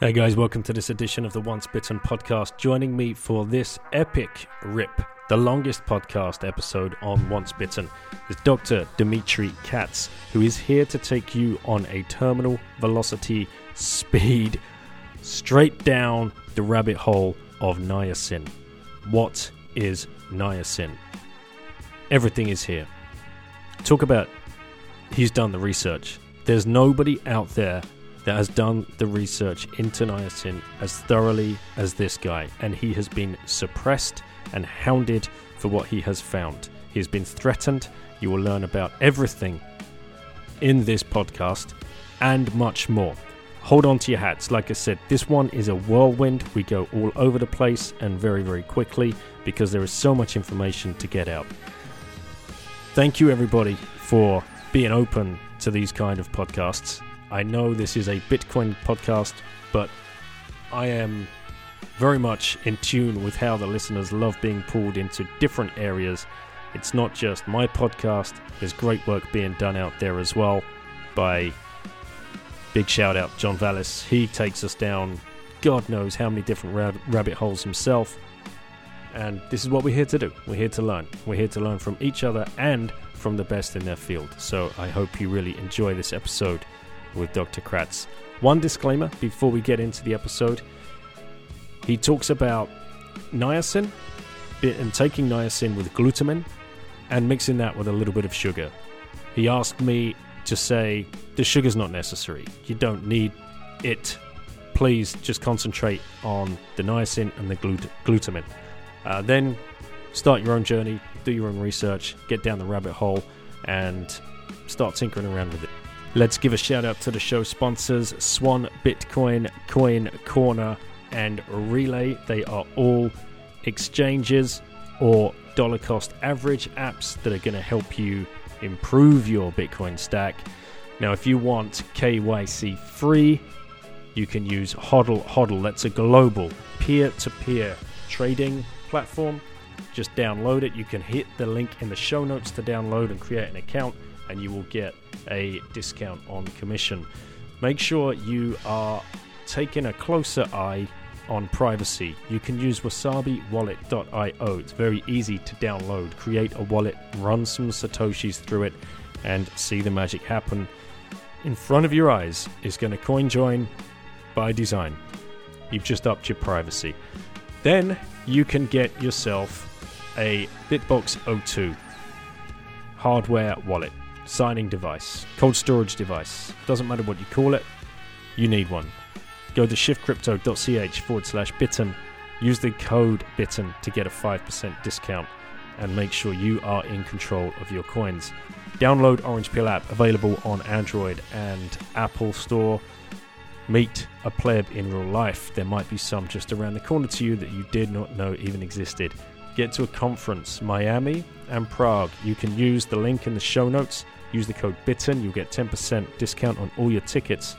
Hey guys, welcome to this edition of the Once Bitten podcast. Joining me for this epic rip, the longest podcast episode on Once Bitten, is Dr. Dimitri Katz, who is here to take you on a terminal velocity speed straight down the rabbit hole of niacin. What is niacin? Everything is here. Talk about he's done the research. There's nobody out there that has done the research into niacin as thoroughly as this guy, and he has been suppressed and hounded for what he has found. He has been threatened. You will learn about everything in this podcast and much more. Hold on to your hats. Like I said, this one is a whirlwind. We go all over the place and very, very quickly because there is so much information to get out. Thank you, everybody, for being open to these kind of podcasts. I know this is a Bitcoin podcast, but I am very much in tune with how the listeners love being pulled into different areas. It's not just my podcast, there's great work being done out there as well by big shout out John Vallis. He takes us down God knows how many different rab- rabbit holes himself. And this is what we're here to do. We're here to learn. We're here to learn from each other and from the best in their field. So I hope you really enjoy this episode with Dr. Kratz. One disclaimer before we get into the episode he talks about niacin and taking niacin with glutamine and mixing that with a little bit of sugar. He asked me to say the sugar's not necessary. You don't need it. Please just concentrate on the niacin and the glut- glutamine. Uh, then start your own journey, do your own research, get down the rabbit hole, and start tinkering around with it. Let's give a shout out to the show sponsors Swan Bitcoin, Coin Corner, and Relai. They are all exchanges or dollar cost average apps that are going to help you improve your Bitcoin stack. Now, if you want KYC free, you can use Hodl. Hodl, that's a global peer to peer trading platform. Just download it. You can hit the link in the show notes to download and create an account, and you will get a discount on commission. Make sure you are taking a closer eye on privacy. You can use wasabiwallet.io. It's very easy to download. Create a wallet, run some Satoshis through it, and see the magic happen. In front of your eyes is going to coin join by design. You've just upped your privacy. Then you can get yourself a BitBox02 hardware wallet, signing device, cold storage device. Doesn't matter what you call it, you need one. Go to shiftcrypto.ch forward slash bitten. Use the code bitten to get a 5% discount and make sure you are in control of your coins. Download Orange Pill app available on Android and Apple Store. Meet a pleb in real life. There might be some just around the corner to you that you did not know even existed. Get to a conference, Miami and Prague. You can use the link in the show notes. Use the code BITTEN. You'll get 10% discount on all your tickets.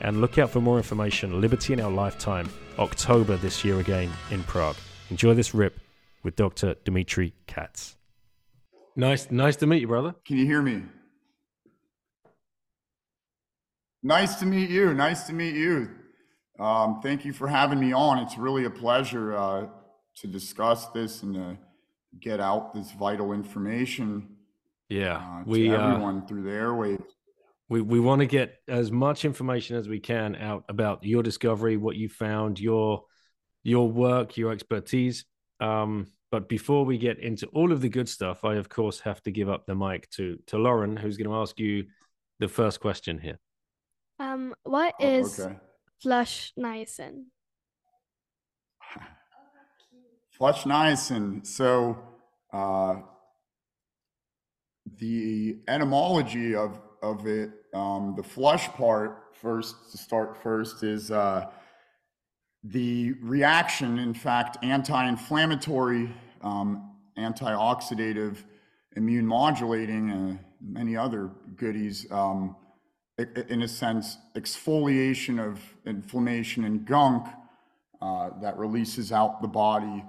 And look out for more information. Liberty in Our Lifetime, October this year again in Prague. Enjoy this rip with Dr. Dimitri Katz. Nice, nice to meet you, brother. Can you hear me? Nice to meet you. Nice to meet you. Um, thank you for having me on. It's really a pleasure uh, to discuss this and to get out this vital information. Yeah, uh, we uh, everyone uh, through the airwaves. We we want to get as much information as we can out about your discovery, what you found, your your work, your expertise. Um, but before we get into all of the good stuff, I of course have to give up the mic to to Lauren, who's going to ask you the first question here. Um, what Oh, is okay. flush niacin? Flush niacin. So, uh, the etymology of of it, um, the flush part first to start first is uh, the reaction, in fact, anti-inflammatory, um, antioxidative, immune modulating, and many other goodies, um, in a sense, exfoliation of inflammation and gunk uh, that releases out the body,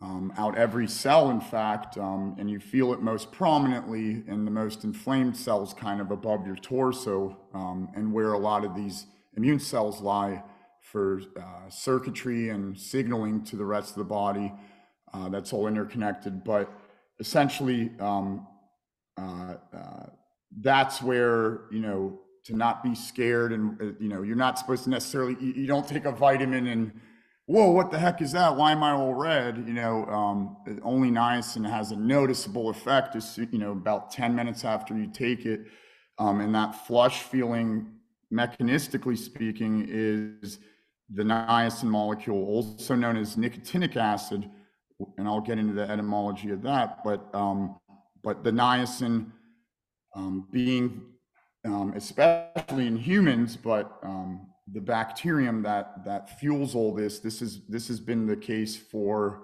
um, out every cell, in fact, um, and you feel it most prominently in the most inflamed cells, kind of above your torso, um, and where a lot of these immune cells lie for uh, circuitry and signaling to the rest of the body. Uh, that's all interconnected, but essentially, um, uh, uh, that's where you know to not be scared, and uh, you know you're not supposed to necessarily. You, you, don't take a vitamin and whoa, what the heck is that? Why am I all red? You know, um, only niacin has a noticeable effect. Is you know about ten minutes after you take it, um, and that flush feeling, mechanistically speaking, is the niacin molecule, also known as nicotinic acid, and I'll get into the etymology of that. But um, but the niacin um, being um, especially in humans, but um, the bacterium that that fuels all this. This is this has been the case for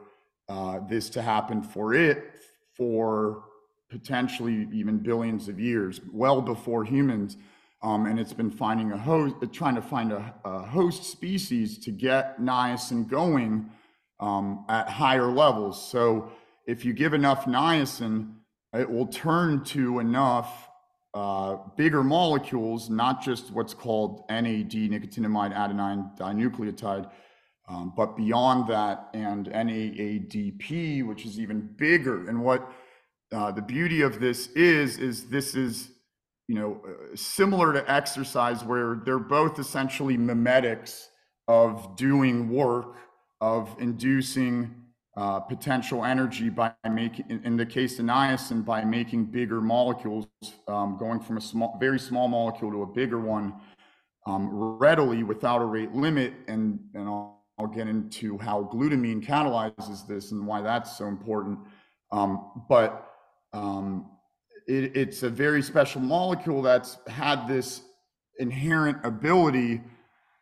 uh, this to happen for it for potentially even billions of years, well before humans. Um, and it's been finding a host, trying to find a, a host species to get niacin going um, at higher levels. So if you give enough niacin, it will turn to enough uh, bigger molecules, not just what's called NAD, nicotinamide adenine dinucleotide, um, but beyond that, and NAADP, which is even bigger. And what uh, the beauty of this is, is this is you know, uh, similar to exercise where they're both essentially mimetics of doing work, of inducing uh, potential energy by making, in, in, the case of niacin, by making bigger molecules, um, going from a small, very small molecule to a bigger one um, readily without a rate limit. And, and I'll, I'll, get into how glutamine catalyzes this and why that's so important. Um, but um, it, it's a very special molecule that's had this inherent ability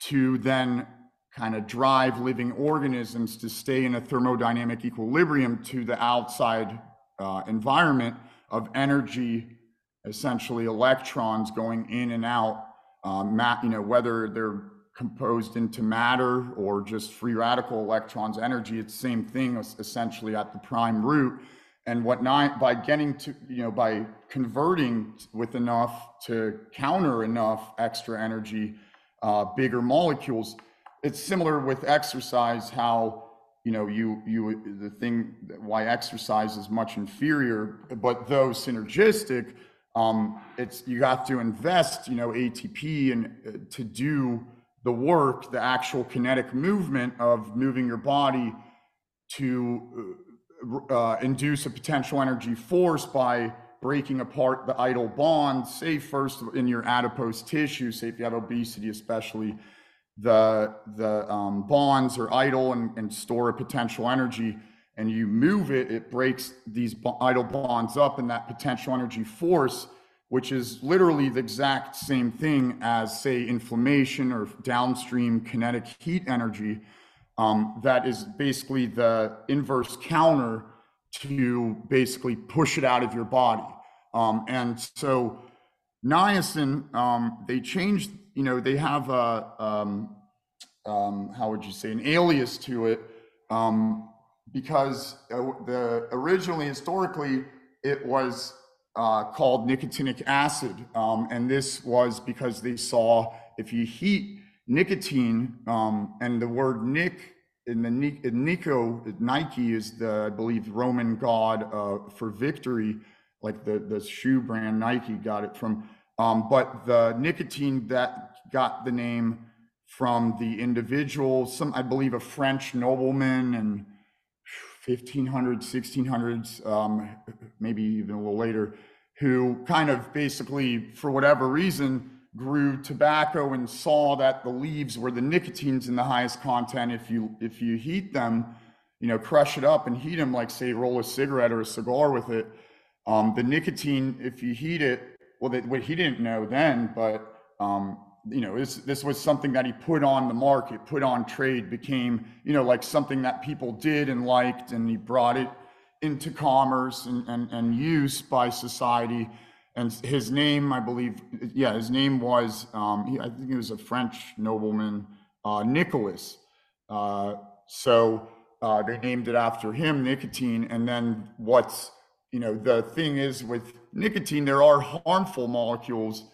to then kind of drive living organisms to stay in a thermodynamic equilibrium to the outside uh, environment of energy, essentially electrons going in and out, um, you know, whether they're composed into matter or just free radical electrons, energy, it's the same thing essentially at the prime root. And what whatnot by getting to you know by converting with enough to counter enough extra energy uh, bigger molecules it's similar with exercise how you know you you the thing why exercise is much inferior but though synergistic um, it's you have to invest you know atp and uh, to do the work the actual kinetic movement of moving your body to uh, uh, induce a potential energy force by breaking apart the idle bonds, say first in your adipose tissue, say if you have obesity, especially the, the um, bonds are idle and, and store a potential energy and you move it, it breaks these idle bonds up and that potential energy force, which is literally the exact same thing as say inflammation or downstream kinetic heat energy um, that is basically the inverse counter to basically push it out of your body. Um, and so niacin, um, they changed, you know, they have a, um, um, how would you say, an alias to it um, because uh, the originally, historically, it was uh, called nicotinic acid. and this was because they saw if you heat nicotine um, and the word Nick in the in Nico Nike is the I believe Roman god uh, for victory, like the the shoe brand Nike got it from. Um, but the nicotine that got the name from the individual, some I believe a French nobleman and 1500s, 1600s, um, maybe even a little later, who kind of basically, for whatever reason, grew tobacco and saw that the leaves were the nicotines in the highest content. If you if you heat them, you know, crush it up and heat them like say roll a cigarette or a cigar with it. Um, the nicotine, if you heat it, well, that, what he didn't know then, but um, you know, this, this was something that he put on the market, put on trade, became, you know, like something that people did and liked, and he brought it into commerce and, and, and use by society. And his name, I believe, yeah, his name was, um, he, I think he was a French nobleman, uh, Nicholas. Uh, so uh, they named it after him, nicotine. And then what's, you know, the thing is with nicotine, there are harmful molecules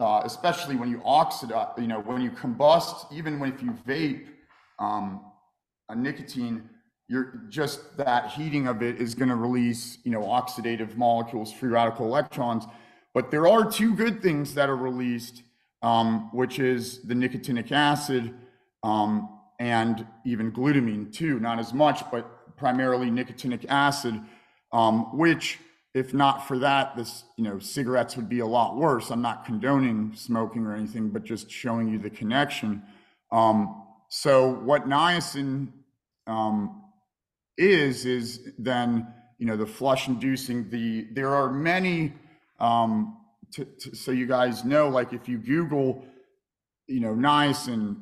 uh, especially when you oxidize, you know, when you combust, even when if you vape um, a nicotine, you're just that heating of it is going to release, you know, oxidative molecules, free radical electrons. But there are two good things that are released, um, which is the nicotinic acid um, and even glutamine too. Not as much, but primarily nicotinic acid, um, which if not for that, this, you know, cigarettes would be a lot worse. I'm not condoning smoking or anything, but just showing you the connection. Um, so what niacin um, is, is then, you know, the flush inducing the, there are many, um, so you guys know, like if you Google, you know, niacin,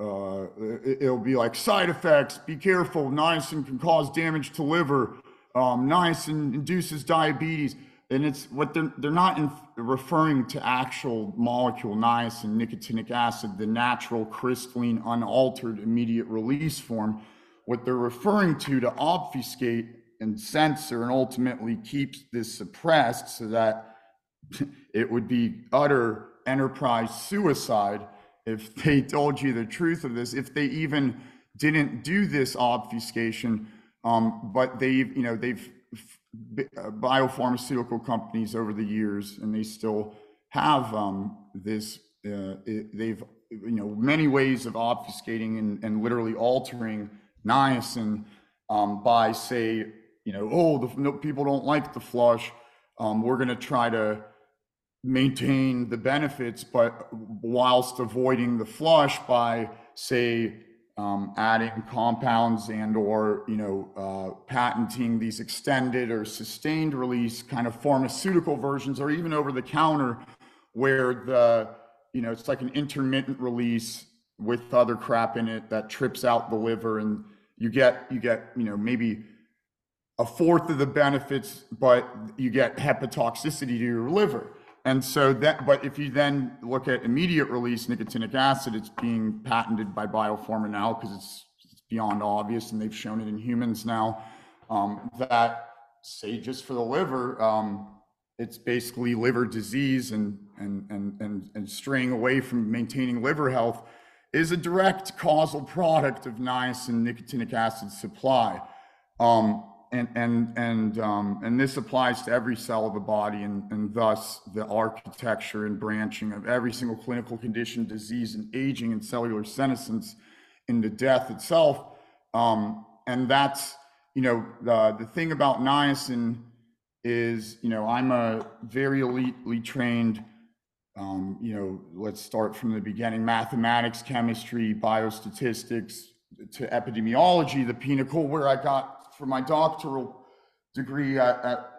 uh, it, it'll be like side effects, be careful, niacin can cause damage to liver um, niacin induces diabetes. And it's what they're, they're not in, referring to actual molecule niacin, nicotinic acid, the natural crystalline, unaltered immediate release form. What they're referring to to obfuscate and censor and ultimately keep this suppressed so that it would be utter enterprise suicide if they told you the truth of this, if they even didn't do this obfuscation um, but they've, you know, they've uh, biopharmaceutical companies over the years, and they still have um, this. Uh, it, they've, you know, many ways of obfuscating and, and literally altering niacin um, by, say, you know, oh, the no, people don't like the flush. Um, we're going to try to maintain the benefits, but whilst avoiding the flush by, say, um, adding compounds and or you know uh, patenting these extended or sustained release kind of pharmaceutical versions or even over the counter where the you know it's like an intermittent release with other crap in it that trips out the liver and you get you get you know maybe a fourth of the benefits but you get hepatotoxicity to your liver and so that, but if you then look at immediate release nicotinic acid, it's being patented by Biopharma now because it's, it's, beyond obvious, and they've shown it in humans now. Um, that say just for the liver, um, it's basically liver disease and and and and and straying away from maintaining liver health is a direct causal product of niacin nicotinic acid supply. Um, and and and um, and this applies to every cell of the body, and and thus the architecture and branching of every single clinical condition, disease, and aging, and cellular senescence into death itself. Um, and that's you know the the thing about niacin is you know I'm a very elitely trained. Um, you know, let's start from the beginning: mathematics, chemistry, biostatistics, to epidemiology, the pinnacle where I got for my doctoral degree at, at,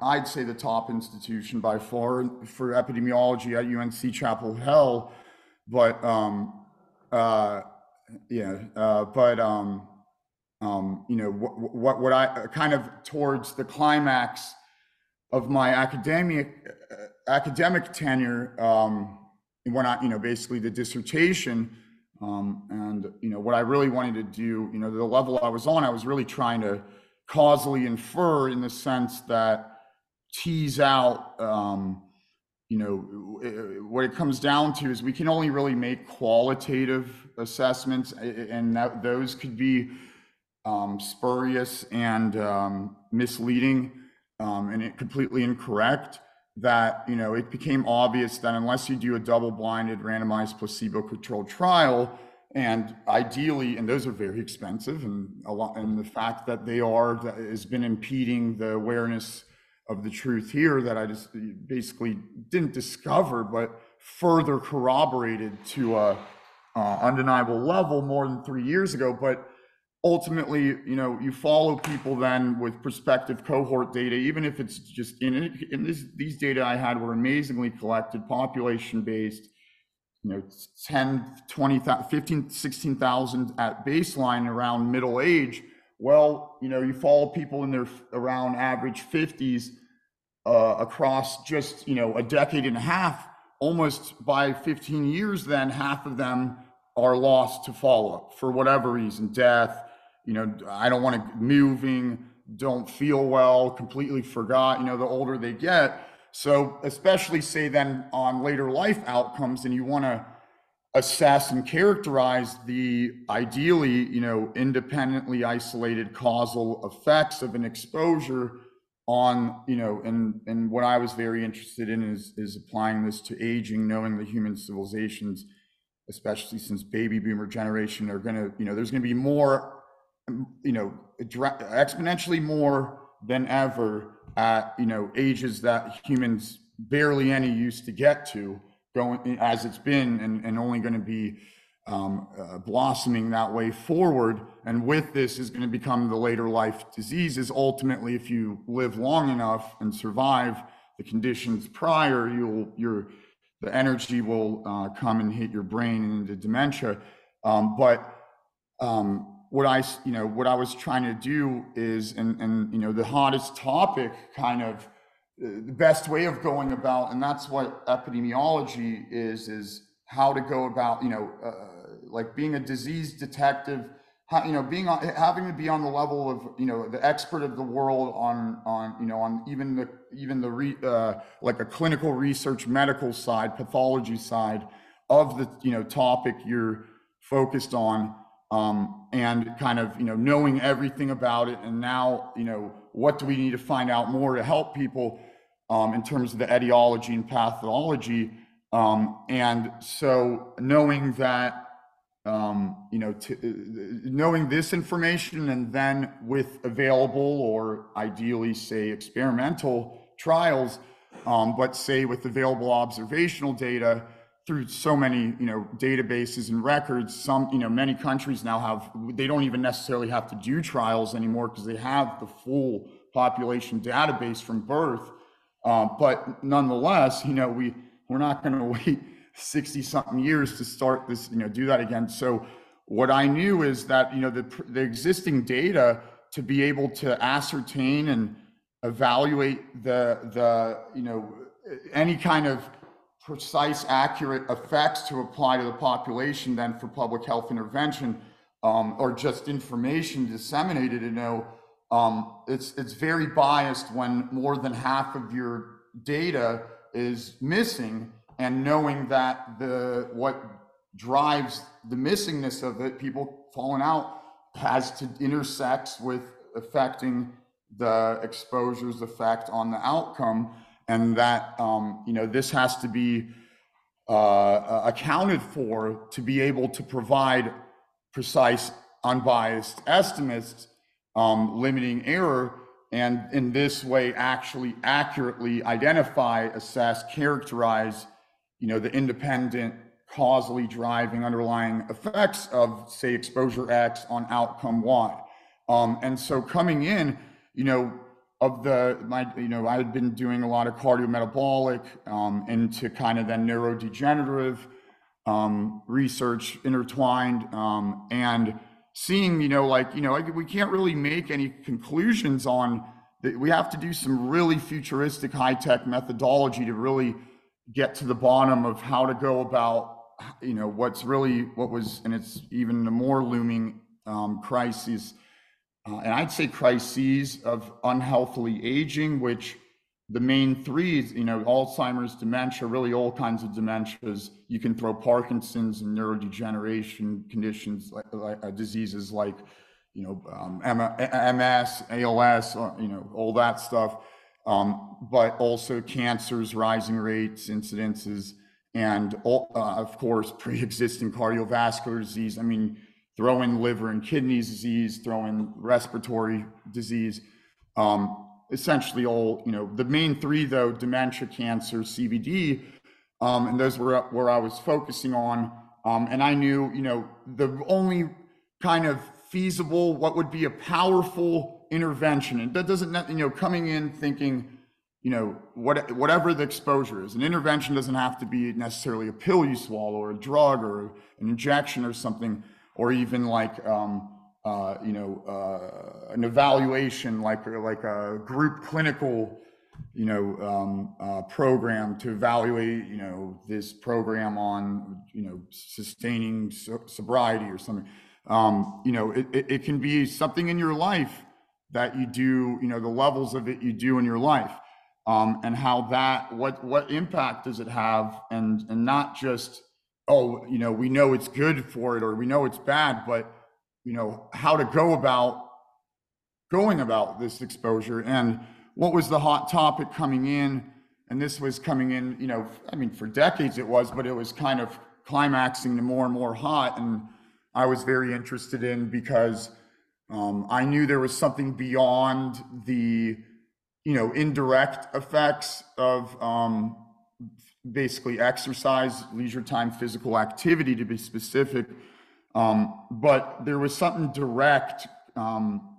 I'd say the top institution by far for epidemiology at UNC Chapel Hill, but um, uh, yeah, uh, but um, um, you know what, what what I kind of towards the climax of my academic uh, academic tenure um, when I you know basically the dissertation um, and you know what I really wanted to do, you know, the level I was on, I was really trying to causally infer in the sense that tease out, um, you know, what it comes down to is we can only really make qualitative assessments, and that, those could be um, spurious and um, misleading um, and completely incorrect that you know it became obvious that unless you do a double-blinded randomized placebo-controlled trial and ideally and those are very expensive and a lot and the fact that they are that has been impeding the awareness of the truth here that i just basically didn't discover but further corroborated to a uh, undeniable level more than three years ago but ultimately, you know, you follow people then with prospective cohort data, even if it's just in, in this, these data I had were amazingly collected, population based, you know 10 20 15 16,000 at baseline around middle age. Well you know you follow people in their around average 50s uh, across just you know a decade and a half. Almost by 15 years then half of them are lost to follow up for whatever reason death you know i don't want to moving don't feel well completely forgot you know the older they get. So especially say then on later life outcomes and you want to assess and characterize the ideally you know independently isolated causal effects of an exposure on you know and and what i was very interested in is is applying this to aging knowing the human civilizations especially since baby boomer generation are going to you know there's going to be more you know exponentially more than ever at you know ages that humans barely any used to get to going as it's been and, and only going to be um, uh, blossoming that way forward. And with this is going to become the later life diseases. Ultimately, if you live long enough and survive the conditions prior, you'll your the energy will uh, come and hit your brain into dementia. Um, but um, what I you know what I was trying to do is and and you know the hottest topic kind of uh, the best way of going about and that's what epidemiology is is how to go about you know uh, like being a disease detective how, you know being on, having to be on the level of you know the expert of the world on on you know on even the even the re, uh, like a clinical research medical side pathology side of the you know topic you're focused on um, and kind of you know knowing everything about it. And now you know what do we need to find out more to help people um, in terms of the etiology and pathology? Um, and so knowing that um, you know to, knowing this information and then with available or ideally say experimental trials um, but say with available observational data through so many you know databases and records some you know many countries now have they don't even necessarily have to do trials anymore because they have the full population database from birth. Uh, but nonetheless you know we we're not going to wait 60 something years to start this you know do that again. So what i knew is that you know the the existing data to be able to ascertain and evaluate the the you know any kind of precise, accurate effects to apply to the population than for public health intervention um, or just information disseminated to know um, it's it's very biased when more than half of your data is missing and knowing that the what drives the missingness of it people falling out has to intersects with affecting the exposure's effect on the outcome and that um, you know this has to be uh, accounted for to be able to provide precise, unbiased estimates, um, limiting error, and in this way actually accurately identify, assess, characterize, you know, the independent causally driving underlying effects of say exposure X on outcome Y. Um, and so coming in, you know, of the my you know I had been doing a lot of cardiometabolic um, into kind of then neurodegenerative um, research intertwined um, and seeing you know like you know we can't really make any conclusions on that. We have to do some really futuristic high tech methodology to really get to the bottom of how to go about you know what's really what was and it's even a more looming um, crisis uh, and I'd say crises of unhealthily aging, which the main three, you know, Alzheimer's, dementia, really all kinds of dementias. You can throw Parkinson's and neurodegeneration conditions, like, like uh, diseases like, you know, um, MS, ALS, uh, you know, all that stuff. Um, but also cancers, rising rates, incidences, and all, uh, of course, pre-existing cardiovascular disease. I mean, throw in liver and kidney disease, throw in respiratory disease. Um, essentially, all you know, the main three though: dementia, cancer, CVD, um, and those were where I was focusing on. Um, and I knew, you know, the only kind of feasible, what would be a powerful intervention, and that doesn't, you know, coming in thinking, you know, what, whatever the exposure is. An intervention doesn't have to be necessarily a pill you swallow or a drug or an injection or something, or even like, um, uh, you know, uh, an evaluation like like a group clinical, you know, um, uh, program to evaluate, you know, this program on, you know, sustaining so- sobriety or something. Um, you know, it, it, it can be something in your life that you do, you know, the levels of it you do in your life um, and how that what what impact does it have and and not just oh you know we know it's good for it or we know it's bad but you know how to go about going about this exposure. And what was the hot topic coming in? And this was coming in you know i mean for decades it was but it was kind of climaxing to more and more hot. And i was very interested in because um, i knew there was something beyond the you know, indirect effects of um, basically exercise, leisure time, physical activity to be specific. Um, but there was something direct, um,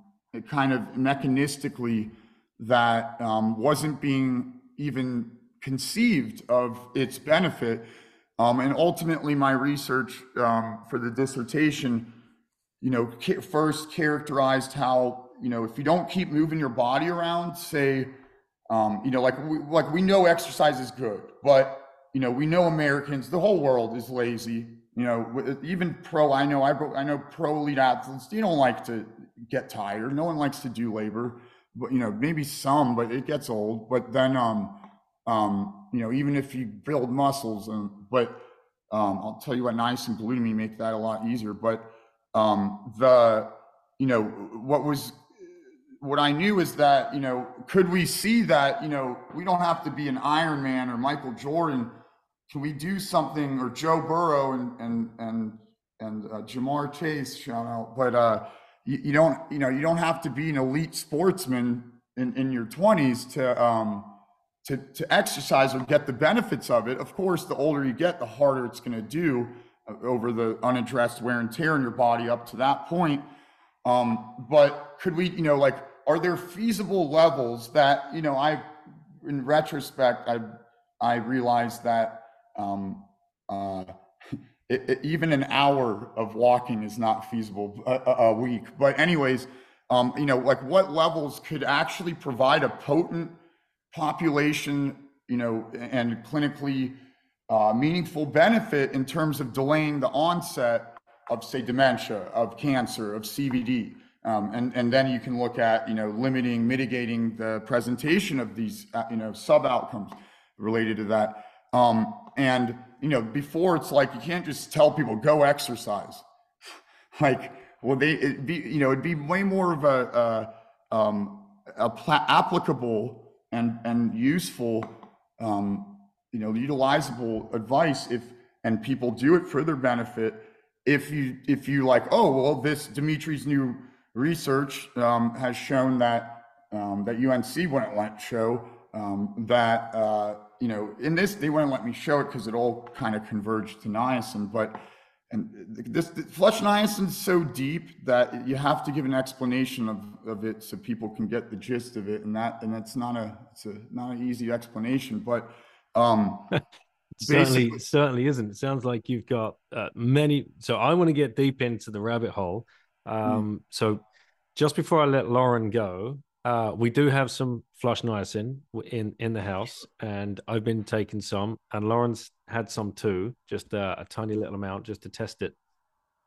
kind of mechanistically, that um, wasn't being even conceived of its benefit. Um, and ultimately, my research um, for the dissertation, you know, first characterized how you know, if you don't keep moving your body around, say, um, you know, like we, like we know exercise is good, but you know, we know Americans, the whole world is lazy. You know, even pro, I know, I, I know pro elite athletes, You don't like to get tired. No one likes to do labor, but you know, maybe some, but it gets old. But then, um, um, you know, even if you build muscles, and but um, I'll tell you what, nice niacin glutamine make that a lot easier. But um, the, you know, what was what I knew is that, you know, could we see that, you know, we don't have to be an Iron Man or Michael Jordan. Can we do something or Joe Burrow and, and, and, and uh, Ja'Marr Chase, shout out, but uh, you, you, don't, you know, you don't have to be an elite sportsman in, in your twenties to, um, to, to exercise or get the benefits of it. Of course, the older you get, the harder it's going to do uh, over the unaddressed wear and tear in your body up to that point. Um, but could we, you know, like are there feasible levels that you know i in retrospect i i realized that um, uh, it, it, even an hour of walking is not feasible a, a week. But anyways um, you know like what levels could actually provide a potent population you know and clinically uh, meaningful benefit in terms of delaying the onset of say dementia of cancer of cvd um, and, and then you can look at, you know, limiting, mitigating the presentation of these, uh, you know, sub outcomes related to that. Um, and, you know, before it's like, you can't just tell people go exercise. like, well, they, it be, you know, it'd be way more of a, a, um, a applicable and, and useful, um, you know, utilizable advice if, and people do it for their benefit. If you, if you like, oh, well, this Dimitri's new research um, has shown that um, that UNC wouldn't let show um, that uh, you know in this they wouldn't let me show it because it all kind of converged to niacin, but and this, this flush niacin is so deep that you have to give an explanation of, of it so people can get the gist of it, and that and that's not a it's a not an easy explanation, but um, certainly certainly isn't. It sounds like you've got uh, many. So I want to get deep into the rabbit hole. Um, mm. So just before I let Lauren go, uh, we do have some flush niacin in in the house, and I've been taking some, and Lauren's had some too, just uh, a tiny little amount just to test it.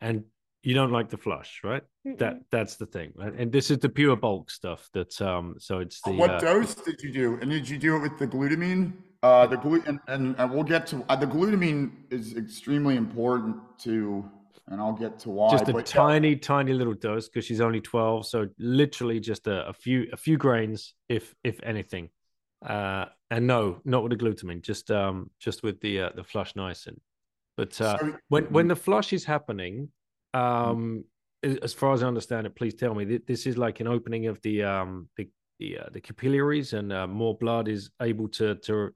And you don't like the flush, right? Mm-mm. That that's the thing, and this is the pure bulk stuff. That um, so it's the what uh, dose did you do? And did you do it with the glutamine? Uh, the gluten, and, and, and, we'll get to uh, the glutamine is extremely important to and I'll get to why. Just a tiny, yeah. tiny little dose because she's only twelve, so literally just a, a, few, a few grains, if if anything. Uh, and no, not with the glutamine, just um, just with the uh, the flush niacin. But uh, so, when when the flush is happening, um, as far as I understand it, please tell me this is like an opening of the um the the, uh, the capillaries, and uh, more blood is able to to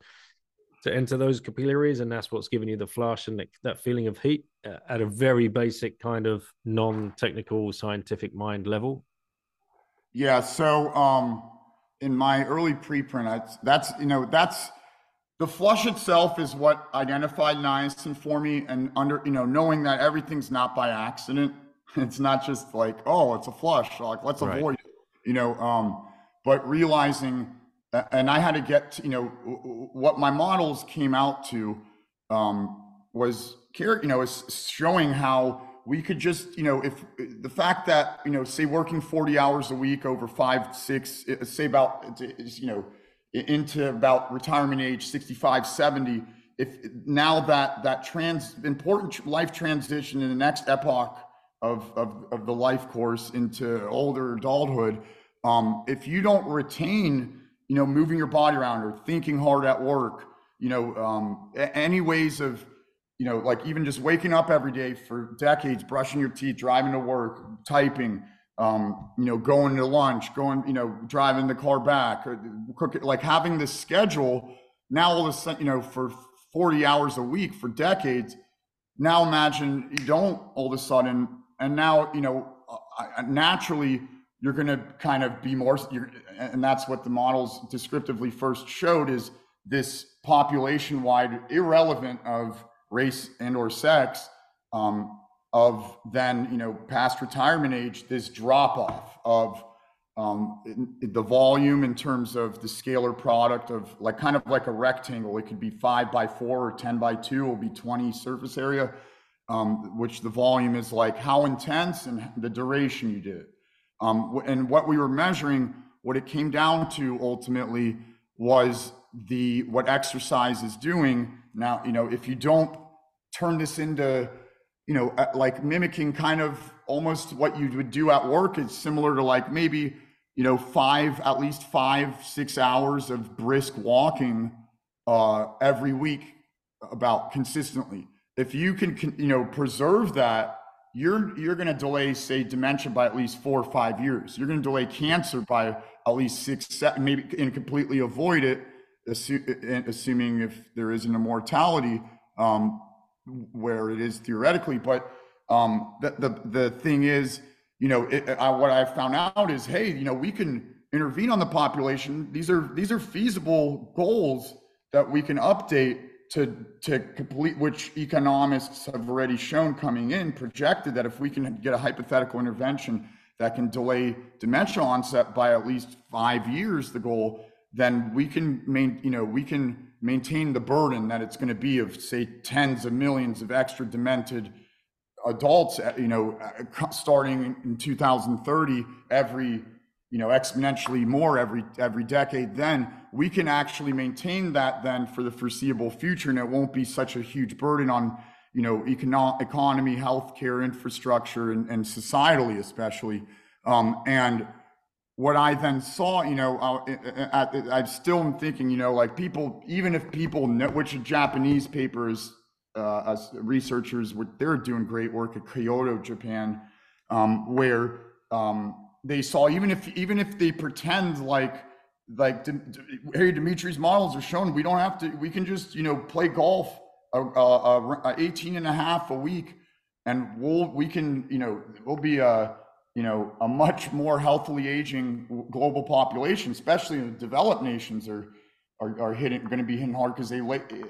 to enter those capillaries, and that's what's giving you the flush and that feeling of heat uh, at a very basic kind of non-technical scientific mind level. Yeah. So, um, in my early preprint, that's, that's you know that's the flush itself is what identified niacin for me, and under you know knowing that everything's not by accident. It's not just like oh, it's a flush. Like let's right. avoid it. You know, um, but realizing, and I had to get to, you know what my models came out to um, was you know is showing how we could just, you know, if the fact that, you know, say working 40 hours a week over five, six, say about, you know, into about retirement age 65, 70, if now that that trans important life transition in the next epoch of, of, of the life course into older adulthood, um, if you don't retain, you know, moving your body around or thinking hard at work, you know, um, any ways of, you know, like even just waking up every day for decades, brushing your teeth, driving to work, typing, um, you know, going to lunch, going, you know, driving the car back, or cooking, like having this schedule. Now all of a sudden, you know, for 40 hours a week for decades. Now imagine you don't all of a sudden, and now you know, uh, naturally you're going to kind of be more, and that's what the models descriptively first showed is this population-wide irrelevant of race and or sex um, of then you know past retirement age this drop off of um, the volume in terms of the scalar product of like kind of like a rectangle. It could be five by four or 10 by two will be 20 surface area um, which the volume is like how intense and the duration you did um, and what we were measuring what it came down to ultimately was the what exercise is doing. Now you know if you don't turn this into you know like mimicking kind of almost what you would do at work it's similar to like maybe you know five at least five six hours of brisk walking uh, every week about consistently. If you can you know preserve that you're you're going to delay say dementia by at least four or five years you're going to delay cancer by at least six seven, maybe and completely avoid it assuming if there isn't a mortality um, where it is theoretically. But um, the, the, the thing is, you know, it, I, what I found out is, hey, you know, we can intervene on the population. These are these are feasible goals that we can update to to complete which economists have already shown coming in projected that if we can get a hypothetical intervention that can delay dementia onset by at least five years the goal then we can main, you know, we can maintain the burden that it's going to be of say tens of millions of extra demented adults, uh, you know, uh, starting in 2030, every, you know, exponentially more every every decade. Then we can actually maintain that then for the foreseeable future, and it won't be such a huge burden on, you know, econo- economy, healthcare, infrastructure, and, and societally especially. Um, and what I then saw, you know, uh, I, am still thinking, you know, like people, even if people know, which Japanese papers, uh, researchers, they're doing great work at Kyoto, Japan, um, where um, they saw even if even if they pretend like like Harry Dimitri's models are shown, we don't have to, we can just you know play golf a, a, a 18 and a half a week, and we'll we can you know we'll be a uh, you know, a much more healthily aging global population, especially in the developed nations, are are, are hitting going to be hitting hard because they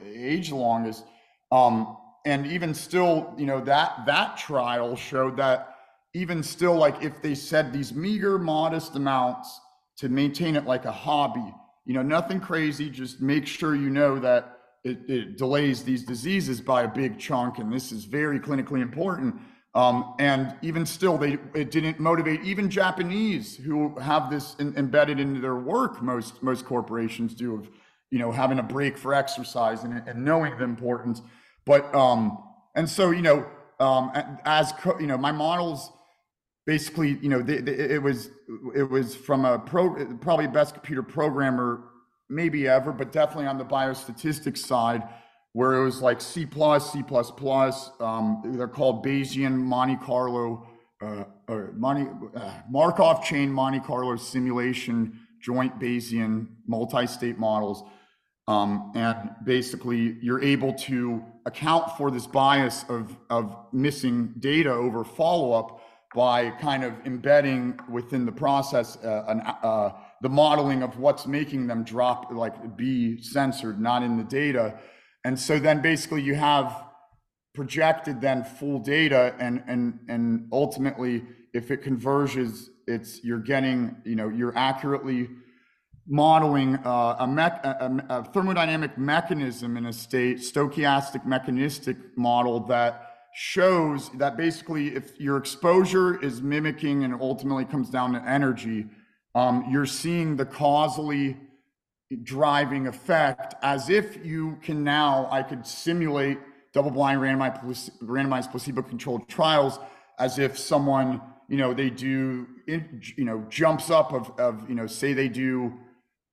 age the longest. Um, and even still, you know, that that trial showed that even still, like if they said these meager, modest amounts to maintain it like a hobby, you know, nothing crazy, just make sure you know that it, it delays these diseases by a big chunk, and this is very clinically important um, and even still, they it didn't motivate even Japanese who have this in, embedded into their work. Most most corporations do of you know having a break for exercise and, and knowing the importance. But um, and so you know um, as you know, my models basically you know they, they, it was it was from a pro probably best computer programmer maybe ever, but definitely on the biostatistics side where it was like C plus, C plus plus. Um, they're called Bayesian Monte Carlo, uh, or uh, Markov chain Monte Carlo simulation, joint Bayesian multi-state models. Um, and basically, you're able to account for this bias of, of missing data over follow-up by kind of embedding within the process uh, an, uh, the modeling of what's making them drop, like be censored, not in the data. And so then basically you have projected then full data and and and ultimately if it converges it's you're getting you know you're accurately modeling uh, a, mech, a, a, thermodynamic mechanism in a state stochastic mechanistic model that shows that basically if your exposure is mimicking and ultimately comes down to energy um, you're seeing the causally driving effect as if you can now i could simulate double-blind randomized, randomized placebo-controlled trials as if someone you know they do you know jumps up of, of you know say they do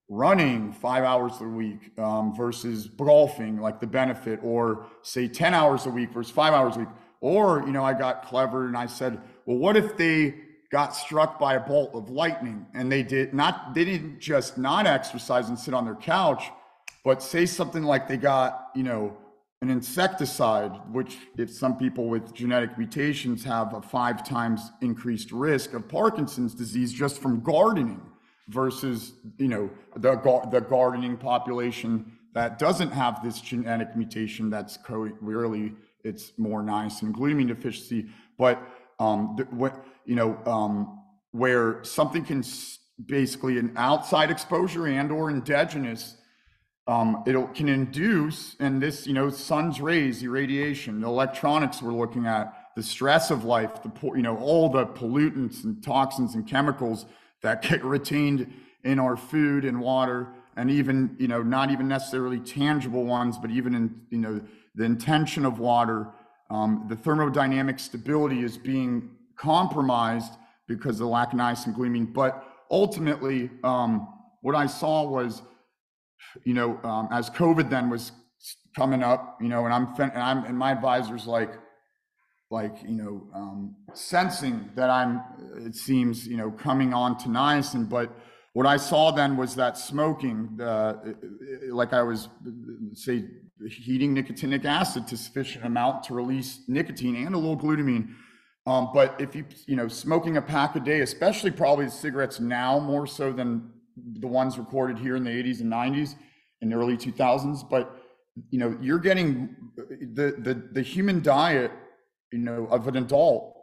running five hours a week um, versus golfing like the benefit or say 10 hours a week versus five hours a week. Or you know i got clever and i said well what if they got struck by a bolt of lightning? And they did not they didn't just not exercise and sit on their couch but say something like they got you know an insecticide, which if some people with genetic mutations have a five times increased risk of Parkinson's disease just from gardening versus, you know, the, the gardening population that doesn't have this genetic mutation that's co- really, it's more niacin glutamine deficiency. But, um, what, you know, um, where something can basically an outside exposure and or endogenous um, it can induce, and this, you know, sun's rays, irradiation, the electronics we're looking at, the stress of life, the, you know, all the pollutants and toxins and chemicals that get retained in our food and water, and even, you know, not even necessarily tangible ones, but even in, you know, the intention of water, um, the thermodynamic stability is being compromised because of the lack of niacin glutamine. But ultimately, um, what I saw was you know, um, as COVID then was coming up, you know, and I'm, and I'm, and my advisor's like, like, you know, um, sensing that I'm, it seems, you know, coming on to niacin, but what I saw then was that smoking, uh, like I was, say, heating nicotinic acid to sufficient amount to release nicotine and a little glutamine. Um, but if you, you know, smoking a pack a day, especially probably cigarettes now more so than the ones recorded here in the 80s and 90s and early 2000s but you know you're getting the the the human diet you know of an adult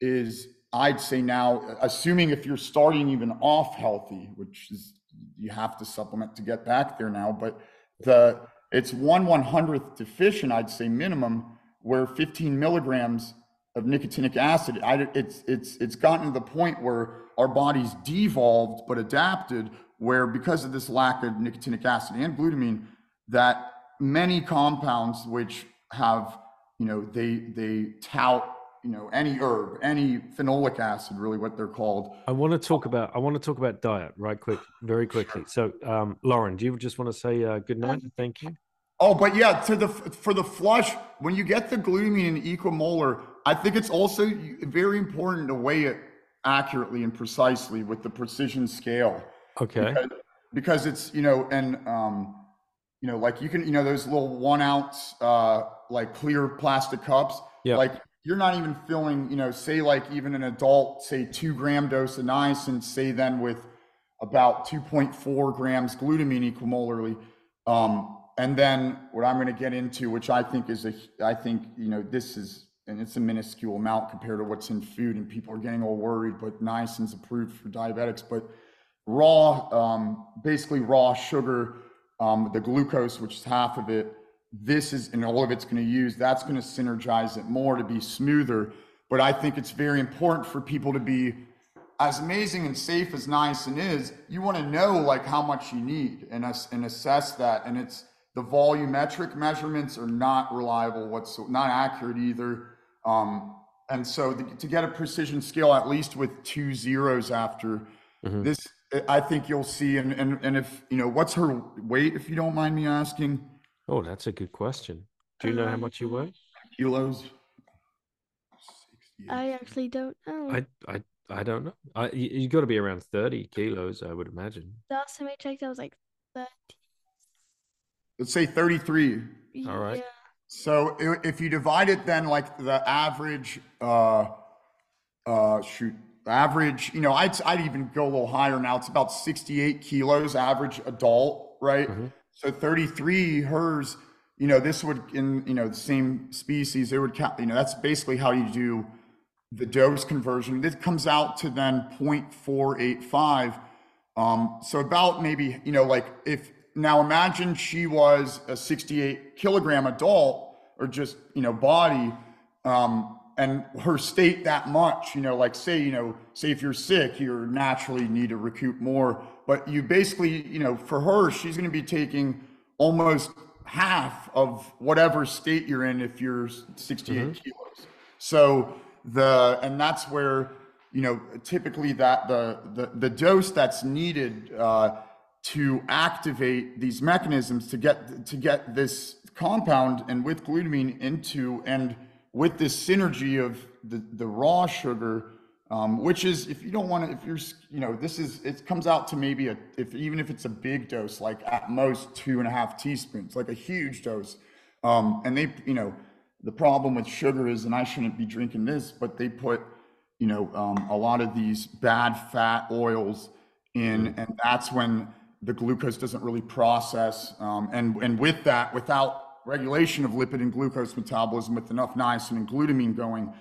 is i'd say now assuming if you're starting even off healthy which is you have to supplement to get back there now but the it's one one hundredth deficient i'd say minimum where 15 milligrams of nicotinic acid I, it's it's it's gotten to the point where our bodies devolved but adapted where because of this lack of nicotinic acid and glutamine that many compounds which have you know they they tout you know any herb any phenolic acid really what they're called i want to talk about i want to talk about diet right quick very quickly so um lauren do you just want to say uh, good night and thank you oh but yeah to the for the flush when you get the glutamine in equimolar i think it's also very important to weigh it accurately and precisely with the precision scale. Okay. Because, because it's, you know, and, um, you know, like you can, you know, those little one ounce, uh, like clear plastic cups. Yeah. Like you're not even filling, you know, say like even an adult, say two gram dose of niacin, say then with about 2.4 grams glutamine equimolarly. Um, and then what I'm going to get into, which I think is a, I think, you know, this is and it's a minuscule amount compared to what's in food, and people are getting all worried. But niacin's approved for diabetics. But raw, um, basically raw sugar, um, the glucose, which is half of it, this is, and all of it's going to use. That's going to synergize it more to be smoother. But I think it's very important for people to be as amazing and safe as niacin is. You want to know like how much you need and and assess that, and it's the volumetric measurements are not reliable whatsoever, not accurate either. Um, and so the, to get a precision scale, at least with two zeros after mm-hmm. this, I think you'll see. And, and, and if, you know, what's her weight, if you don't mind me asking? Oh, that's a good question. Do you know how much you weigh? Kilos. I actually don't know. I, I, I don't know. I, you, you got to be around 30 kilos, I would imagine. Last time I checked, I was like 30. Let's say 33. All right. So if you divide it then like the average uh, uh, shoot, average, you know, I'd, I'd even go a little higher now. It's about 68 kilos average adult, right? So 33, hers, you know, this would, in, you know, the same species, it would count, you know, that's basically how you do the dose conversion. This comes out to then 0.485. Um, so about maybe, you know, like if now imagine she was a 68 kilogram adult or just, you know, body, um, and her state that much, you know, like say, you know, say if you're sick, you naturally need to recoup more, but you basically, you know, for her, she's going to be taking almost half of whatever state you're in if you're 68 kilos. So the, and that's where, you know, typically that the, the, the dose that's needed, uh, to activate these mechanisms to get, to get this compound and with glutamine into, and with this synergy of the, the raw sugar, um, which is if you don't want to, if you're, you know, this is, it comes out to maybe a, if even if it's a big dose, like at most two and a half teaspoons, like a huge dose. Um, and they, you know, the problem with sugar is, and I shouldn't be drinking this, but they put, you know, um, a lot of these bad fat oils in, and that's when the glucose doesn't really process. Um, and, and with that, without regulation of lipid and glucose metabolism with enough niacin and glutamine going,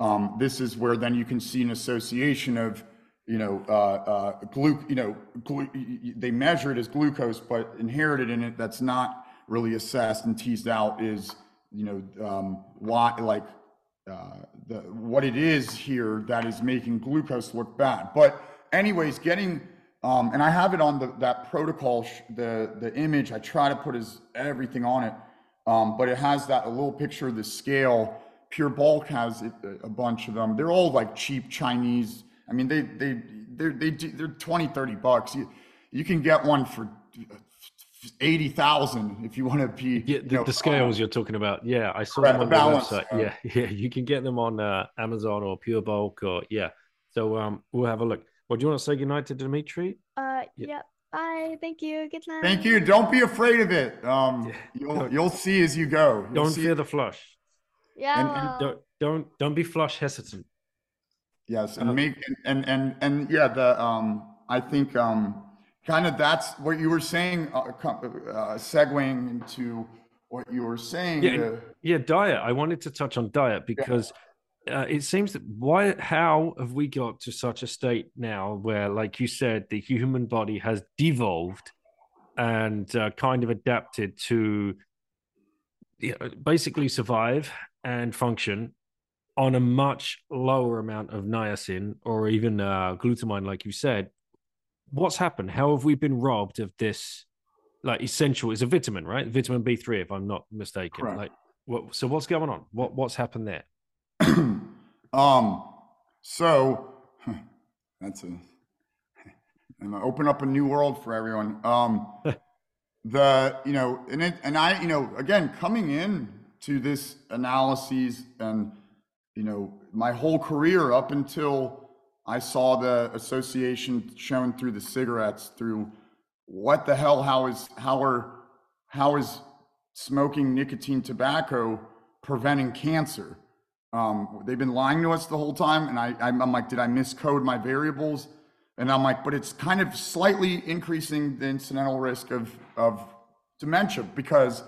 um, this is where then you can see an association of, you know, uh, uh, glu, you know, glu, they measure it as glucose, but inherited in it that's not really assessed and teased out is, you know, um, why, like, uh, the, what it is here that is making glucose look bad. But anyways, getting, um, and I have it on the, that protocol, sh- the, the image, I try to put as everything on it. Um, but it has that a little picture of the scale. PureBulk has it, a bunch of them. They're all like cheap Chinese. I mean, they they they're, they do, they're 20, 30 bucks. You you can get one for eighty thousand if you want to be. Yeah, you the, know, the scales um, you're talking about. Yeah, I saw them on the the balance, website. uh, yeah, yeah, you can get them on uh, Amazon or PureBulk or yeah. So um, we'll have a look. Well, do you want to say goodnight to Dimitri? Uh, Yeah. yep. Bye. Thank you. Good night. Thank you. Don't be afraid of it. Um, you'll you'll see as you go. You'll Don't see- fear the flush. Yeah. and- and Don't don't don't be flush hesitant. Yes, and Uh, make and and and yeah, the um, I think um, kind of that's what you were saying, uh, co- uh, segueing into what you were saying. Yeah, uh, Yeah, diet. I wanted to touch on diet because uh, it seems that why how have we got to such a state now where, like you said, the human body has devolved and uh, kind of adapted to you know, basically survive and function on a much lower amount of niacin or even uh, glutamine, like you said. What's happened? How have we been robbed of this? Like essential is a vitamin, right? Vitamin B three, if I'm not mistaken. Correct. Like, what? So what's going on? What What's happened there? um, so that's a and I open up a new world for everyone. Um, the you know, and it, and I you know again coming in to this analyses and you know my whole career up until I saw the association shown through the cigarettes through what the hell how is how are how is smoking nicotine tobacco preventing cancer um, they've been lying to us the whole time and I, I'm, I'm like did i miscode my variables? And i'm like but it's kind of slightly increasing the incidental risk of of dementia because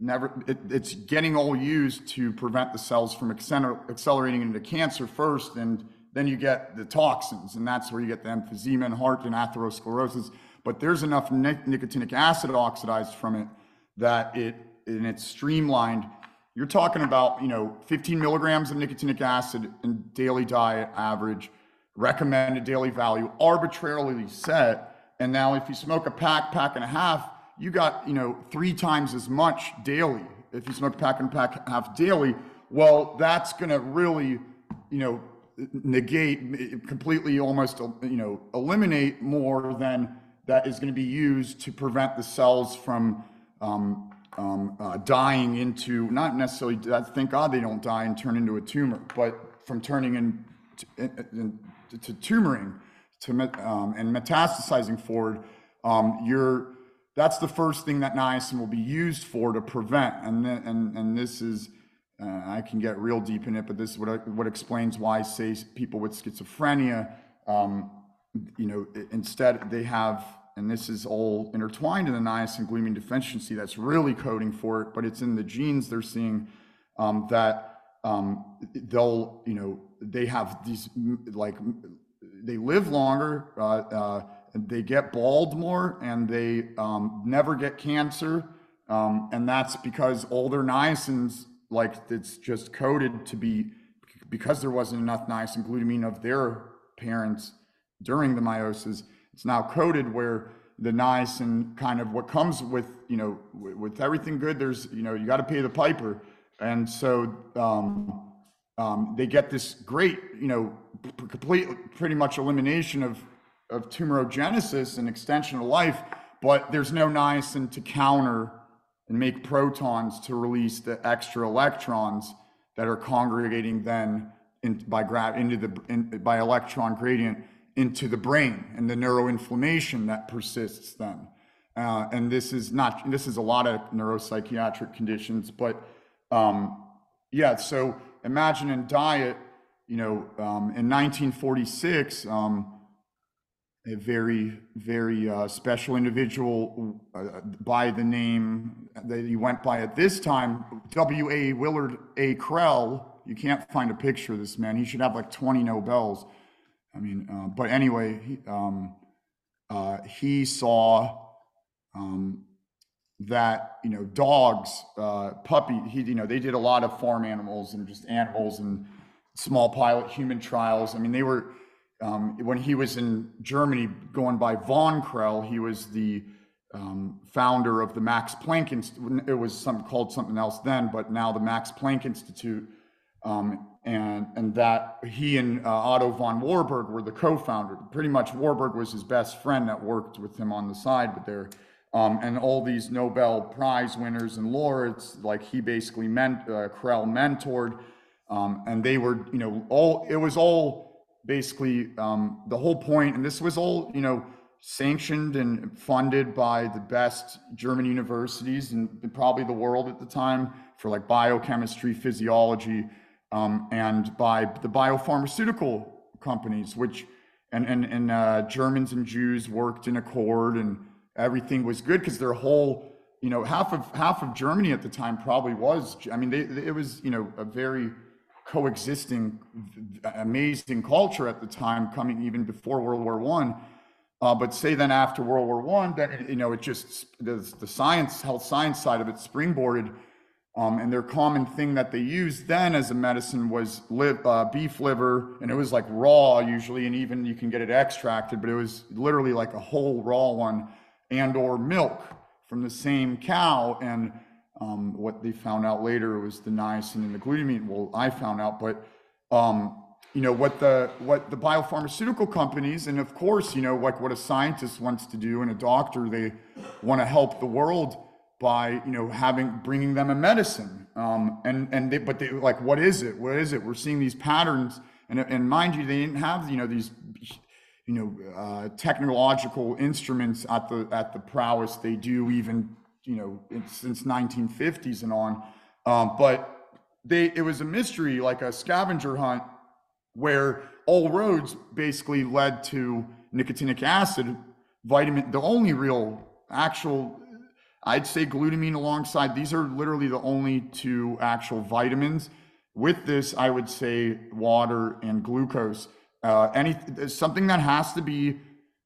never it, it's getting all used to prevent the cells from acceler- accelerating into cancer first and then you get the toxins and that's where you get the emphysema and heart and atherosclerosis. But there's enough nic- nicotinic acid oxidized from it that it and it's streamlined you're talking about you know 15 milligrams of nicotinic acid in daily diet average recommended daily value arbitrarily set. And now if you smoke a pack pack and a half you got you know three times as much daily. If you smoke a pack and a pack and half daily well that's going to really you know negate completely almost you know eliminate more than that is going to be used to prevent the cells from um, um, uh, dying into not necessarily that thank god they don't die and turn into a tumor but from turning in to, in, to tumoring to um, and metastasizing forward um, you're that's the first thing that niacin will be used for to prevent. And then, and and this is uh, I can get real deep in it, but this is what, what explains why, say, people with schizophrenia, um, you know, instead they have, and this is all intertwined in the niacin glutamine deficiency that's really coding for it, but it's in the genes they're seeing um, that um, they'll, you know, they have these like they live longer, uh, uh, they get bald more, and they um, never get cancer. Um, and that's because older niacins, like it's just coded to be because there wasn't enough niacin glutamine of their parents during the meiosis. It's now coded where the niacin kind of what comes with you know with everything good. There's you know you got to pay the piper, and so um, um, they get this great you know complete pretty much elimination of of tumorigenesis and extension of life, but there's no niacin to counter and make protons to release the extra electrons that are congregating then in, by gra- into the in, by electron gradient into the brain and the neuroinflammation that persists then. Uh, and this is not this is a lot of neuropsychiatric conditions, but um, yeah. So imagine in diet, you know, um, in 1946. Um, a very, very uh, special individual uh, by the name that he went by at this time, W.A. Willard A. Krehl. You can't find a picture of this man. He should have like 20 Nobels. I mean, uh, but anyway, he, um, uh, he saw um, that, you know, dogs, uh, puppy, he, you know, they did a lot of farm animals and just animals and small pilot human trials. I mean, they were, um, when he was in Germany going by von Krehl. he was the um, founder of the Max Planck Institute. It was some, called something else then, but now the Max Planck Institute. Um, and, and that he and uh, Otto von Warburg were the co-founder. Pretty much Warburg was his best friend that worked with him on the side, but there, um, and all these Nobel Prize winners and laureates, like he basically meant, uh, Krehl mentored, um, and they were, you know, all, it was all basically um, the whole point, and this was all, you know, sanctioned and funded by the best German universities and probably the world at the time for like biochemistry, physiology, um, and by the biopharmaceutical companies, which and and and uh, Germans and Jews worked in accord, and everything was good because their whole, you know, half of half of Germany at the time probably was. I mean, they, it was you know a very coexisting amazing culture at the time coming even before world war one uh, but say then after world war one then you know it just the, the science health science side of it springboarded um, and their common thing that they used then as a medicine was uh, beef liver and it was like raw usually and even you can get it extracted but it was literally like a whole raw one and or milk from the same cow and um, what they found out later was the niacin and the glutamine. Well, I found out, but um, you know what the what the biopharmaceutical companies, and of course, you know like what a scientist wants to do and a doctor, they want to help the world by you know having bringing them a medicine. Um, and and they, but they like what is it? What is it? We're seeing these patterns, and and mind you, they didn't have you know these you know uh, technological instruments at the at the prowess they do even you know, since 1950s and on. Um, but they, it was a mystery, like a scavenger hunt, where all roads basically led to nicotinic acid, vitamin, the only real actual, I'd say glutamine alongside. These are literally the only two actual vitamins. With this, I would say water and glucose. Uh, any something that has to be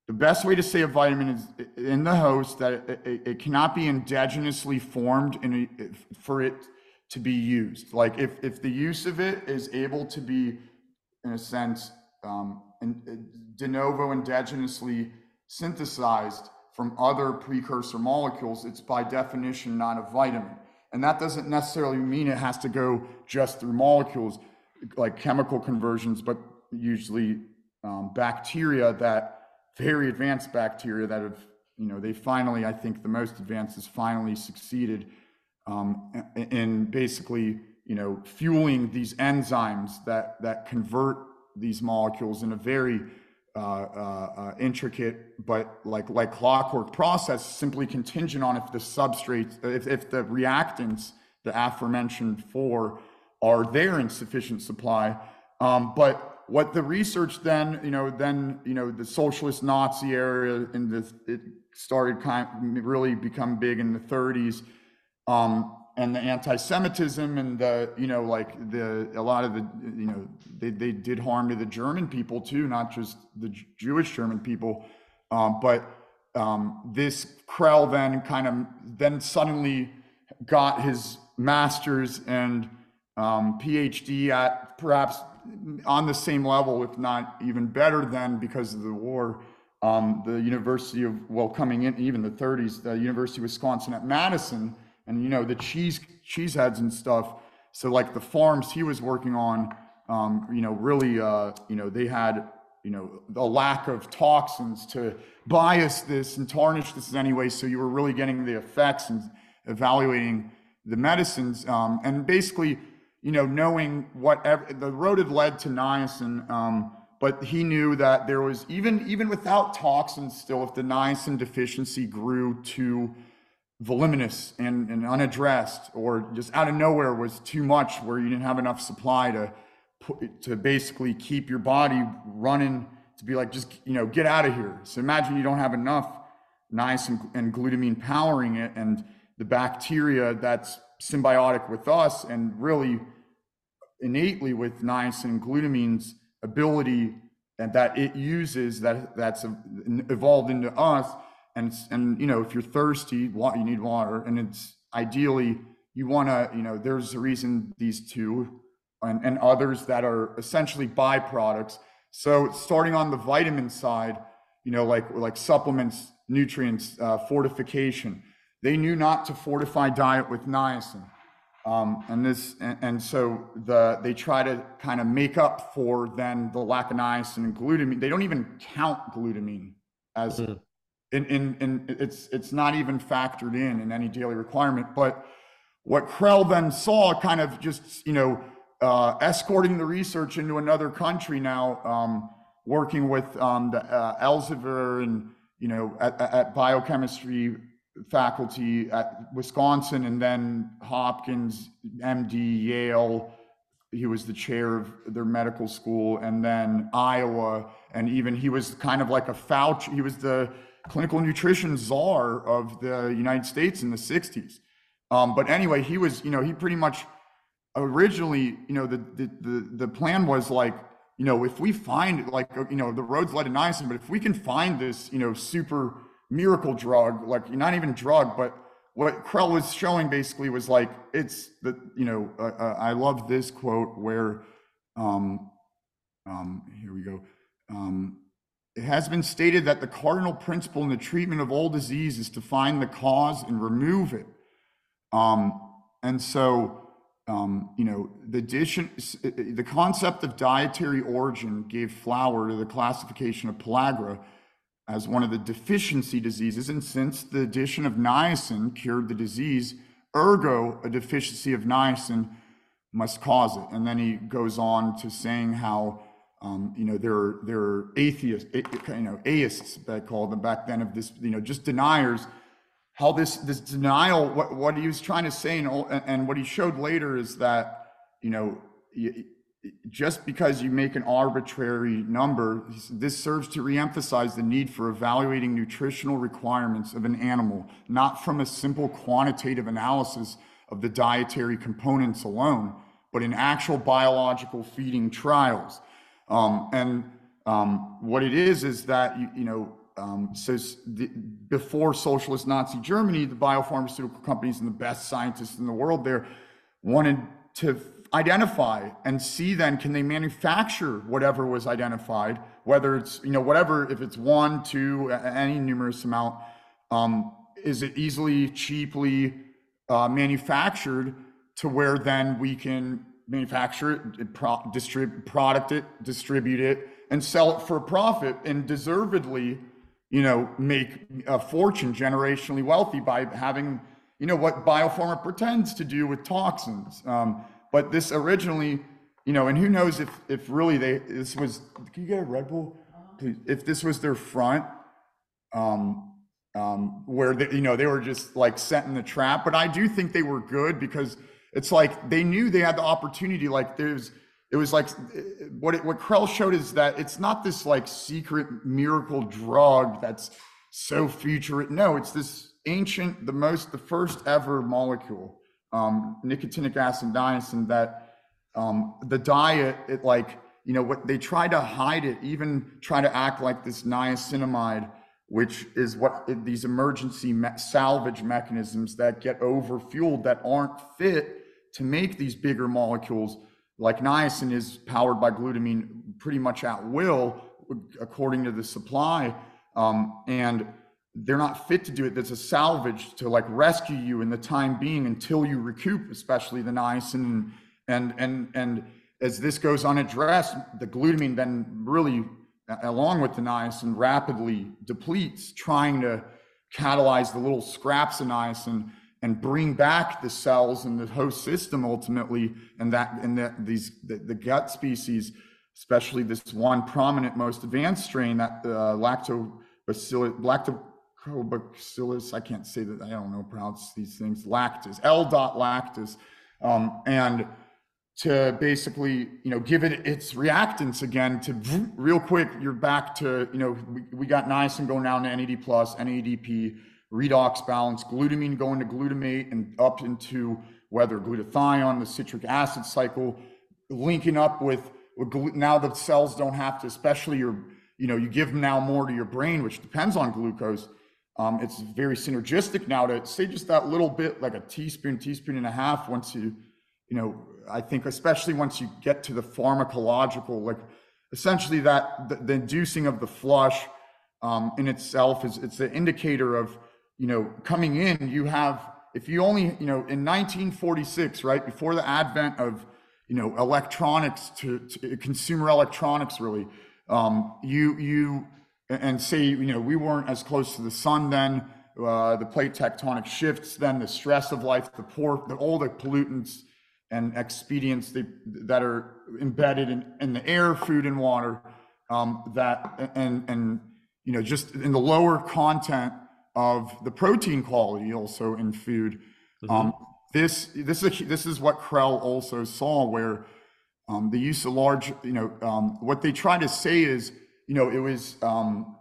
the best way to say a vitamin is in the host that it, it, it cannot be endogenously formed in a, for it to be used. Like if, if the use of it is able to be, in a sense, um, in, uh, de novo endogenously synthesized from other precursor molecules, it's by definition not a vitamin. And that doesn't necessarily mean it has to go just through molecules like chemical conversions, but usually um, bacteria that very advanced bacteria that have, you know, they finally, I think the most advanced has finally succeeded um, in basically, you know, fueling these enzymes that that convert these molecules in a very uh, uh, uh, intricate but like like clockwork process, simply contingent on if the substrates, if, if the reactants, the aforementioned four, are there in sufficient supply. Um, but what the research then, you know, then you know the socialist Nazi era and the it started kind of really become big in the 30s. Um, and the anti-Semitism and the you know like the a lot of the you know they, they did harm to the German people too, not just the Jewish German people, um, but um, this Krehl then kind of then suddenly got his master's and um, PhD at perhaps on the same level, if not even better than because of the war. Um, the University of well, coming in even the 30s, the University of Wisconsin at Madison and you know the cheese cheese heads and stuff. So like the farms he was working on, um, you know, really, uh, you know, they had you know a lack of toxins to bias this and tarnish this anyway. So you were really getting the effects and evaluating the medicines um, and basically, you know, knowing whatever the road had led to niacin. Um, but he knew that there was even even without toxins still if the niacin deficiency grew to voluminous and, and unaddressed or just out of nowhere was too much where you didn't have enough supply to to basically keep your body running to be like just you know get out of here. So imagine you don't have enough niacin and glutamine powering it and the bacteria that's symbiotic with us and really innately with niacin and glutamine's ability and that it uses that that's evolved into us and and you know if you're thirsty you need water. And it's ideally you want to you know there's a reason these two and, and others that are essentially byproducts. So starting on the vitamin side you know like like supplements nutrients uh, fortification. They knew not to fortify diet with niacin. Um, and this and, and, so the they try to kind of make up for then the lack of niacin and glutamine. They don't even count glutamine as mm-hmm and, and, and it's it's not even factored in in any daily requirement. But what Krehl then saw, kind of just you know uh, escorting the research into another country now, um, working with um, the uh, Elvehjem and you know at, at biochemistry faculty at Wisconsin and then Hopkins, MD, Yale. He was the chair of their medical school, and then Iowa, and even he was kind of like a Fauci. He was the clinical nutrition czar of the United States in the 60s. Um, but anyway, he was, you know, he pretty much originally, you know, the, the, the, the plan was like, you know, if we find like, you know, the roads led to niacin, but if we can find this, you know, super miracle drug, like not even drug, but what Krehl was showing basically was like, it's the, you know, uh, uh, I love this quote where, um, um, here we go. Um, it has been stated that the cardinal principle in the treatment of all disease is to find the cause and remove it. Um, and so, um, you know, the addition, the concept of dietary origin gave flower to the classification of pellagra as one of the deficiency diseases. And since the addition of niacin cured the disease, ergo, a deficiency of niacin must cause it. And then he goes on to saying how um, you know, there are, there are atheists, you know, atheists that called them back then of this, you know, just deniers. How this this denial, what what he was trying to say, and, and what he showed later is that, you know, just because you make an arbitrary number, this serves to reemphasize the need for evaluating nutritional requirements of an animal, not from a simple quantitative analysis of the dietary components alone, but in actual biological feeding trials. Um, and um, what it is is that you, you know um, the, before socialist Nazi Germany, the biopharmaceutical companies and the best scientists in the world there wanted to identify and see then can they manufacture whatever was identified, whether it's you know whatever if it's one, two, any numerous amount, um, is it easily, cheaply uh, manufactured to where then we can manufacture it, pro- distribute product it, distribute it, and sell it for profit, and deservedly, you know, make a fortune, generationally wealthy by having, you know, what biopharma pretends to do with toxins. Um, but this originally, you know, and who knows if if really they this was. Can you get a Red Bull? Please? If this was their front. Um, um, where they, you know they were just like set in the trap, but I do think they were good because it's like they knew they had the opportunity. Like there's, it was like what it, what Krehl showed is that it's not this like secret miracle drug that's so future. No, it's this ancient, the most, the first ever molecule, um, nicotinic acid and niacin that um, the diet, it like you know what they try to hide it, even try to act like this niacinamide which is what these emergency me- salvage mechanisms that get overfueled that aren't fit to make these bigger molecules like niacin is powered by glutamine pretty much at will according to the supply um, and they're not fit to do it. There's a salvage to like rescue you in the time being until you recoup especially the niacin. And and and, and as this goes unaddressed the glutamine then really along with the niacin, rapidly depletes, trying to catalyze the little scraps of niacin and bring back the cells in the host system ultimately, and that and that these the, the gut species, especially this one prominent, most advanced strain, that uh, lactobacillus, lactobacillus, I can't say that, I don't know pronounce these things, lactis, L. dot lactis, um, and to basically, you know, give it its reactants again to real quick, you're back to, you know, we, we got niacin going down to NAD plus, NADP, redox balance, glutamine going to glutamate and up into whether glutathione, the citric acid cycle, linking up with, now the cells don't have to, especially your, you know, you give them now more to your brain, which depends on glucose. Um, it's very synergistic now to say just that little bit, like a teaspoon, teaspoon and a half, once you, you know, I think especially once you get to the pharmacological, like essentially that the, the inducing of the flush um, in itself is it's an indicator of you know coming in. You have if you only you know in 1946, right before the advent of you know electronics to, to consumer electronics, really, um, you you and say you know we weren't as close to the sun then. Uh, the plate tectonic shifts, then the stress of life, the poor, the, all the pollutants and excipients that, that are embedded in, in the air, food, and water. Um, that and and you know just in the lower content of the protein quality also in food. Mm-hmm. Um, this this is this is what Krehl also saw, where um, the use of large, you know, um, what they try to say is, you know, it was um,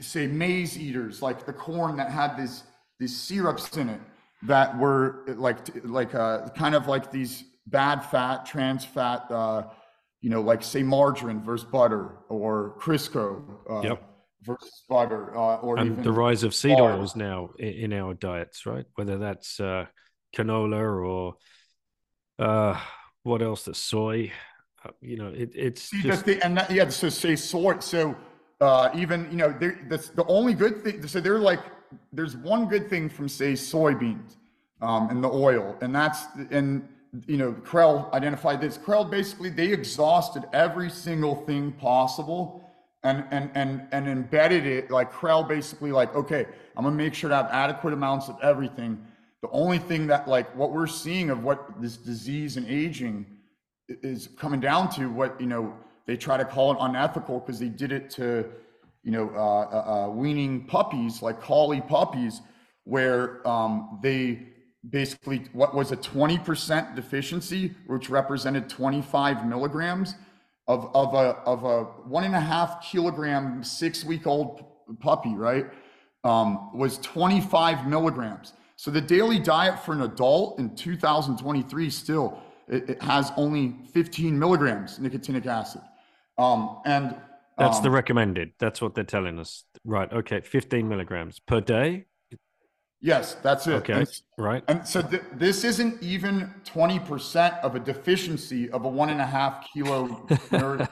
say maize eaters, like the corn that had this these syrups in it that were like like uh, kind of like these bad fat, trans fat, uh, you know, like say margarine versus butter or Crisco uh, yep. Versus butter, uh, or and even the rise of seed butter. oils now in, in, our diets, right? Whether that's uh, canola or uh, what else? The soy. Uh, you know, it, it's See, just... the, and that, yeah. So say soy. So even you know, that's the only good thing. So they're like there's one good thing from say soybeans um, and the oil, and that's and you know Krehl identified this. Krehl basically they exhausted every single thing possible and and and and embedded it like Krehl basically like okay I'm gonna make sure to have adequate amounts of everything. The only thing that like what we're seeing of what this disease and aging is coming down to what you know they try to call it unethical because they did it to you know, uh, uh, uh, weaning puppies like collie puppies, where um, they basically what was a 20% deficiency, which represented 25 milligrams of, of a of a one and a half kilogram six week old puppy, right? Um, was 25 milligrams. So the daily diet for an adult in 2023 still it, it has only 15 milligrams nicotinic acid. Um, and that's um, the recommended. That's what they're telling us. Right. Okay. 15 milligrams per day. Yes, that's it. Okay. And, right. And so th- this isn't even 20% of a deficiency of a one and a half kilo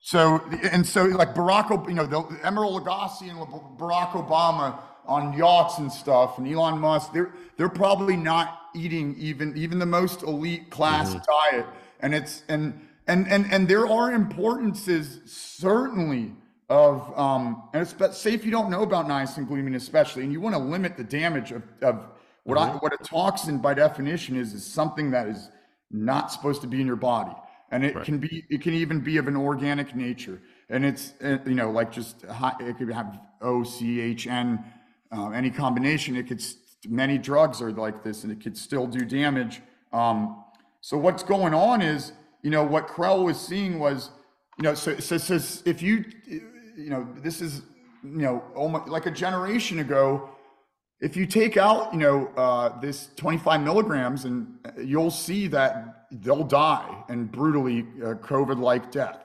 so, and so like Barack, you know, the Emeril Lagasse and Barack Obama on yachts and stuff and Elon Musk, they're, they're probably not eating even, even the most elite class mm-hmm. diet. And it's, and, and and and there are importances certainly of um and it's say if you don't know about niacin glutamine especially and you want to limit the damage of, of what mm-hmm. I what a toxin by definition is is something that is not supposed to be in your body and it right. can be it can even be of an organic nature and it's uh, you know like just high, it could have O C H N uh, any combination it could many drugs are like this and it could still do damage Um, so what's going on is, you know, what Krehl was seeing was, you know, so, so, so if you, you know, this is, you know, almost like a generation ago, if you take out, you know, uh, this 25 milligrams, and you'll see that they'll die and brutally uh, COVID-like death,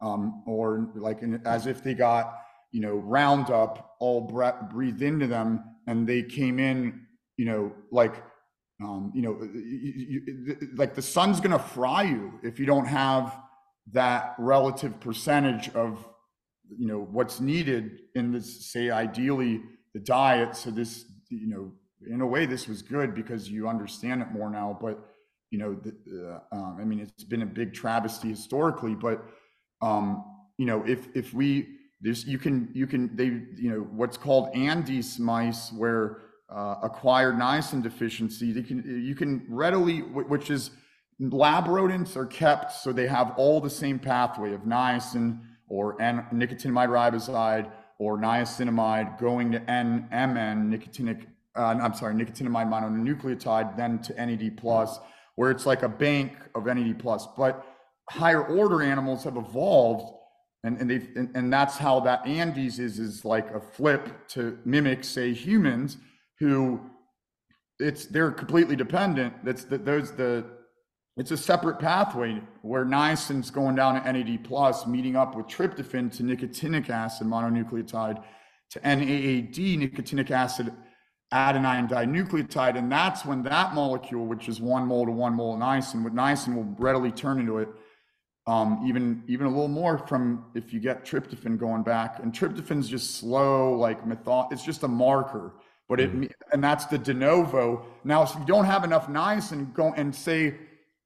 um, or like in, as if they got, you know, Roundup all bre- breathed into them, and they came in, you know, like, um, you know, you, you, like the sun's gonna fry you if you don't have that relative percentage of, you know, what's needed in this, say, ideally the diet. So this you know, in a way, this was good because you understand it more now. But you know, the, uh, um, I mean, it's been a big travesty historically. But um, you know, if if we this, you can you can they you know what's called Andes mice where uh, acquired niacin deficiency. They can you can readily, which is lab rodents are kept so they have all the same pathway of niacin or N- nicotinamide riboside or niacinamide going to NMN, nicotinic, uh, I'm sorry, nicotinamide mononucleotide, then to NAD plus, where it's like a bank of NAD plus. But higher order animals have evolved, and and they and, and that's how that Andes is is like a flip to mimic, say, humans who it's they're completely dependent. That's the, those the it's a separate pathway where niacin's going down to NAD plus, meeting up with tryptophan to nicotinic acid mononucleotide to NAAD, nicotinic acid adenine dinucleotide. And that's when that molecule, which is one mole to one mole niacin, with niacin will readily turn into it. Um, even even a little more from if you get tryptophan going back, and tryptophan's just slow, like method. It's just a marker, but it mm. and that's the de novo. Now, if you don't have enough niacin, go and say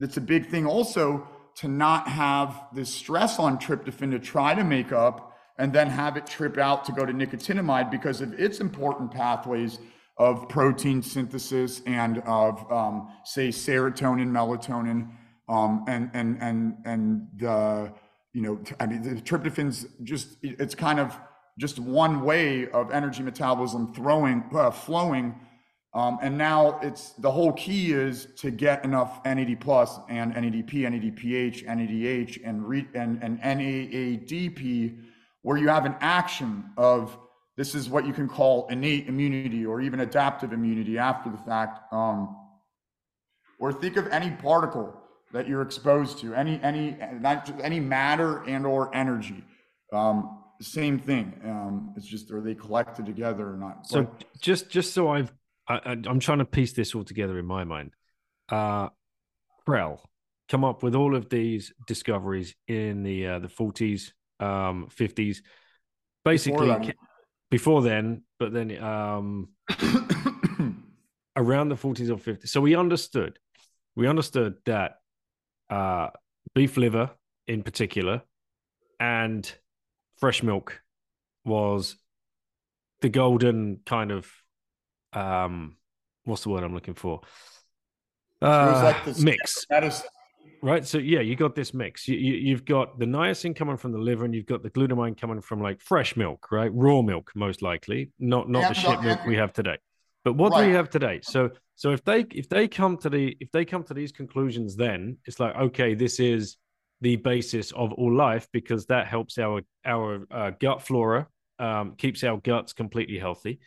it's a big thing also to not have this stress on tryptophan to try to make up and then have it trip out to go to nicotinamide because of its important pathways of protein synthesis and of um, say serotonin, melatonin, um, and and and and the you know I mean the tryptophan's just it's kind of just one way of energy metabolism throwing uh, flowing um, and now it's the whole key is to get enough NAD plus and NADP, NADPH, NADH, and re, and, and NAADP, where you have an action of this is what you can call innate immunity or even adaptive immunity after the fact. Um, or think of any particle that you're exposed to, any any not any matter and or energy. Um, same thing. Um, it's just are they collected together or not? So but, just just so I've I, am trying to piece this all together in my mind. Uh, Krehl come up with all of these discoveries in the uh, the 40s, um, 50s, basically before, before then, but then um, around the 40s or 50s. So we understood, we understood that uh, beef liver in particular and fresh milk was the golden kind of um what's the word I'm looking for? Uh, like mix. Right. So yeah, you got this mix. You, you have got the niacin coming from the liver, and you've got the glutamine coming from like fresh milk, right? Raw milk, most likely, not not yeah, the shit milk we have today. But what right. do we have today? So so if they if they come to the if they come to these conclusions, then it's like okay, this is the basis of all life because that helps our our uh, gut flora, um, keeps our guts completely healthy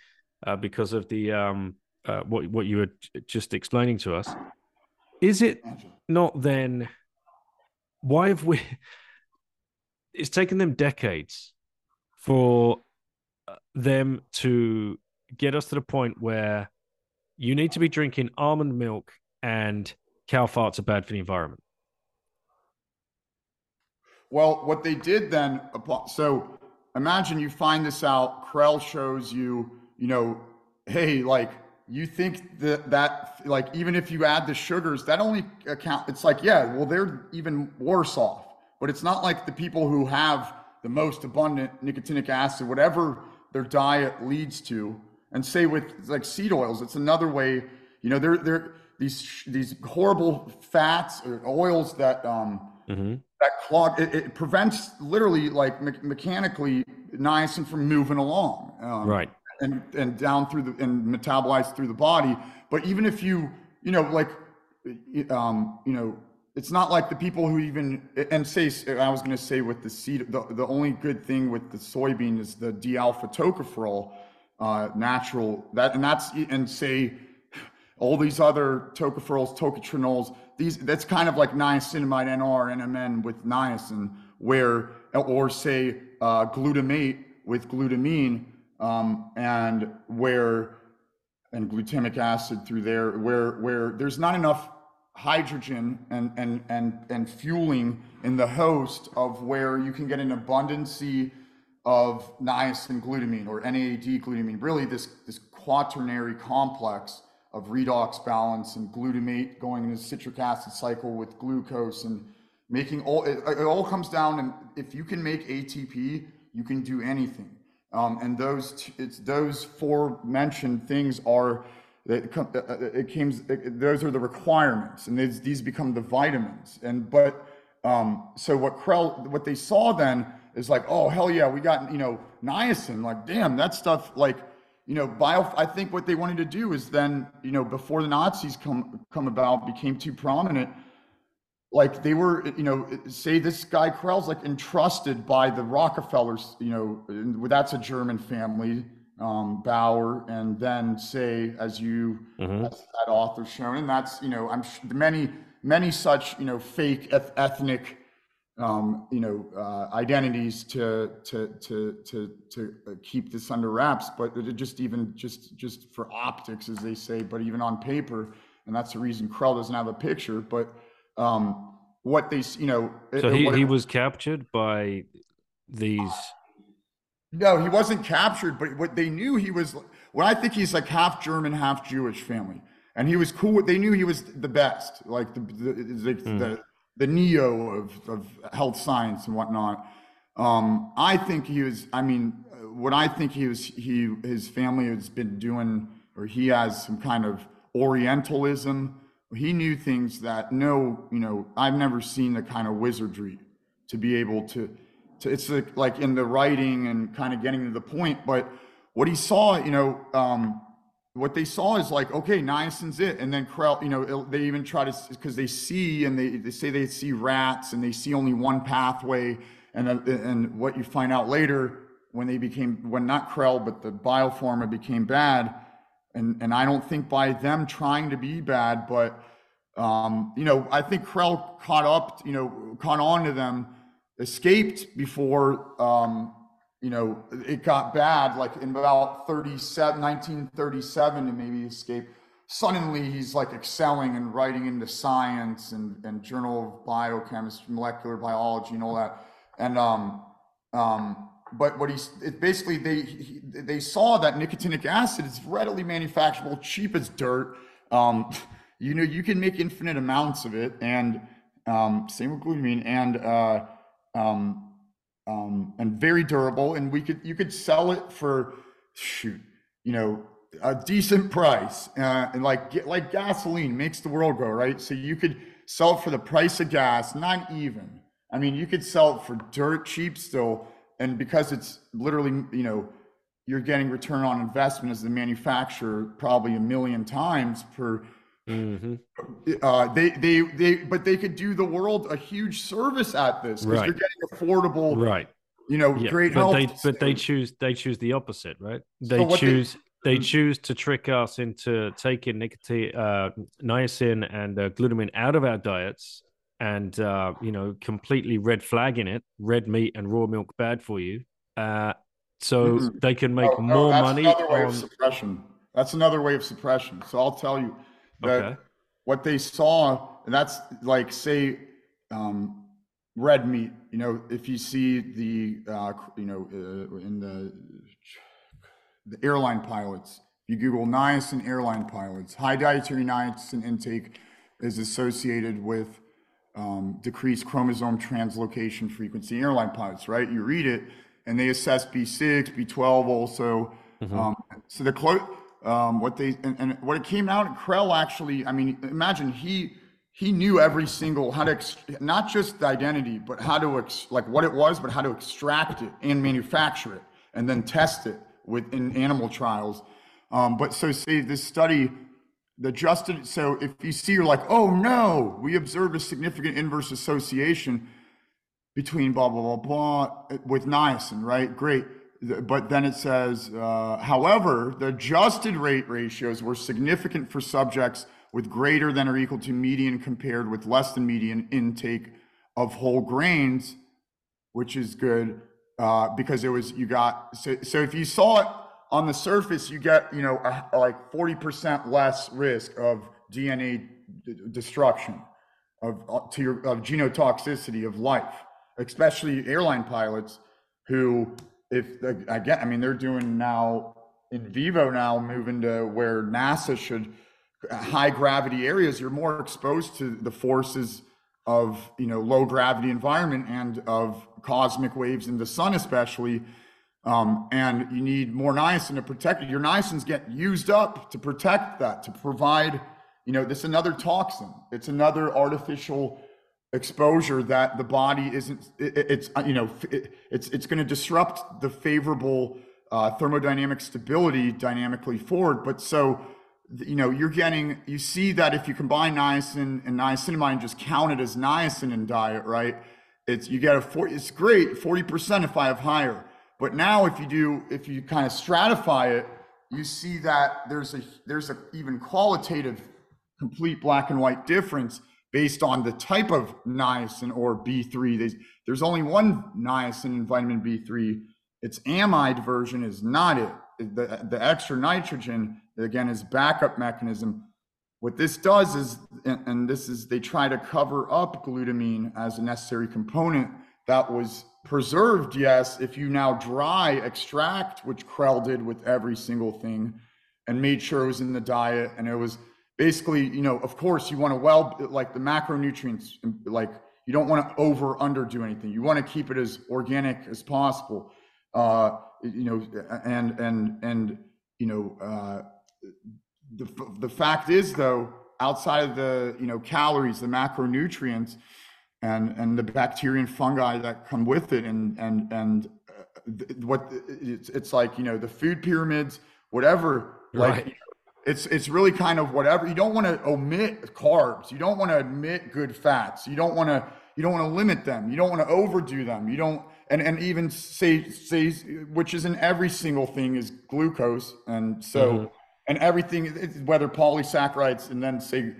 uh, because of the um, uh, what what you were just explaining to us. Is it not then? Why have we? It's taken them decades for uh, them to get us to the point where you need to be drinking almond milk and cow farts are bad for the environment. Well, what they did then, so imagine you find this out. Krehl shows you you know, hey, like you think that that like even if you add the sugars, that only account. It's like yeah, well they're even worse off. But it's not like the people who have the most abundant nicotinic acid, whatever their diet leads to. And say with like seed oils, it's another way. You know, they're they're these these horrible fats or oils that um mm-hmm. that clog. It, it, prevents literally like me- mechanically niacin from moving along. Um, right and and down through the and metabolized through the body. But even if you you know like um, you know, it's not like the people who even and say I was going to say with the seed, the, the only good thing with the soybean is the D-alpha tocopherol, uh, natural that and that's and say all these other tocopherols, tocotrienols, these that's kind of like niacinamide NR, NMN with niacin, where or say uh, glutamate with glutamine, um, and where and glutamic acid through there, where where there's not enough hydrogen and and and and fueling in the host of where you can get an abundancy of niacin glutamine or NAD glutamine, really this this quaternary complex of redox balance and glutamate going into the citric acid cycle with glucose and making all it, it all comes down and if you can make ATP, you can do anything. Um, and those it's those four mentioned things are it, uh, uh, it came it, those are the requirements and these, these become the vitamins. And but um, so what Krehl what they saw then is like oh hell yeah we got you know niacin like damn that stuff like you know bio I think what they wanted to do is then you know before the Nazis come come about became too prominent like they were you know say this guy Krehl's like entrusted by the Rockefellers you know that's a German family um, Bauer, and then say, as you, mm-hmm. as that author shown, and that's you know, I'm many many such you know fake eth- ethnic um, you know uh, identities to to to to to uh, keep this under wraps, but just even just just for optics, as they say, but even on paper, and that's the reason Krehl doesn't have a picture, but. Um, what they you know so he, he was captured by these no, he wasn't captured, but what they knew he was. Well, I think he's like half German, half Jewish family, and he was cool. They knew he was the best, like the the the, mm. the, the neo of of health science and whatnot. Um, I think he was. I mean, what I think he was. He his family has been doing, or he has some kind of Orientalism. He knew things that no, you know, I've never seen the kind of wizardry to be able to to it's like in the writing and kind of getting to the point. But what he saw, you know, um, what they saw is like, okay, niacin's it. And then Krehl, you know, they even try to, because they see and they, they say they see rats and they see only one pathway. And, and what you find out later when they became, when not Krehl, but the Biopharma became bad. And, and I don't think by them trying to be bad, but, um, you know, I think Krehl caught up, you know, caught on to them escaped before um, you know it got bad like in about 37 1937 and maybe escaped suddenly he's like excelling and writing into science and, and journal of biochemistry molecular biology and all that. And um, um, but what he's it basically they he, they saw that nicotinic acid is readily manufacturable cheap as dirt um, you know you can make infinite amounts of it and um, same with glutamine and uh, um, um, and very durable. And we could you could sell it for shoot, you know, a decent price. Uh, and like like gasoline makes the world go right. So you could sell it for the price of gas, not even. I mean, you could sell it for dirt cheap still, and because it's literally you know you're getting return on investment as the manufacturer probably a million times per Mm-hmm. Uh, they, they, they, but they could do the world a huge service at this because right. they're getting affordable, right? You know, yeah, great but health. They, but they choose, they choose the opposite, right? They so choose, they, they, mm-hmm. choose to trick us into taking nicotine, uh, niacin, and uh, glutamine out of our diets, and uh, you know, completely red flagging it, red meat and raw milk bad for you. Uh, so mm-hmm. they can make oh, more no, money. Another way on... of suppression. That's another way of suppression. So I'll tell you that okay. what they saw, and that's like say um, red meat. You know, if you see the uh, you know uh, in the the airline pilots, you Google niacin airline pilots, high dietary niacin intake is associated with um, decreased chromosome translocation frequency airline pilots, right? You read it, and they assess B6, B12 also. Mm-hmm. Um, so the close um, what they and, and, what it came out Krehl actually I mean imagine he he knew every single how to ex, not just the identity but how to ex, like what it was but how to extract it and manufacture it and then test it within animal trials um, but so say this study the adjusted. So if you see, you're like, oh no, we observed a significant inverse association between blah blah blah blah with niacin, right? Great. But then it says, uh, however, the adjusted rate ratios were significant for subjects with greater than or equal to median compared with less than median intake of whole grains, which is good uh, because it was you got so, so if you saw it on the surface, you get you know a, like forty percent less risk of DNA d- destruction of uh, to your of genotoxicity of life, especially airline pilots who if again, I mean they're doing now in vivo now moving to where NASA should high gravity areas, you're more exposed to the forces of you know low gravity environment and of cosmic waves in the sun, especially. Um, and you need more niacin to protect it. Your niacins get used up to protect that, to provide, you know, this another toxin. It's another artificial exposure that the body isn't. It, it's you know, it, it's it's going to disrupt the favorable uh, thermodynamic stability dynamically forward. But so you know, you're getting, you see that if you combine niacin and niacinamide and just count it as niacin in diet, right? It's, you get a 40, it's great, 40% if I have higher. But now if you do, if you kind of stratify it, you see that there's a, there's a even qualitative complete black and white difference based on the type of niacin or B3. There's, there's only one niacin in vitamin B3. Its amide version is not it. The, the extra nitrogen again is backup mechanism. What this does is, and this is, they try to cover up glutamine as a necessary component that was preserved, yes, if you now dry extract, which Krehl did with every single thing, and made sure it was in the diet. And it was basically, you know, of course, you want to well, like the macronutrients, like you don't want to over underdo anything. You want to keep it as organic as possible. Uh, you know, and, and, and, you know, uh, the, the fact is though outside of the you know calories the macronutrients and and the bacteria and fungi that come with it and and and uh, what it's, it's like you know the food pyramids whatever like right. it's it's really kind of whatever. You don't want to omit carbs. You don't want to omit good fats. You don't want to you don't want to limit them. You don't want to overdo them. You don't and and even say say which is in every single thing is glucose. And so mm-hmm. and everything, whether polysaccharides and then say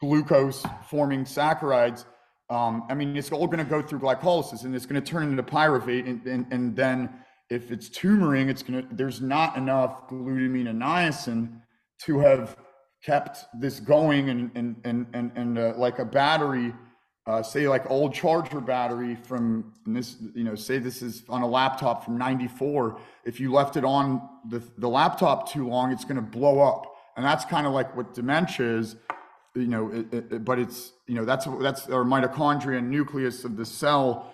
glucose forming saccharides, um, I mean, it's all going to go through glycolysis and it's going to turn into pyruvate. And, and, and then if it's tumoring, it's going to, there's not enough glutamine and niacin to have kept this going and, and, and, and, and uh, like a battery uh, say like old charger battery from this, you know, say this is on a laptop from 94. If you left it on the, the laptop too long, it's going to blow up. And that's kind of like what dementia is, you know, it, it, but it's, you know, that's, that's our mitochondria and nucleus of the cell.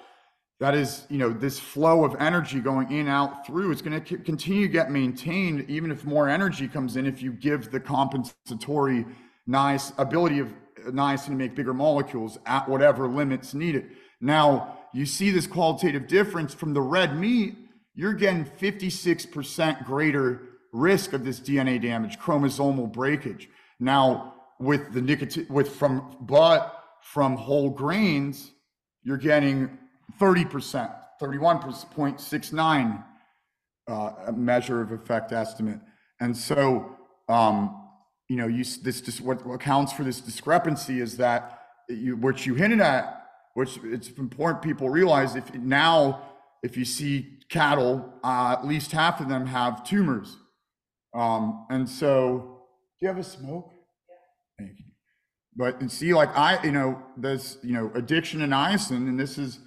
That is, you know, this flow of energy going in, out, through. It's going to continue to get maintained, even if more energy comes in, if you give the compensatory nice ability of niacin to make bigger molecules at whatever limits needed. Now, you see this qualitative difference from the red meat, you're getting 56% greater risk of this DNA damage, chromosomal breakage. Now, with the nicotine, with from, but from whole grains, you're getting 30%, 31.69 uh, measure of effect estimate. And so, um, you know, you this just what accounts for this discrepancy is that you what you hinted at, which it's important people realize if now if you see cattle, uh, at least half of them have tumors, um, and so do you have a smoke? But and see, like I, you know, there's you know addiction to niacin, and this is,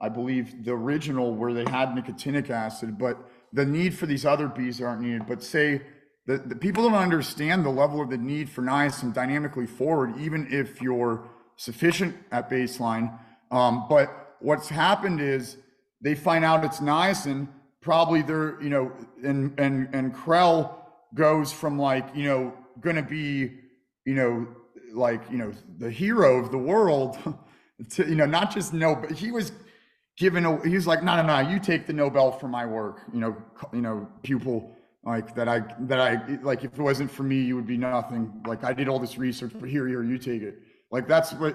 I believe, the original where they had nicotinic acid, but the need for these other bees aren't needed. But say the, the people don't understand the level of the need for niacin dynamically forward, even if you're sufficient at baseline. Um, but what's happened is they find out it's niacin. Probably they're, you know, and and and Krehl goes from like, you know, going to be, you know, like, you know, the hero of the world to, you know, not just no, but he was given a, he was like, no, no, no, you take the Nobel for my work, you know, you know, pupil like that I that I like if it wasn't for me, you would be nothing. Like I did all this research, but here, here, you take it. Like that's what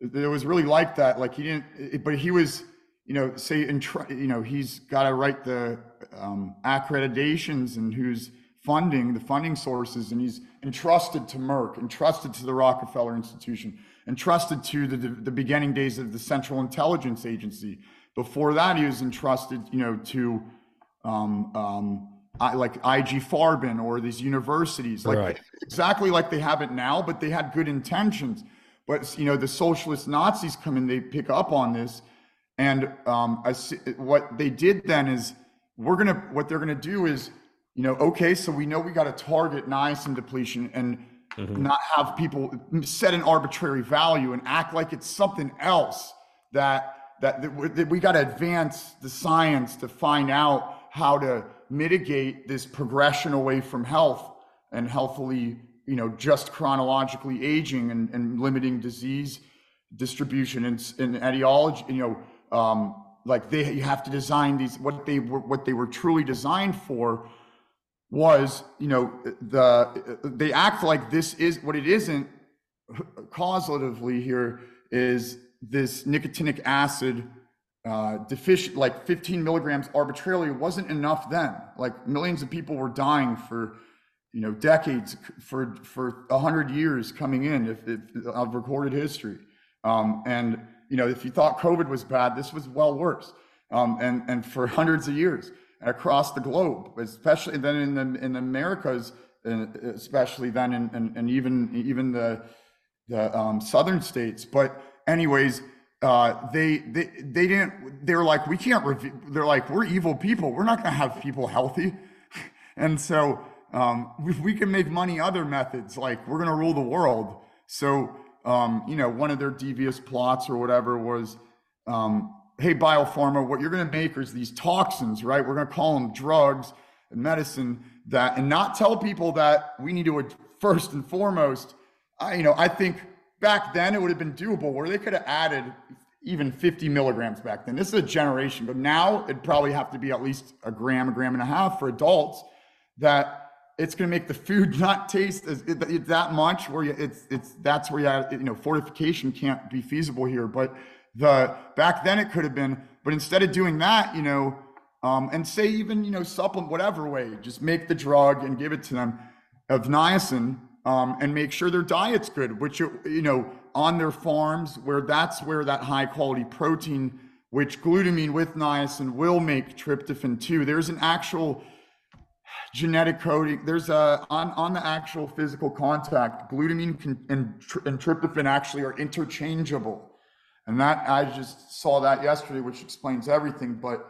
it was really like that. Like he didn't, it, but he was, you know, say, in, you know, he's got to write the um, accreditations and who's funding the funding sources, and he's entrusted to Merck, entrusted to the Rockefeller Institution, entrusted to the, the beginning days of the Central Intelligence Agency. Before that, he was entrusted, you know, to um, um, I, like IG Farben or these universities, like right. exactly like they have it now, but they had good intentions. But you know, the socialist Nazis come in, they pick up on this, and um, I see, what they did then is we're gonna what they're gonna do is you know okay, so we know we got to target niacin depletion and mm-hmm. not have people set an arbitrary value and act like it's something else that that, that we got to advance the science to find out how to mitigate this progression away from health and healthily you know, just chronologically aging and, and limiting disease distribution and, and etiology, you know, um, like they you have to design these what they were what they were truly designed for was you know the they act like this is what it isn't causatively here is this nicotinic acid uh, deficient like 15 milligrams arbitrarily wasn't enough then like millions of people were dying for you know, decades for for a hundred years coming in if, if, of recorded history. Um, and you know, if you thought COVID was bad, this was well worse. Um, and and for hundreds of years across the globe, especially then in the in the Americas, especially then, and and, even even the the um, southern states. But anyways, uh, they they they didn't. They're like we can't. They're like we're evil people. We're not going to have people healthy, and so um, if we can make money other methods, like we're going to rule the world. So, um, you know, one of their devious plots or whatever was, um, hey, biopharma, what you're going to make is these toxins, right? We're going to call them drugs and medicine that, and not tell people that we need to first and foremost. I, you know, I think back then it would have been doable where they could have added even 50 milligrams back then. This is a generation, but now it'd probably have to be at least a gram, a gram and a half for adults that it's going to make the food not taste as it, that much where you, it's it's that's where you, have, you know fortification can't be feasible here but the back then it could have been but instead of doing that you know um, and say even you know supplement whatever way just make the drug and give it to them of niacin um, and make sure their diet's good which you know on their farms where that's where that high quality protein which glutamine with niacin will make tryptophan too there's an actual genetic coding. There's a on on the actual physical contact, glutamine can, and, and tryptophan actually are interchangeable, and that I just saw that yesterday, which explains everything. But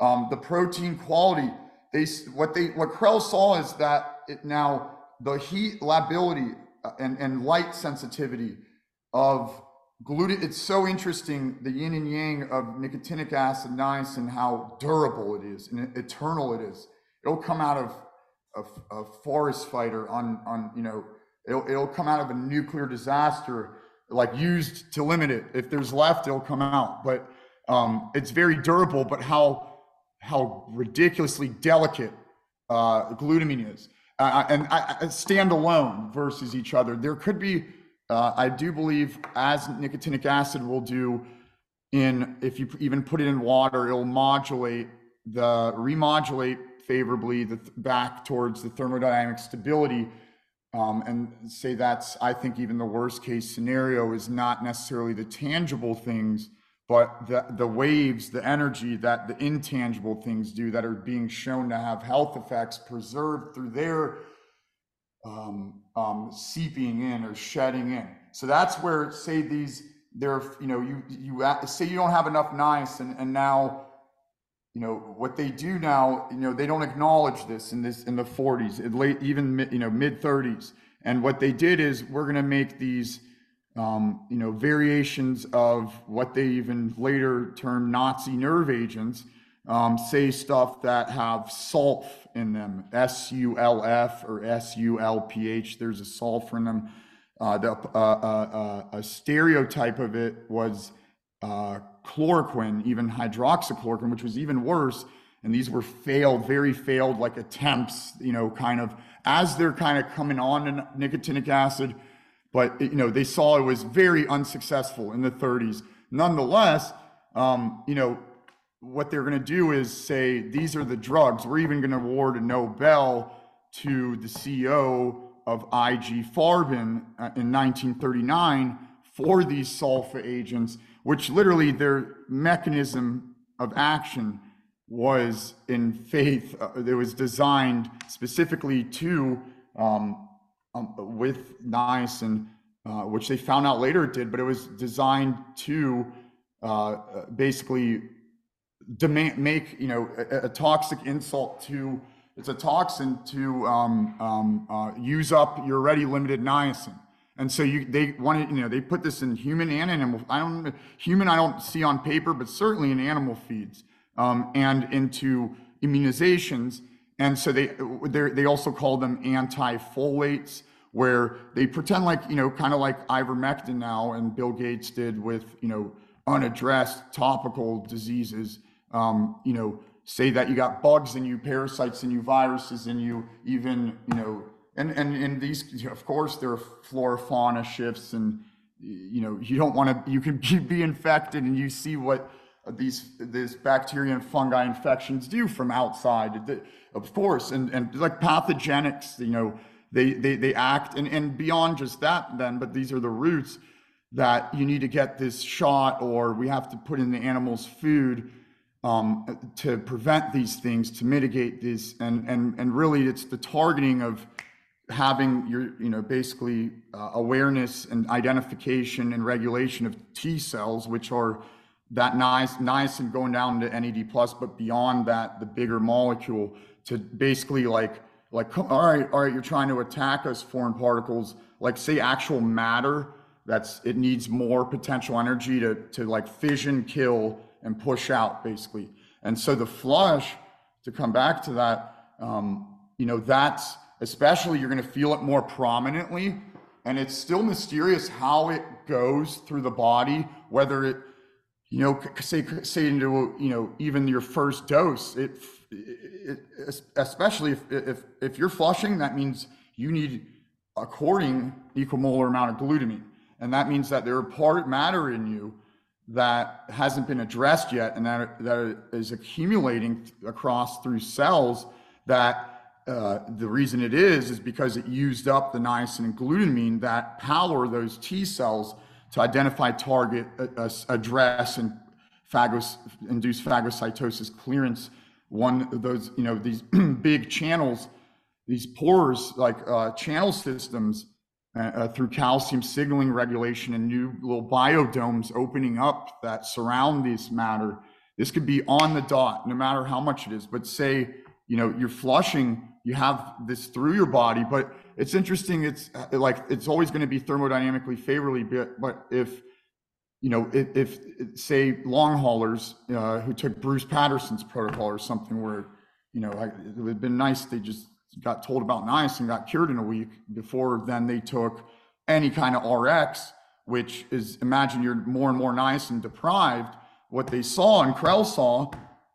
um, the protein quality, they what they what Krehl saw is that it now the heat lability uh, and and light sensitivity of gluten. It's so interesting the yin and yang of nicotinic acid, niacin, how durable it is and eternal it is it'll come out of a, a forest fighter on on you know it'll, it'll come out of a nuclear disaster like used to limit it. If there's left it'll come out. But um, it's very durable but how how ridiculously delicate uh, glutamine is. Uh, uh and I, I stand alone versus each other. There could be uh, i do believe as nicotinic acid will do in if you even put it in water it'll modulate the remodulate favorably the, back towards the thermodynamic stability um, and say that's i think even the worst case scenario is not necessarily the tangible things but the, the waves the energy that the intangible things do that are being shown to have health effects preserved through their um, um, seeping in or shedding in. So that's where say these there you know you you say you don't have enough niacin and now you know what they do now you know they don't acknowledge this in this in the 40s late even you know mid 30s and what they did is we're going to make these um, you know variations of what they even later term nazi nerve agents um, say stuff that have sulf in them s-u-l-f or s-u-l-p-h there's a sulfur in them. Uh, the, uh, uh, uh a stereotype of it was uh, chloroquine, even hydroxychloroquine, which was even worse. and these were failed, very failed, like attempts, you know, kind of as they're kind of coming on to nicotinic acid, but you know they saw it was very unsuccessful in the 30s. Nonetheless, um, you know what they're going to do is say these are the drugs. We're even going to award a Nobel to the CEO of IG Farben uh, in 1939 for these sulfa agents, which literally their mechanism of action was in faith. Uh, it was designed specifically to um, um, with niacin, uh, which they found out later it did, but it was designed to uh, basically demand, make you know a, a, toxic insult to it's a toxin to um, um, uh, use up your already limited niacin. And so you, they wanted, you know, they put this in human and animal. I don't human. I don't see on paper, but certainly in animal feeds um, and into immunizations. And so they they also call them anti-folates, where they pretend like you know, kind of like ivermectin now, and Bill Gates did with you know unaddressed topical diseases. Um, you know, say that you got bugs in you, parasites in you, viruses in you, even you know, and and and these, of course, there are flora fauna shifts, and you know, you don't want to, you can be infected, and you see what these these bacteria and fungi infections do from outside. Of course and and like pathogenics you know they they, they act and and beyond just that then but these are the roots that you need to get this shot or we have to put in the animal's food um, to prevent these things to mitigate this. And and and really it's the targeting of having your you know basically uh, awareness and identification and regulation of t cells which are that nice niacin going down to NAD plus, but beyond that, the bigger molecule to basically like like all right, all right, you're trying to attack us foreign particles, like say actual matter. That's it needs more potential energy to to like fission, kill, and push out basically. And so the flush, to come back to that, um, you know, that's especially you're going to feel it more prominently, and it's still mysterious how it goes through the body, whether it you know, say, say into, you know, even your first dose, it, it, especially if, if, if you're flushing, that means you need according equimolar amount of glutamine. And that means that there are part matter in you that hasn't been addressed yet and that, that is accumulating across through cells that uh, the reason it is is because it used up the niacin and glutamine that power those T cells to identify target, uh, address, and phagos, induce phagocytosis clearance. One of those, you know, these big channels, these pores, like uh, channel systems uh, uh, through calcium signaling regulation and new little biodomes opening up that surround this matter. This could be on the dot, no matter how much it is. But say, you know, you're flushing, you have this through your body, but it's interesting. It's uh, like it's always going to be thermodynamically favorably, but, if you know, if, if say long haulers uh, who took Bruce Patterson's protocol or something, where you know it would have been nice they just got told about nice and got cured in a week. Before then, they took any kind of RX, which is imagine you're more and more nice and deprived. What they saw and Krehl saw,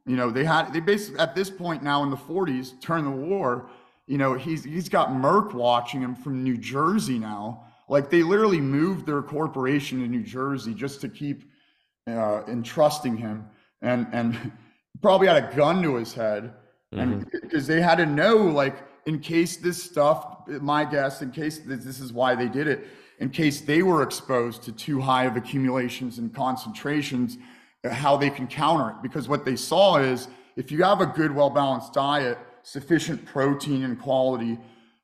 you know, they had they basically at this point now in the 40s, turn the war you know, he's he's got Merck watching him from New Jersey now. Like they literally moved their corporation to New Jersey just to keep uh, entrusting him, and and probably had a gun to his head, mm-hmm. and because they had to know, like, in case this stuff, my guess, in case this, this is why they did it, in case they were exposed to too high of accumulations and concentrations, how they can counter it. Because what they saw is if you have a good, well balanced diet sufficient protein and quality.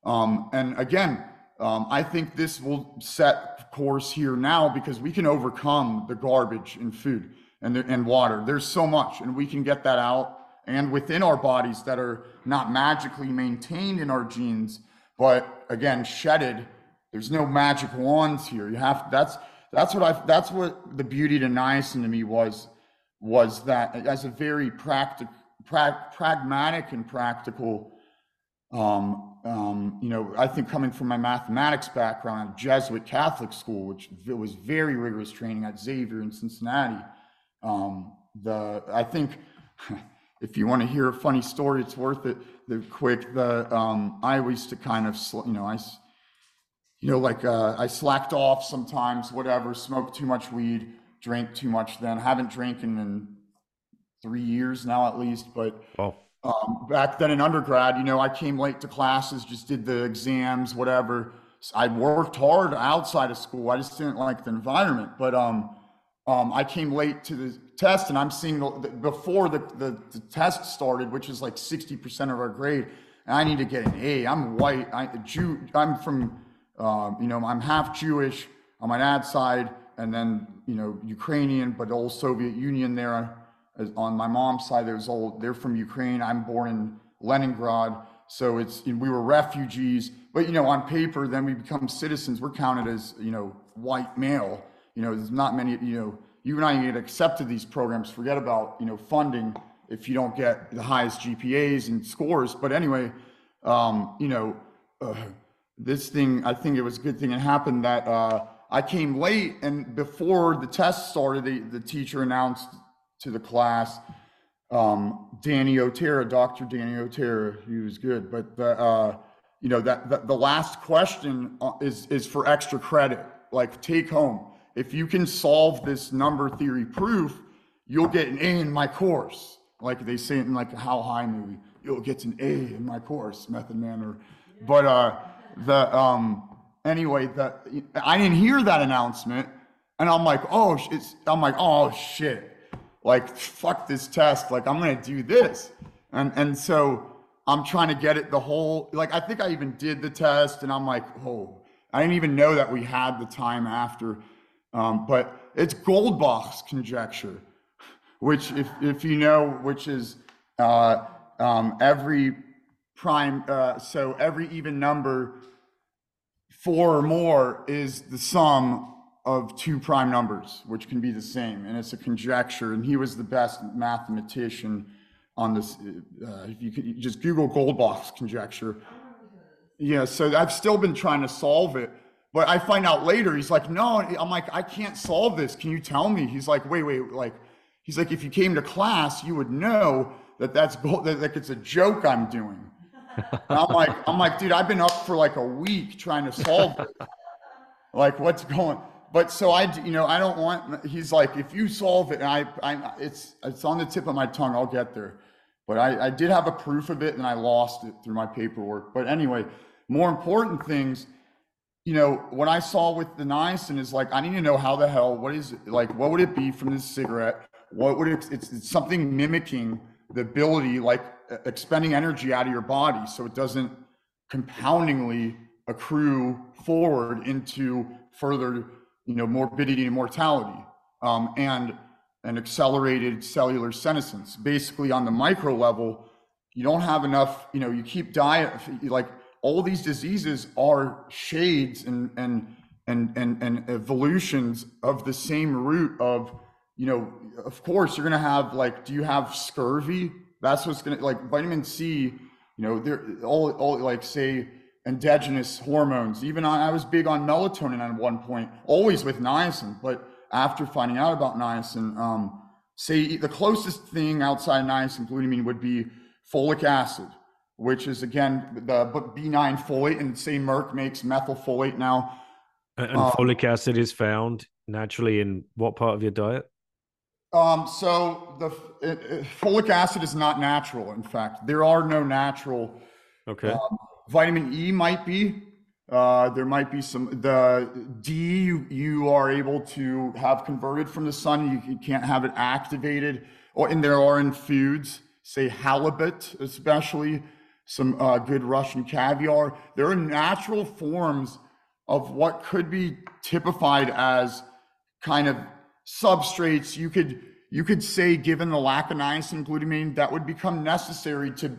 Um, and again, um, I think this will set course here now because we can overcome the garbage in food and, the, and water. There's so much, and we can get that out and within our bodies that are not magically maintained in our genes, but again, shedded. There's no magic wands here. You have that's that's what I that's what the beauty to niacin to me was was that as a very practical pra- pragmatic and practical. Um, um, you know, I think coming from my mathematics background, Jesuit Catholic school, which was very rigorous training at Xavier in Cincinnati, um, the I think if you want to hear a funny story, it's worth it. The quick, the um, I used to kind of, you know, I, you know, like uh, I slacked off sometimes, whatever, smoked too much weed, drank too much. Then haven't drinking in three years now at least, but oh. um, back then in undergrad, you know, I came late to classes, just did the exams, whatever. I worked hard outside of school. I just didn't like the environment, but um, um, I came late to the test and I'm seeing the, the, before the, the, the, test started, which is like 60% of our grade, and I need to get an A. I'm white. I, Jew, I'm from, uh, you know, I'm half Jewish on my dad's side, and then, you know, Ukrainian, but old Soviet Union there. On my mom's side, there's old, they're from Ukraine. I'm born in Leningrad. So it's, we were refugees, but, you know, on paper, then we become citizens. We're counted as, you know, white male you know, there's not many, you know, you and I get accepted these programs, forget about, you know, funding if you don't get the highest GPAs and scores. But anyway, um, you know, uh, this thing, I think it was a good thing it happened that uh, I came late and before the test started, the, the teacher announced to the class, um, Danny Otero, Dr. Danny Otero, he was good, but the, uh, you know, that, that the last question uh, is, is for extra credit, like take home if you can solve this number theory proof, you'll get an A in my course. Like they say in like a How High movie, you'll get an A in my course, Method Man. Or, but uh, the um, anyway, the I didn't hear that announcement, and I'm like, oh, it's I'm like, oh shit, like fuck this test, like I'm gonna do this, and and so I'm trying to get it the whole like I think I even did the test, and I'm like, oh, I didn't even know that we had the time after um, but it's Goldbach's conjecture, which, if, if you know, which is uh, um, every prime, uh, so every even number, four or more, is the sum of two prime numbers, which can be the same. And it's a conjecture. And he was the best mathematician on this. Uh, you could just Google Goldbach's conjecture. Yeah, so I've still been trying to solve it but I find out later, he's like, no, I'm like, I can't solve this. Can you tell me? He's like, wait, wait, like, he's like, if you came to class, you would know that that's that like it's a joke I'm doing. And I'm like, I'm like, dude, I've been up for like a week trying to solve it. like, what's going? But so I, you know, I don't want. He's like, if you solve it, and I, I, it's it's on the tip of my tongue. I'll get there. But I, I did have a proof of it, and I lost it through my paperwork. But anyway, more important things you know, what I saw with the niacin is like, I need to know how the hell, what is it, like, what would it be from this cigarette? What would it, it's, it's something mimicking the ability, like expending energy out of your body so it doesn't compoundingly accrue forward into further, you know, morbidity and mortality um, and an accelerated cellular senescence. Basically, on the micro level, you don't have enough, you know, you keep diet, like all these diseases are shades and and and and, and evolutions of the same root of you know of course you're going to have like do you have scurvy that's what's going to like vitamin c you know they're all, all like say endogenous hormones even I, I was big on melatonin at one point always with niacin but after finding out about niacin um, say the closest thing outside niacin glutamine would be folic acid which is again the B9 folate, and say Merck makes methylfolate now. And um, folic acid is found naturally in what part of your diet? Um, so the it, it, folic acid is not natural. In fact, there are no natural. Okay. Um, vitamin E might be. Uh, there might be some the D you, you are able to have converted from the sun. You, you can't have it activated, or and there are in foods, say halibut especially some uh, good Russian caviar. There are natural forms of what could be typified as kind of substrates. You could you could say, given the lack of niacin glutamine, that would become necessary to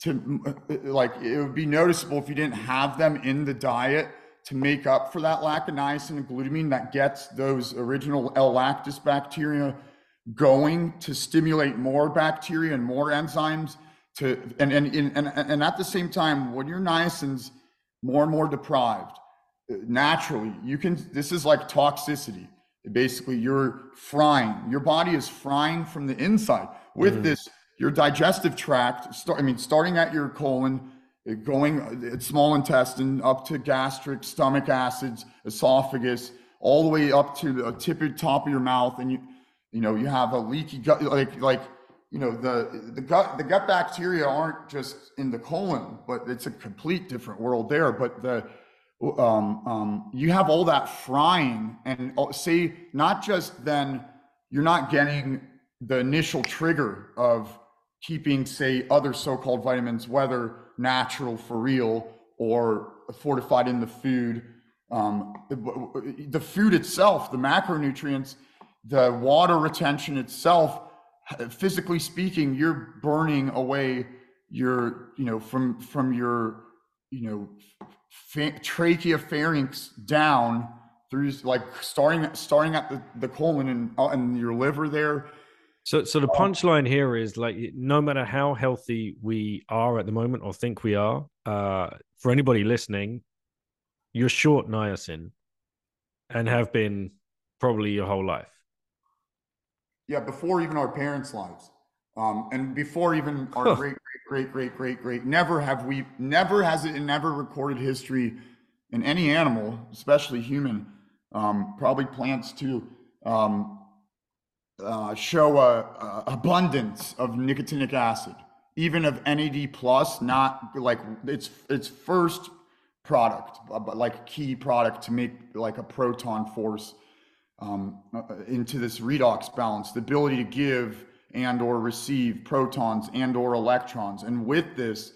to uh, like it would be noticeable if you didn't have them in the diet to make up for that lack of niacin and glutamine that gets those original L lactis bacteria going to stimulate more bacteria and more enzymes to and and and and at the same time when your niacin's more and more deprived naturally you can this is like toxicity basically you're frying your body is frying from the inside with mm-hmm. this your digestive tract. Start, I mean, starting at your colon, uh, going uh, small intestine up to gastric, stomach acids, esophagus, all the way up to the tip of top of your mouth, and you, you know, you have a leaky gut, like like you know the the gut the gut bacteria aren't just in the colon, but it's a complete different world there. But the um, um, you have all that frying, and uh, say not just then you're not getting the initial trigger of keeping say other so-called vitamins, whether natural for real or fortified in the food. Um, the food itself, the macronutrients, the water retention itself physically speaking, you're burning away your, you know, from from your, you know, fa- trachea pharynx down through like starting starting at the, the colon and uh, and your liver there. So, so the um, punchline here is like, no matter how healthy we are at the moment or think we are, uh, for anybody listening, you're short niacin, and have been probably your whole life. Yeah, before even our parents' lives, um, and before even our great, great, great, great, great, great. Never have we, never has it in never recorded history in any animal, especially human, um, probably plants too, um, uh, show a, a, abundance of nicotinic acid, even of NAD plus, not like its its first product, but like key product to make like a proton force um, uh, into this redox balance, the ability to give and or receive protons and or electrons. And with this,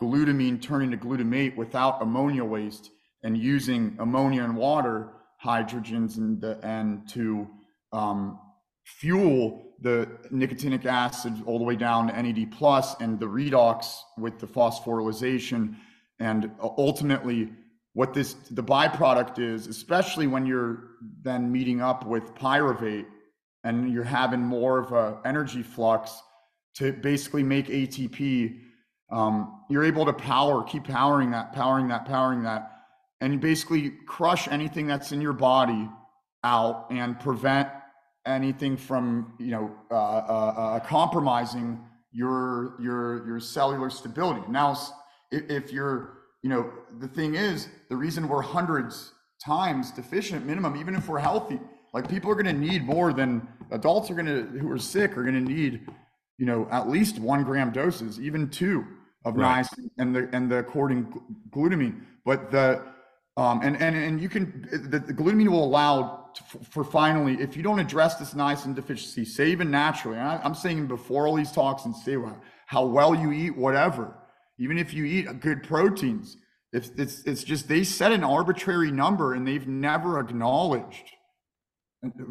glutamine turning to glutamate without ammonia waste and using ammonia and water hydrogens and, the, and to um, fuel the nicotinic acid all the way down to NAD plus and the redox with the phosphorylation and uh, ultimately what this the byproduct is, especially when you're then meeting up with pyruvate and you're having more of a energy flux to basically make ATP, um, you're able to power, keep powering that, powering that, powering that, and basically crush anything that's in your body out and prevent anything from you know uh, uh, uh, compromising your your your cellular stability. Now, if, if you're you know, the thing is, the reason we're hundreds times deficient minimum, even if we're healthy, like people are going to need more than adults are going to, who are sick, are going to need, you know, at least one gram doses, even two of right. niacin and the and the according glutamine. But the um, and and and you can the, the glutamine will allow to, for finally if you don't address this niacin deficiency, say even naturally. I, am saying before all these talks and say how well you eat, whatever even if you eat good proteins. It's, it's, it's just they set an arbitrary number and they've never acknowledged.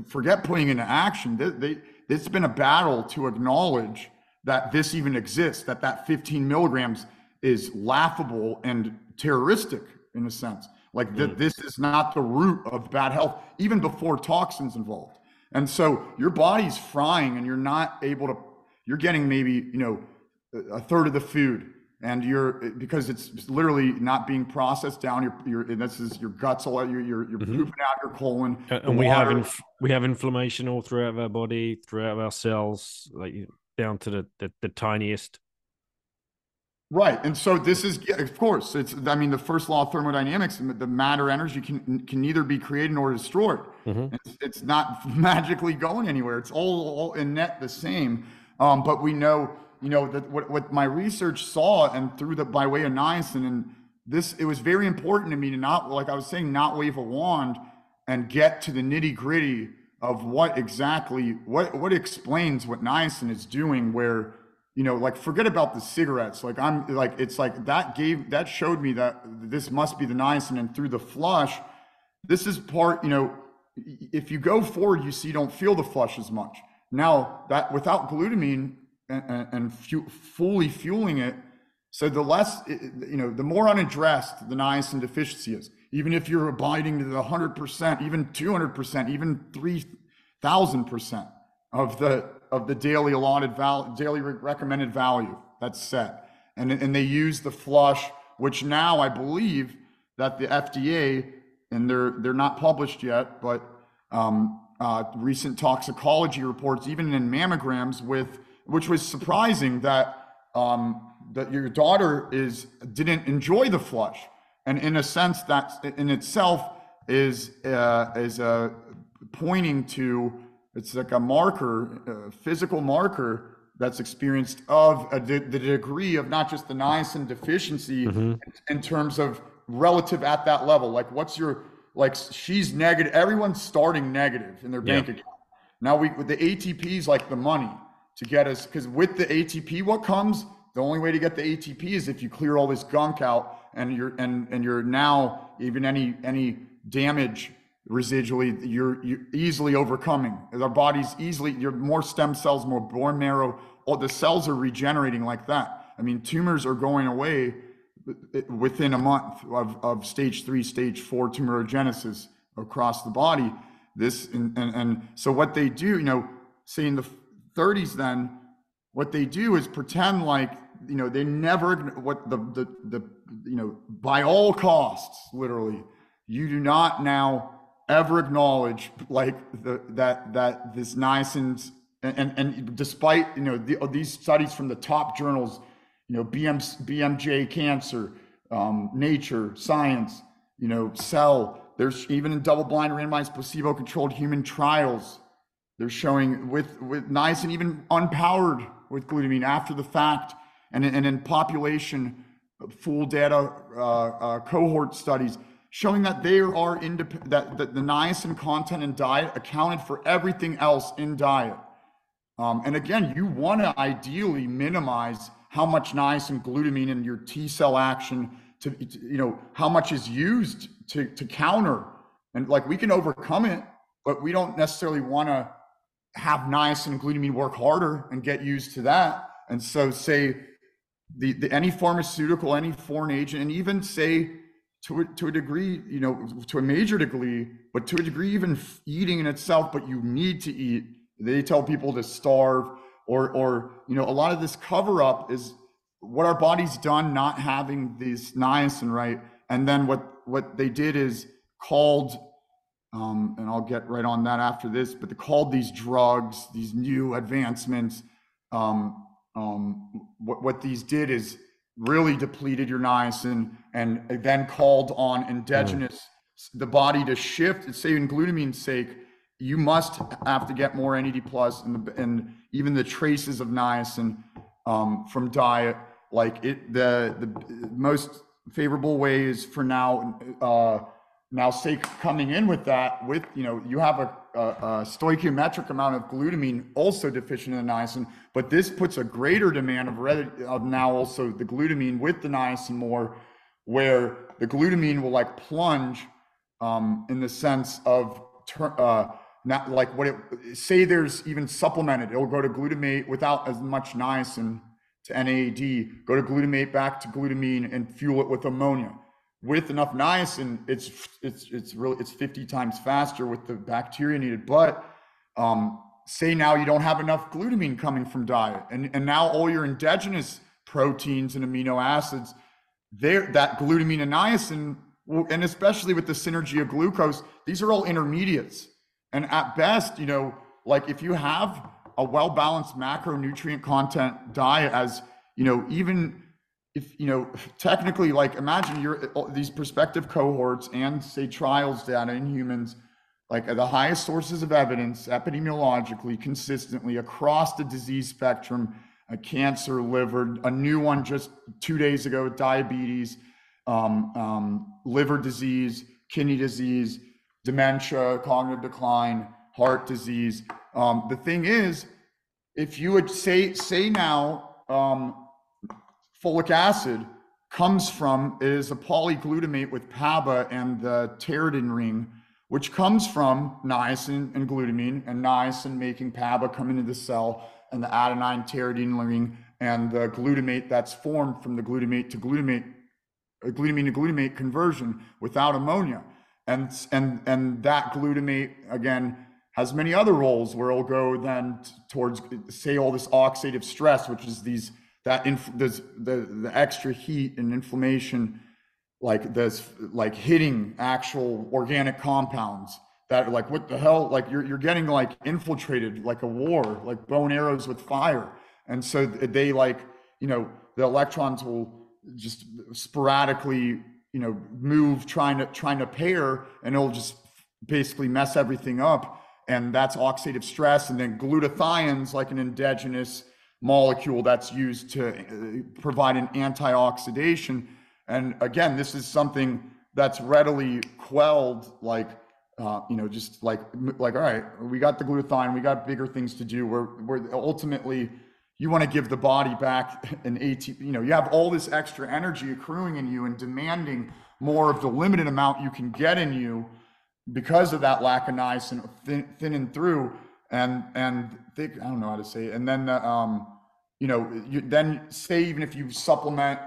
Forget putting into action. They, they, it's been a battle to acknowledge that this even exists, that that 15 milligrams is laughable and terroristic in a sense. Like that, mm. this is not the root of bad health, even before toxins involved. And so your body's frying, and you're not able to. You're getting maybe you know a third of the food and you're because it's literally not being processed down. Your your this is your guts all you're you're, you're mm-hmm. pooping out your colon. And we have inf- we have inflammation all throughout our body, throughout our cells, like down to the the, the tiniest. Right, and so this is of course it's I mean the first law of thermodynamics the matter energy can can neither be created nor destroyed. Mm-hmm. It's, it's, not magically going anywhere. It's all, all in net the same. Um, but we know you know, that what, what my research saw and through the by way of niacin and this, it was very important to me to not, like I was saying, not wave a wand and get to the nitty gritty of what exactly, what, what explains what niacin is doing where, you know, like forget about the cigarettes. Like I'm like, it's like that gave, that showed me that this must be the niacin and through the flush, this is part, you know, if you go forward, you see, you don't feel the flush as much. Now that without glutamine, and, and fu- fully fueling it. So the less, you know, the more unaddressed the niacin deficiency is, even if you're abiding to the 100%, even 200%, even 3,000% of the, of the daily allotted value, daily recommended value that's set. And, and they use the flush, which now I believe that the FDA, and they're, they're not published yet, but um, uh, recent toxicology reports, even in mammograms with which was surprising that um, that your daughter is didn't enjoy the flush, and in a sense that in itself is uh, is uh, pointing to it's like a marker, a physical marker that's experienced of a, the, the degree of not just the niacin deficiency mm-hmm. in terms of relative at that level. Like, what's your like? She's negative. Everyone's starting negative in their bank account. Now we with the ATP is like the money to get us because with the ATP, what comes? The only way to get the ATP is if you clear all this gunk out and you're and and you're now even any any damage residually you're, you're easily overcoming our body's easily you're more stem cells more bone marrow all the cells are regenerating like that i mean tumors are going away uh, within a month of, of stage three stage four tumorigenesis across the body this and, and, and so what they do you know seeing the 30s then what they do is pretend like you know they never what the the, the you know by all costs literally you do not now ever acknowledge like the, that that this niacin and, and, and despite you know the, these studies from the top journals you know BM, bmj cancer um, nature science you know cell there's even in double-blind randomized placebo-controlled human trials they're showing with with niacin even unpowered with glutamine after the fact and, and in population full data uh, uh, cohort studies showing that they are independent, that, that the niacin content in diet accounted for everything else in diet. Um, and again, you want to ideally minimize how much niacin glutamine in your T cell action to, to, you know, how much is used to, to counter. And like we can overcome it, but we don't necessarily want to have niacin and glutamine work harder and get used to that. And so say the, the any pharmaceutical, any foreign agent, and even say to a, to a degree, you know, to a major degree, but to a degree, even eating in itself, but you need to eat. They tell people to starve, or, or, you know, a lot of this cover up is what our body's done not having these niacin, right? And then what, what they did is called, um, and I'll get right on that after this, but they called these drugs, these new advancements. Um, um, what, what these did is really depleted your niacin and then called on endogenous mm. the body to shift say in glutamine's sake you must have to get more NAD plus and, the, and even the traces of niacin um, from diet like it the the most favorable ways for now uh, now say coming in with that with you know you have a a, a stoichiometric amount of glutamine also deficient in the niacin, but this puts a greater demand of, of now also the glutamine with the niacin more, where the glutamine will like plunge um, in the sense of uh, not like what it say there's even supplemented, it'll go to glutamate without as much niacin to NAD, go to glutamate back to glutamine and fuel it with ammonia with enough niacin, it's it's it's really it's 50 times faster with the bacteria needed. But um, say now you don't have enough glutamine coming from diet, and and now all your endogenous proteins and amino acids, there that glutamine and niacin, and especially with the synergy of glucose, these are all intermediates. And at best, you know, like if you have a well balanced macronutrient content diet, as you know, even if you know technically like imagine you're these prospective cohorts and say trials data in humans like the highest sources of evidence epidemiologically consistently across the disease spectrum a cancer liver a new one just two days ago diabetes um, um, liver disease kidney disease dementia cognitive decline heart disease. Um, the thing is if you would say say now um, folic acid comes from is a polyglutamate with PABA and the pteridine ring, which comes from niacin and glutamine, and niacin making PABA come into the cell, and the adenine pteridine ring, and the glutamate that's formed from the glutamate to glutamate, uh, glutamine to glutamate conversion without ammonia. And, and, and that glutamate, again, has many other roles where it'll go then towards, say, all this oxidative stress, which is these that inf- the, the extra heat and inflammation like this like hitting actual organic compounds that like what the hell like you're, you're getting like infiltrated like a war like bone arrows with fire And so they like, you know, the electrons will just sporadically, you know, move trying to trying to pair and it'll just basically mess everything up. And that's oxidative stress. And then glutathione's like an endogenous molecule that's used to uh, provide an antioxidation. And again, this is something that's readily quelled, like uh, you know, just like like all right, we got the glutathione, we got bigger things to do. We're we're ultimately you want to give the body back an AT, you know, you have all this extra energy accruing in you and demanding more of the limited amount you can get in you because of that lack of niacin thin, thinning through and and thick, I don't know how to say it. And then the, um, you know, you then say even if you supplement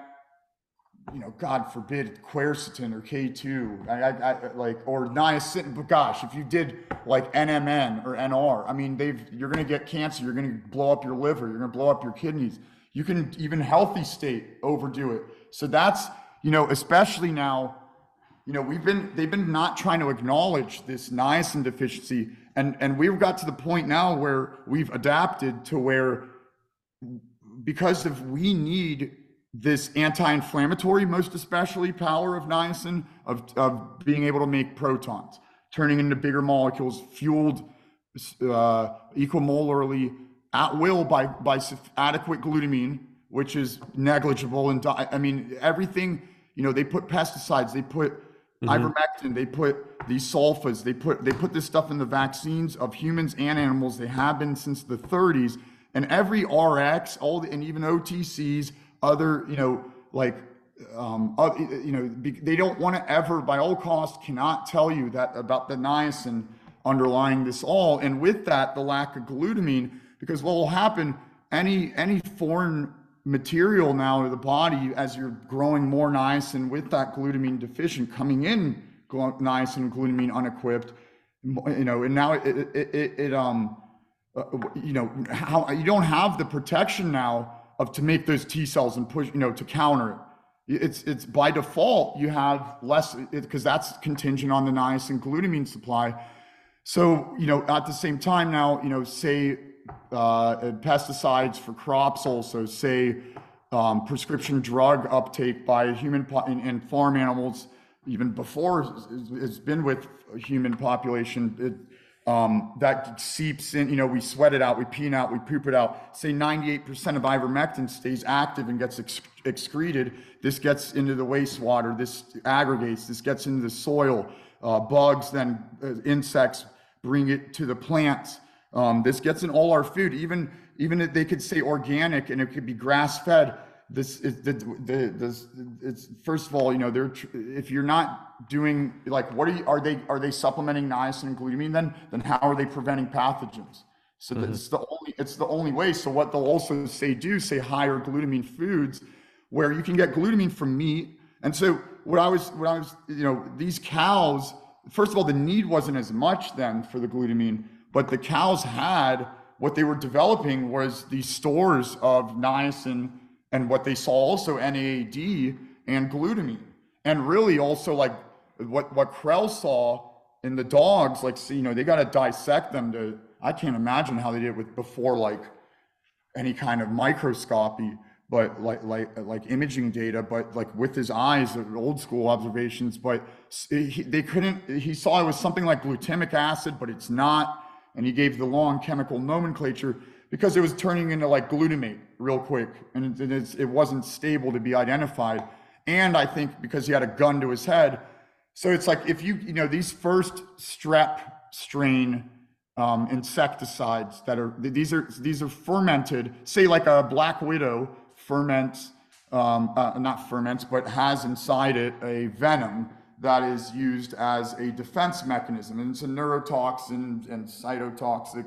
you know, God forbid, quercetin or K2, I, I, I, like, or niacin. But gosh, if you did like NMN or NR, I mean, they've you're going to get cancer. You're going to blow up your liver. You're going to blow up your kidneys. You can even healthy state overdo it. So that's you know, especially now, you know, we've been they've been not trying to acknowledge this niacin deficiency, and and we've got to the point now where we've adapted to where because of we need this anti-inflammatory, most especially power of niacin, of, of being able to make protons, turning into bigger molecules, fueled uh, equimolarly at will by, by adequate glutamine, which is negligible. And I mean, everything, you know, they put pesticides, they put mm-hmm. ivermectin, they put these sulfas, they put, they put this stuff in the vaccines of humans and animals. They have been since the 30s. And every RX, all the, and even OTCs, other, you know, like, um, uh, you know, they don't want to ever, by all costs, cannot tell you that about the niacin underlying this all. And with that, the lack of glutamine, because what will happen, any any foreign material now to the body as you're growing more niacin with that glutamine deficient coming in niacin and glutamine unequipped, you know, and now it, it, it, it um, uh, you know, how you don't have the protection now of to make those T cells and push, you know, to counter it. It's it's by default you have less because that's contingent on the niacin glutamine supply. So you know at the same time now you know say uh, pesticides for crops also say um, prescription drug uptake by human po- and, and, farm animals even before it's been with human population. It, um, that seeps in, you know, we sweat it out, we pee it out, we poop it out. Say 98% of ivermectin stays active and gets ex- excreted. This gets into the wastewater, this aggregates, this gets into the soil. Uh, bugs, then uh, insects bring it to the plants. Um, this gets in all our food, even even if they could say organic and it could be grass fed this is the, the this it's first of all you know they're if you're not doing like what are you are they are they supplementing niacin and glutamine then? Then how are they preventing pathogens? So mm-hmm. it's the only it's the only way. So what they'll also say do say higher glutamine foods where you can get glutamine from meat. And so what i was what i was you know these cows first of all the need wasn't as much then for the glutamine but the cows had what they were developing was these stores of niacin and what they saw also NAD and glutamine. And really also like what, what Krehl saw in the dogs, like, you know, they got to dissect them to, I can't imagine how they did it with before like any kind of microscopy, but like, like, like imaging data, but like with his eyes, old school observations, but he, they couldn't, he saw it was something like glutamic acid, but it's not. And he gave the long chemical nomenclature because it was turning into like glutamate real quick and it, it wasn't stable to be identified. And I think because he had a gun to his head. So it's like if you, you know, these first strep strain um, insecticides that are, these are, these are fermented, say like a black widow ferments, um, uh, not ferments, but has inside it a venom that is used as a defense mechanism. And it's a neurotoxin and cytotoxic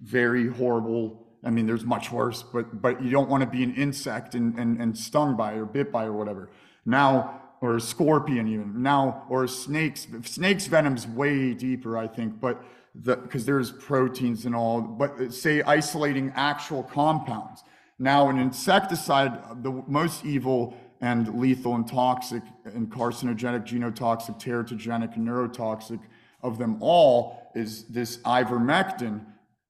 very horrible. I mean, there's much worse, but but you don't want to be an insect and, and, and stung by or bit by or whatever. Now, or a scorpion even now, or snakes. Snakes venom's way deeper, I think, but the because there's proteins and all. But uh, say isolating actual compounds. Now, an insecticide, uh, the most evil and lethal and toxic and carcinogenic, genotoxic, teratogenic, neurotoxic of them all is this ivermectin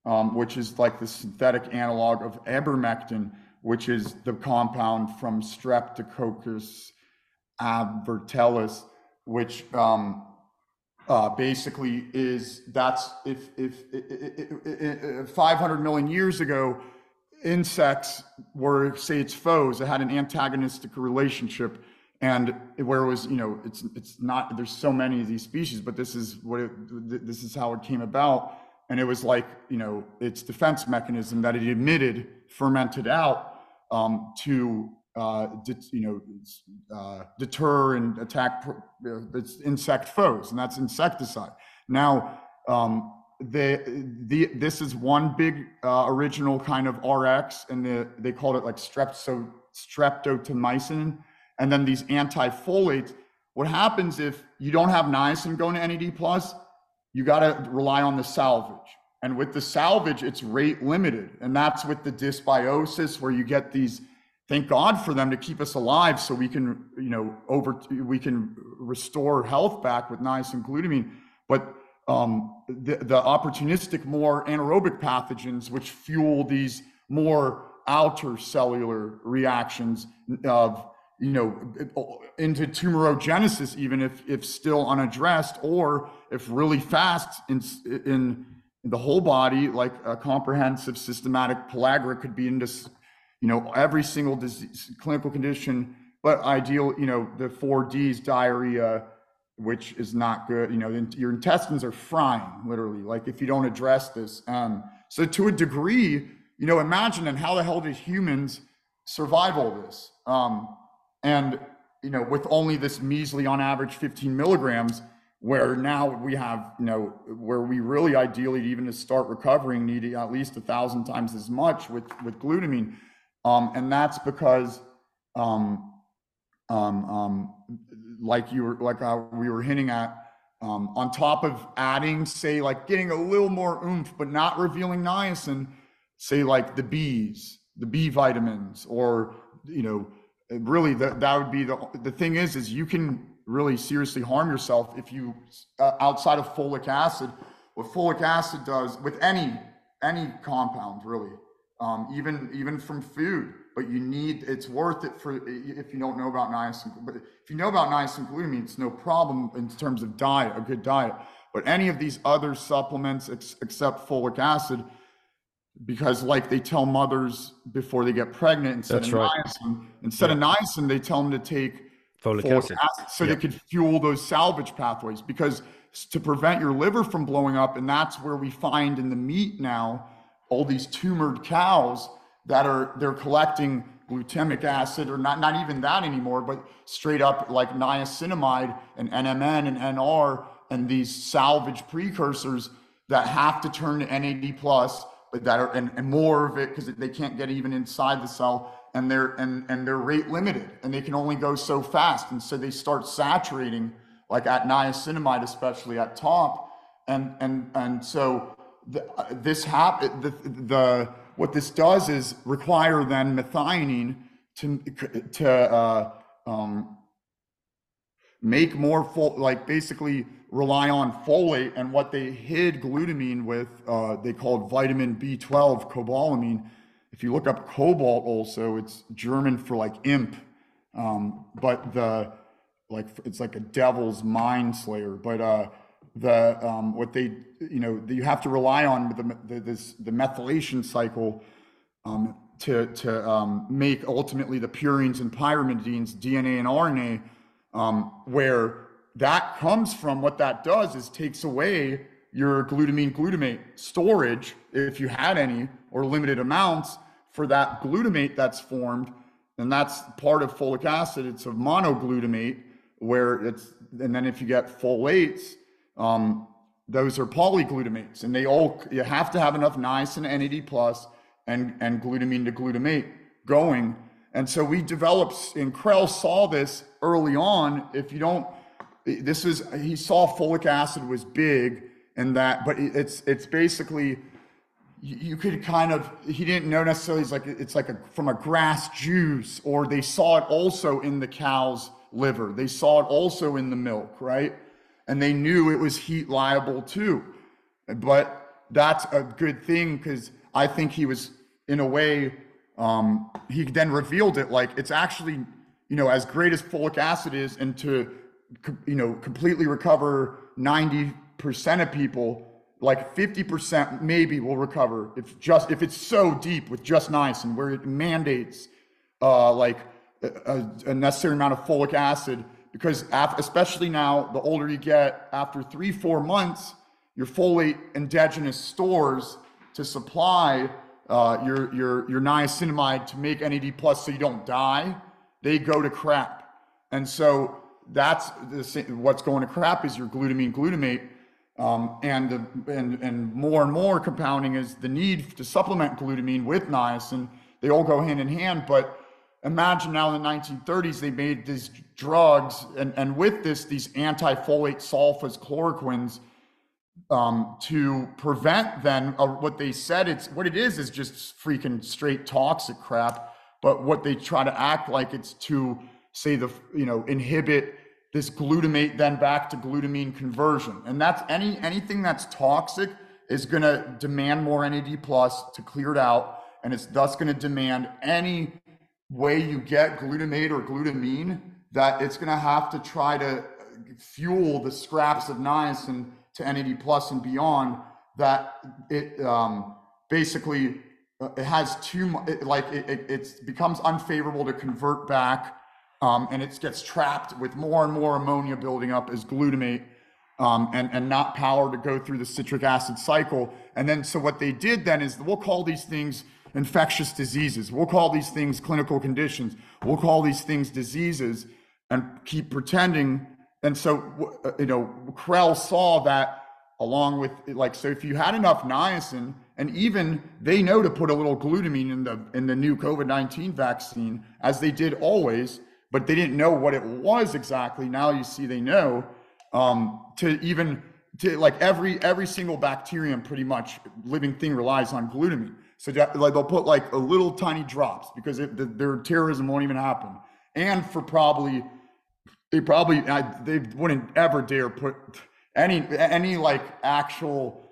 um, which is like the synthetic analog of avermectin, which is the compound from Streptococcus avermitilis, which um, uh, basically is that's if if, if, if 500 million years ago insects were say its foes. It had an antagonistic relationship and where it was you know it's it's not there's so many of these species but this is what it, this is how it came about and it was like you know its defense mechanism that it emitted fermented out um, to uh, you know, uh, deter and attack its insect foes, and that's insecticide. Now, um, the, the, this is one big uh, original kind of RX, and the, they called it like strepto, streptotomycin. And then these anti-folates. What happens if you don't have niacin going to NAD plus? You got to rely on the salvage. And with the salvage, it's rate limited. And that's with the dysbiosis where you get these thank God for them to keep us alive so we can, you know, over we can restore health back with niacin glutamine. But um, the, the opportunistic, more anaerobic pathogens, which fuel these more outer cellular reactions of, you know, into tumorigenesis, even if, if still unaddressed, or if really fast in, in the whole body, like a comprehensive systematic pellagra could be into you know, every single disease, clinical condition, but ideal, you know, the four D's, diarrhea, which is not good. You know, your intestines are frying, literally, like if you don't address this. Um, so to a degree, you know, imagine and how the hell did humans survive all this? Um, and, you know, with only this measly on average 15 milligrams, where now we have, you know, where we really ideally even to start recovering need at least a thousand times as much with, with glutamine. Um, and that's because, um, um, um, like you were, like uh, we were hinting at, um, on top of adding, say, like getting a little more oomph, but not revealing niacin, say, like the B's, the B vitamins, or you know, really that that would be the the thing is, is you can really seriously harm yourself if you uh, outside of folic acid. What folic acid does with any any compound really um, even even from food. But you need it's worth it for if you don't know about niacin. But if you know about niacin glutamine, it's no problem in terms of diet, a good diet. But any of these other supplements, ex- except folic acid, because like they tell mothers before they get pregnant instead That's of right. niacin, instead yeah. of niacin, they tell them to take folic, folic acid. acid, so they could fuel those salvage pathways because to prevent your liver from blowing up, and that's where we find in the meat now all these tumored cows that are they're collecting glutamic acid or not not even that anymore but straight up like niacinamide and NMN and NR and these salvage precursors that have to turn to NAD plus that are and, and more of it because they can't get even inside the cell and they're and and they're rate limited and they can only go so fast and so they start saturating like at niacinamide especially at top and and and so the, this hap- the, the what this does is require then methionine to to uh, um, make more full like basically rely on folate and what they hid glutamine with uh, they called vitamin b12 cobalamin if you look up cobalt also it's german for like imp um, but the like it's like a devil's mind slayer. But uh the um, what they you know you have to rely on the the, this, the methylation cycle um, to to um, make ultimately the purines and pyrimidines DNA and RNA um, where that comes from what that does is takes away your glutamine glutamate storage if you had any or limited amounts for that glutamate that's formed and that's part of folic acid it's a monoglutamate where it's and then if you get folates um, those are polyglutamates, and they all you have to have enough niacin and NAD plus and and glutamine to glutamate going. And so we developed, and Krehl saw this early on. If you don't, this is he saw folic acid was big, and that, but it's it's basically you could kind of he didn't know necessarily it's like it's like a from a grass juice or they saw it also in the cow's liver they saw it also in the milk right and they knew it was heat liable too. But that's a good thing because I think he was in a way um, he then revealed it like it's actually you know as great as folic acid is and to you know completely recover 90% of people like 50% maybe will recover if just if it's so deep with just niacin where it mandates uh, like a, a, necessary amount of folic acid because especially now the older you get after three four months your folate endogenous stores to supply uh, your your your niacinamide to make NAD plus so you don't die they go to crap. And so that's the, what's going to crap is your glutamine glutamate um, and, the, and, and more and more compounding is the need to supplement glutamine with niacin. They all go hand in hand. But imagine now in the 1930s, they made these drugs, and, and with this, these anti-folate sulfas, chloroquines, um, to prevent then uh, what they said it's what it is is just freaking straight toxic crap. But what they try to act like it's to say the you know inhibit this glutamate then back to glutamine conversion. And that's any anything that's toxic is going to demand more NAD plus to clear it out, and it's thus going to demand any way you get glutamate or glutamine that it's going to have to try to fuel the scraps of niacin to NAD plus and beyond. That it um, basically uh, it has too much, like it, it, it becomes unfavorable to convert back um, and it gets trapped with more and more ammonia building up as glutamate um, and, and not power to go through the citric acid cycle. And then, so what they did then is we'll call these things infectious diseases. We'll call these things clinical conditions. We'll call these things diseases and keep pretending. And so, uh, you know, Krehl saw that along with like, so if you had enough niacin, and even they know to put a little glutamine in the in the new COVID-19 vaccine, as they did always, but they didn't know what it was exactly. Now you see they know. Um, to even to like every every single bacterium, pretty much living thing relies on glutamine. So like they'll put like a little tiny drops because it, the, their terrorism won't even happen. And for probably they probably I, they wouldn't ever dare put any any like actual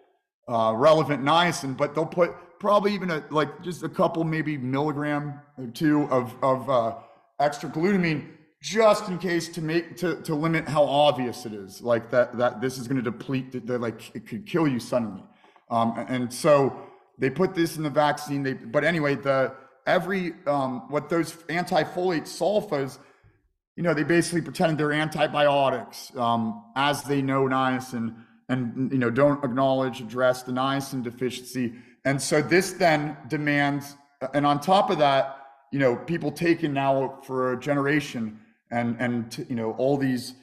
uh, relevant niacin, but they'll put probably even a like just a couple maybe milligram or two of of uh, extra glutamine just in case to make to, to limit how obvious it is like that that this is going to deplete that like it could kill you suddenly. Um, and so they put this in the vaccine they but anyway the every um, what those anti-folate sulfas you know they basically pretend they're antibiotics um, as they know niacin and you know don't acknowledge address the niacin deficiency. And so this then demands and on top of that you know people taken now for a generation and and to, you know all these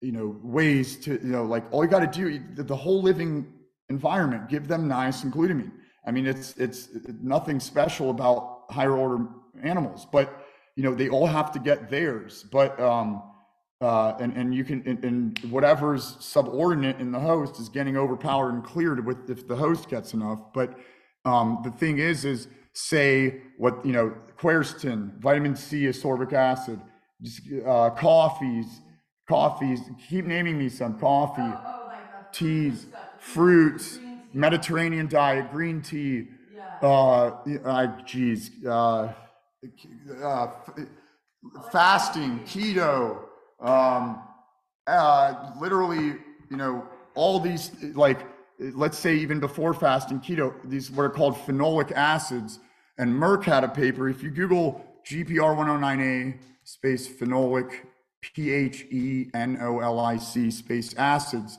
you know ways to you know like all you got to do the whole living environment give them niacin glutamine. I mean it's it's nothing special about higher order animals but you know they all have to get theirs. But um uh and and you can and, and whatever's subordinate in the host is getting overpowered and cleared with if the host gets enough. But um the thing is is say what you know quercetin vitamin c ascorbic acid just, uh, coffees coffees keep naming me some coffee oh, oh, teas fruits mediterranean diet green tea yeah. uh geez uh, uh fasting keto um uh literally you know all these like let's say even before fasting keto, these what are called phenolic acids. And Merck had a paper. If you Google GPR 109A space phenolic, P H E N O L I C space acids,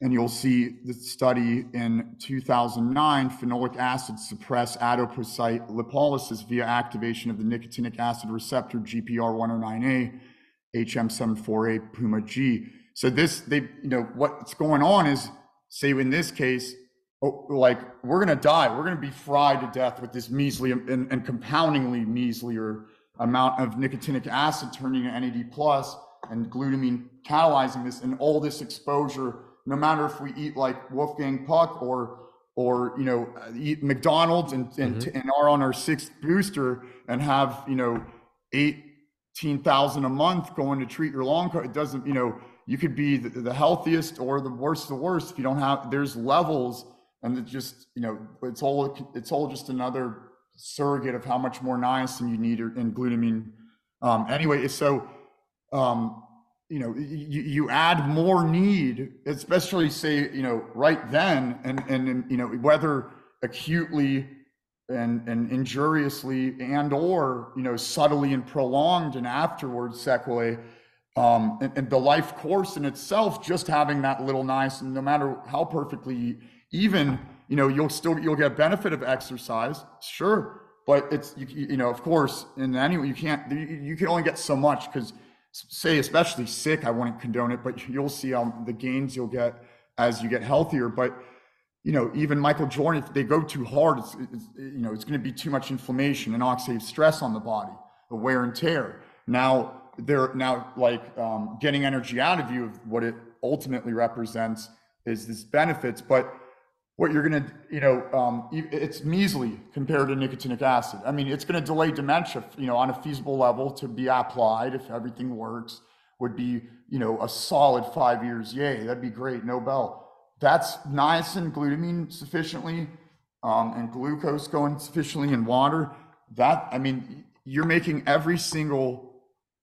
and you'll see the study in 2009 phenolic acids suppress adipocyte lipolysis via activation of the nicotinic acid receptor GPR 109A, HM74A, PUMA G. So this, they, you know, what's going on is say in this case, like we're going to die, we're going to be fried to death with this measly and, and compoundingly measlier amount of nicotinic acid turning to NAD plus and glutamine catalyzing this and all this exposure, no matter if we eat like Wolfgang Puck or or you know eat McDonald's and and, mm-hmm. and are on our sixth booster and have you know eighteen thousand a month going to treat your long COVID, it doesn't you know you could be the, the healthiest or the worst of the worst if you don't have there's levels and it just you know it's all it's all just another surrogate of how much more niacin you need in glutamine. Um, anyway, so um, you know you, you add more need, especially say you know right then, and and you know whether acutely and and injuriously and or you know subtly and prolonged and afterwards sequelae um, and, and, the life course in itself just having that little and no matter how perfectly even you know you'll still you'll get benefit of exercise sure but it's you, you know of course in any you can't you, you can only get so much because say especially sick i wouldn't condone it but you'll see um, the gains you'll get as you get healthier but you know, even Michael Jordan, if they go too hard, it's, it's you know, it's going to be too much inflammation and oxidative stress on the body, the wear and tear. Now they're now like um, getting energy out of you. of What it ultimately represents is this benefits, but what you're going to, you know, um, it's measly compared to nicotinic acid. I mean, it's going to delay dementia, you know, on a feasible level to be applied if everything works would be, you know, a solid five years. Yay, that'd be great. Nobel that's niacin, glutamine sufficiently, um, and glucose going sufficiently in water. That I mean, you're making every single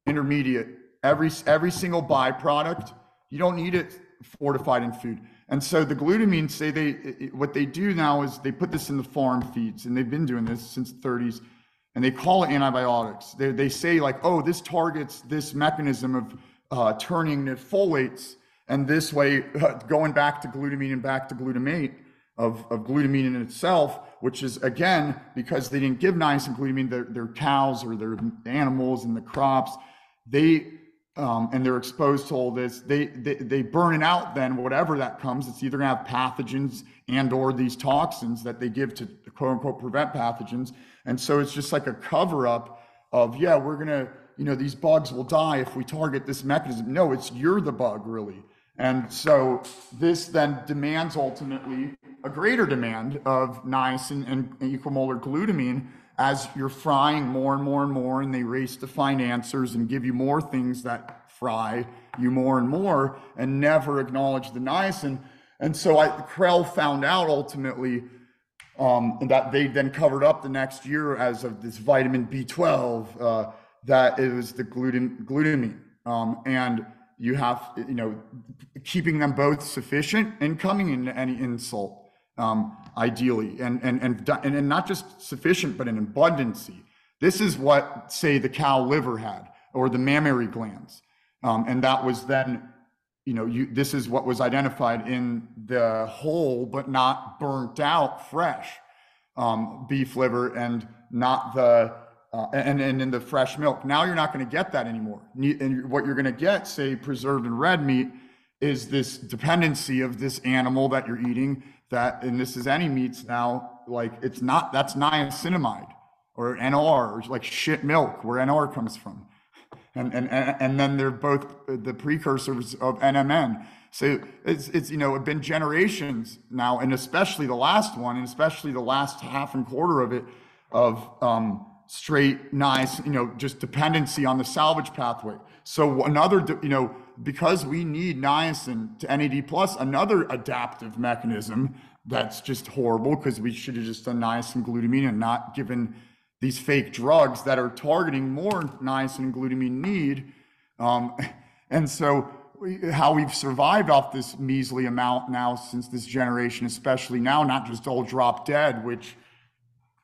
intermediate, every every single byproduct. You don't need it fortified in food. And so the glutamine, say they what they do now is they put this in the farm feeds, and they've been doing this since the 30s, and they call it antibiotics. They they say like, oh, this targets this mechanism of uh, turning the folates and this way, going back to glutamine and back to glutamate of, of glutamine in itself, which is again, because they didn't give niacin glutamine, their, their cows or their animals and the crops, they, um, and they're exposed to all this, they, they, they burn it out then, whatever that comes, it's either gonna have pathogens and or these toxins that they give to quote unquote prevent pathogens. And so it's just like a cover up of, yeah, we're gonna, you know, these bugs will die if we target this mechanism. No, it's you're the bug really. And so this then demands ultimately a greater demand of niacin and equimolar glutamine as you're frying more and more and more, and they race to find answers and give you more things that fry you more and more and never acknowledge the niacin. And so I, Krehl found out ultimately um, that they then covered up the next year as of this vitamin B12 uh, that it was the gluten, glutamine. Um, and you have you know keeping them both sufficient and coming into any insult um, ideally and, and and and not just sufficient but in abundancy this is what say the cow liver had or the mammary glands um, and that was then you know you this is what was identified in the whole but not burnt out fresh um, beef liver and not the uh, and, and in the fresh milk. Now you're not going to get that anymore. And what you're going to get, say, preserved in red meat, is this dependency of this animal that you're eating. That, and this is any meats now, like it's not, that's niacinamide or NR, or like shit milk, where NR comes from. And, and, and then they're both the precursors of NMN. So it's, it's, you know, it's been generations now, and especially the last one, and especially the last half and quarter of it, of, um, straight, nice, you know, just dependency on the salvage pathway. So another, you know, because we need niacin to NAD plus, another adaptive mechanism that's just horrible because we should have just done niacin glutamine and not given these fake drugs that are targeting more niacin and glutamine need. Um, and so how we've survived off this measly amount now since this generation, especially now, not just all drop dead, which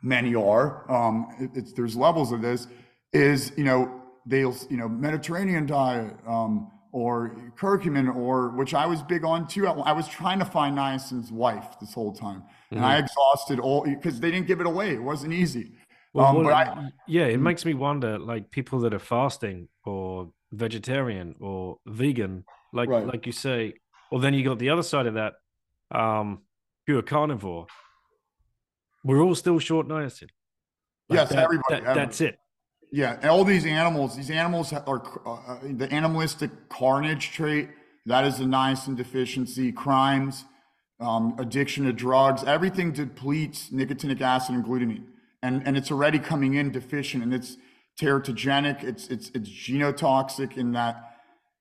many are, um, it, there's levels of this, is, you know, they'll, you know, Mediterranean diet, um, or curcumin, or which I was big on too. I was trying to find niacin's wife this whole time, and mm-hmm. I exhausted all because they didn't give it away. It wasn't easy. Well, um, well I, yeah, it mm-hmm. makes me wonder, like people that are fasting or vegetarian or vegan, like right. like you say, well, then you got the other side of that, um, pure carnivore we're all still short niacin. Like yes, that, everybody, that, That's it. Yeah, all these animals, these animals are uh, uh, the animalistic carnage trait. That is the niacin deficiency. Crimes, um, addiction to drugs, everything depletes nicotinic acid and glutamine, and and it's already coming in deficient, and it's teratogenic. It's it's it's genotoxic in that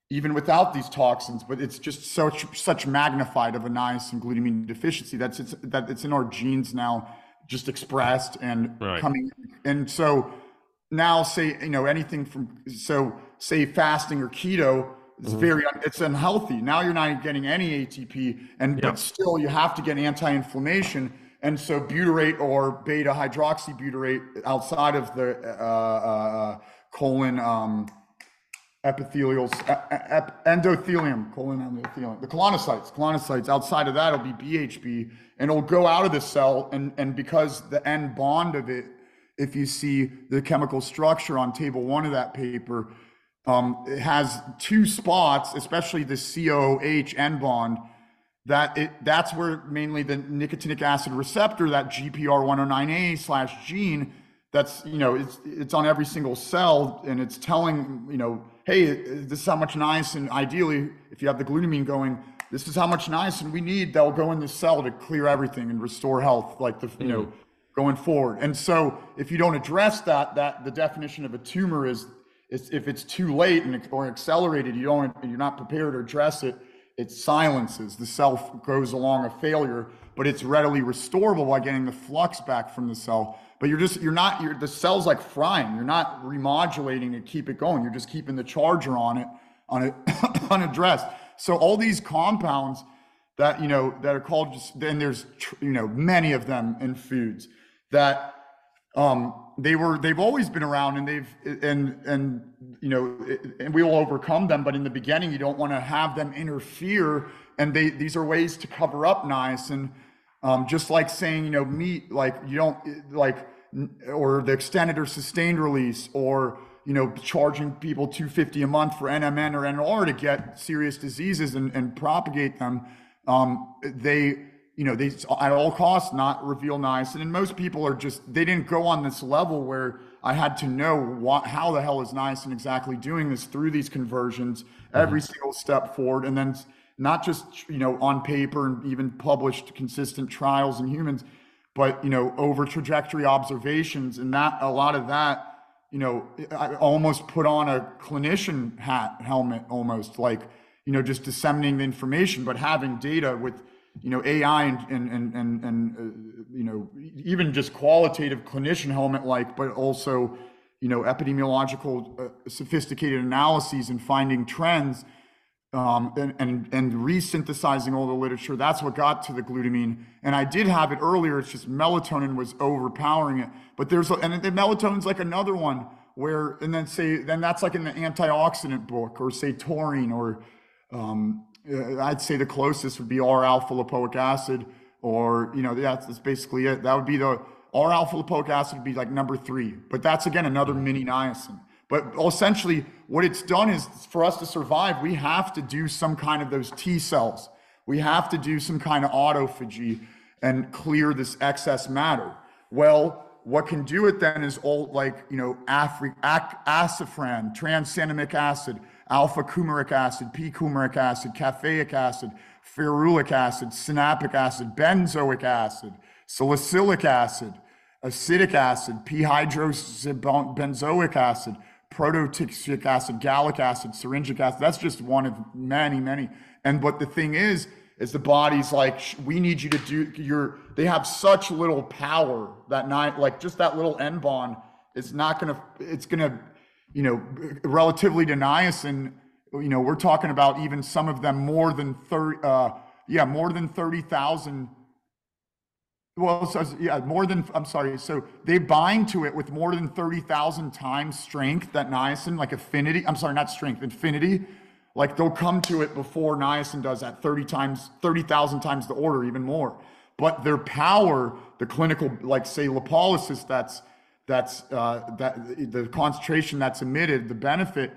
even without these toxins, but it's just such such magnified of a niacin glutamine deficiency that's it's that it's in our genes now, just expressed and right. coming. And so now, say you know anything from so say fasting or keto is mm-hmm. very it's unhealthy. Now you're not getting any ATP, and but still you have to get anti-inflammation. And so butyrate or beta hydroxybutyrate outside of the uh, uh, colon. Um, epithelial, endothelium, colon endothelium, the colonocytes, colonocytes. Outside of that, it'll be BHB, and it'll go out of the cell. And, and because the end bond of it, if you see the chemical structure on table one of that paper, um, it has two spots, especially the COH end bond. That it that's where mainly the nicotinic acid receptor, that GPR109A slash gene, that's you know it's it's on every single cell, and it's telling you know hey, this is how much niacin, ideally, if you have the glutamine going, this is how much niacin we need that'll go in the cell to clear everything and restore health, like the, you mm. know, going forward. And so if you don't address that, that the definition of a tumor is, is if it's too late and or accelerated, you don't, you're not prepared to address it, it silences. The cell goes along a failure, but it's readily restorable by getting the flux back from the cell. But you're just you're not you're the cell's like frying. You're not remodulating to keep it going. You're just keeping the charger on it on it unaddressed. So all these compounds that you know that are called just then there's you know many of them in foods that um they were they've always been around and they've and and you know and we will overcome them but in the beginning you don't want to have them interfere and they these are ways to cover up niacin um, just like saying, you know, meat, like you don't like, or the extended or sustained release, or you know, charging people 250 a month for NMN or NR to get serious diseases and, and propagate them. Um, they, you know, they at all costs not reveal niacin. And most people are just they didn't go on this level where I had to know what, how the hell is niacin exactly doing this through these conversions, every mm-hmm. single step forward, and then not just you know on paper and even published consistent trials in humans but you know over trajectory observations and that a lot of that you know i almost put on a clinician hat helmet almost like you know just disseminating the information but having data with you know ai and and and and, and uh, you know even just qualitative clinician helmet like but also you know epidemiological uh, sophisticated analyses and finding trends um, and, and, and resynthesizing all the literature. That's what got to the glutamine. And I did have it earlier. It's just melatonin was overpowering it. But there's, and the melatonin's like another one where, and then say, then that's like in the antioxidant book or say taurine or, um, I'd say the closest would be R alpha lipoic acid or, you know, that's, that's basically it. That would be the R alpha lipoic acid would be like number three, but that's again, another mm-hmm. mini niacin. But essentially, what it's done is for us to survive, we have to do some kind of those T cells. We have to do some kind of autophagy and clear this excess matter. Well, what can do it then is all like, you know, Afri- ac- azafran, tranexamic acid, alpha coumaric acid, P coumaric acid, caffeic acid, ferulic acid, sinapic acid, benzoic acid, salicylic acid, acetic acid, P hydrobenzoic acid, protoxic acid, gallic acid, syringic acid. That's just one of many, many. And what the thing is, is the body's like, we need you to do your, they have such little power that night, like just that little N bond is not going to, it's going to, you know, relatively to niacin, you know, we're talking about even some of them more than 30, uh, yeah, more than 30,000 well, so, yeah, more than, I'm sorry. So they bind to it with more than 30,000 times strength, that niacin, like affinity. I'm sorry, not strength, infinity. Like they'll come to it before niacin does that 30 times, 30,000 times the order, even more. But their power, the clinical, like say lipolysis, that's, that's, uh, that the concentration that's emitted, the benefit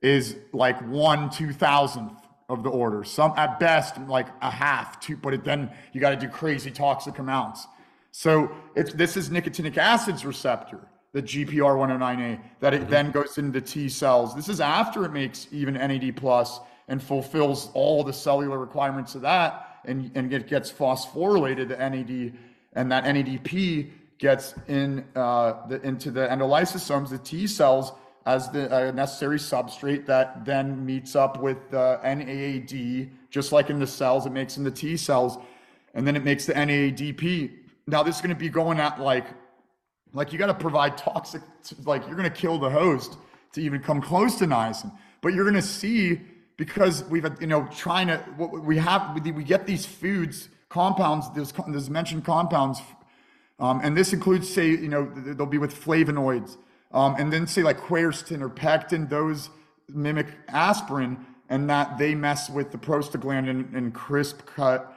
is like one two thousandth of the order. Some at best like a half, two, but it, then you got to do crazy toxic amounts. So it's this is nicotinic acids receptor, the GPR109A, that it mm-hmm. then goes into T cells. This is after it makes even NAD plus and fulfills all the cellular requirements of that, and and it gets phosphorylated to NAD, and that NADP gets in uh, the, into the endolysosomes, the T cells, as the uh, necessary substrate that then meets up with uh, NAAD, just like in the cells, it makes in the T cells, and then it makes the NAADP. Now this is going to be going at like, like you got to provide toxic, like you're going to kill the host to even come close to niacin. But you're going to see because we've you know trying to what we have we get these foods compounds there's there's mentioned compounds um, and this includes say you know they'll be with flavonoids um, and then say like quercetin or pectin, those mimic aspirin, and that they mess with the prostaglandin and crisp cut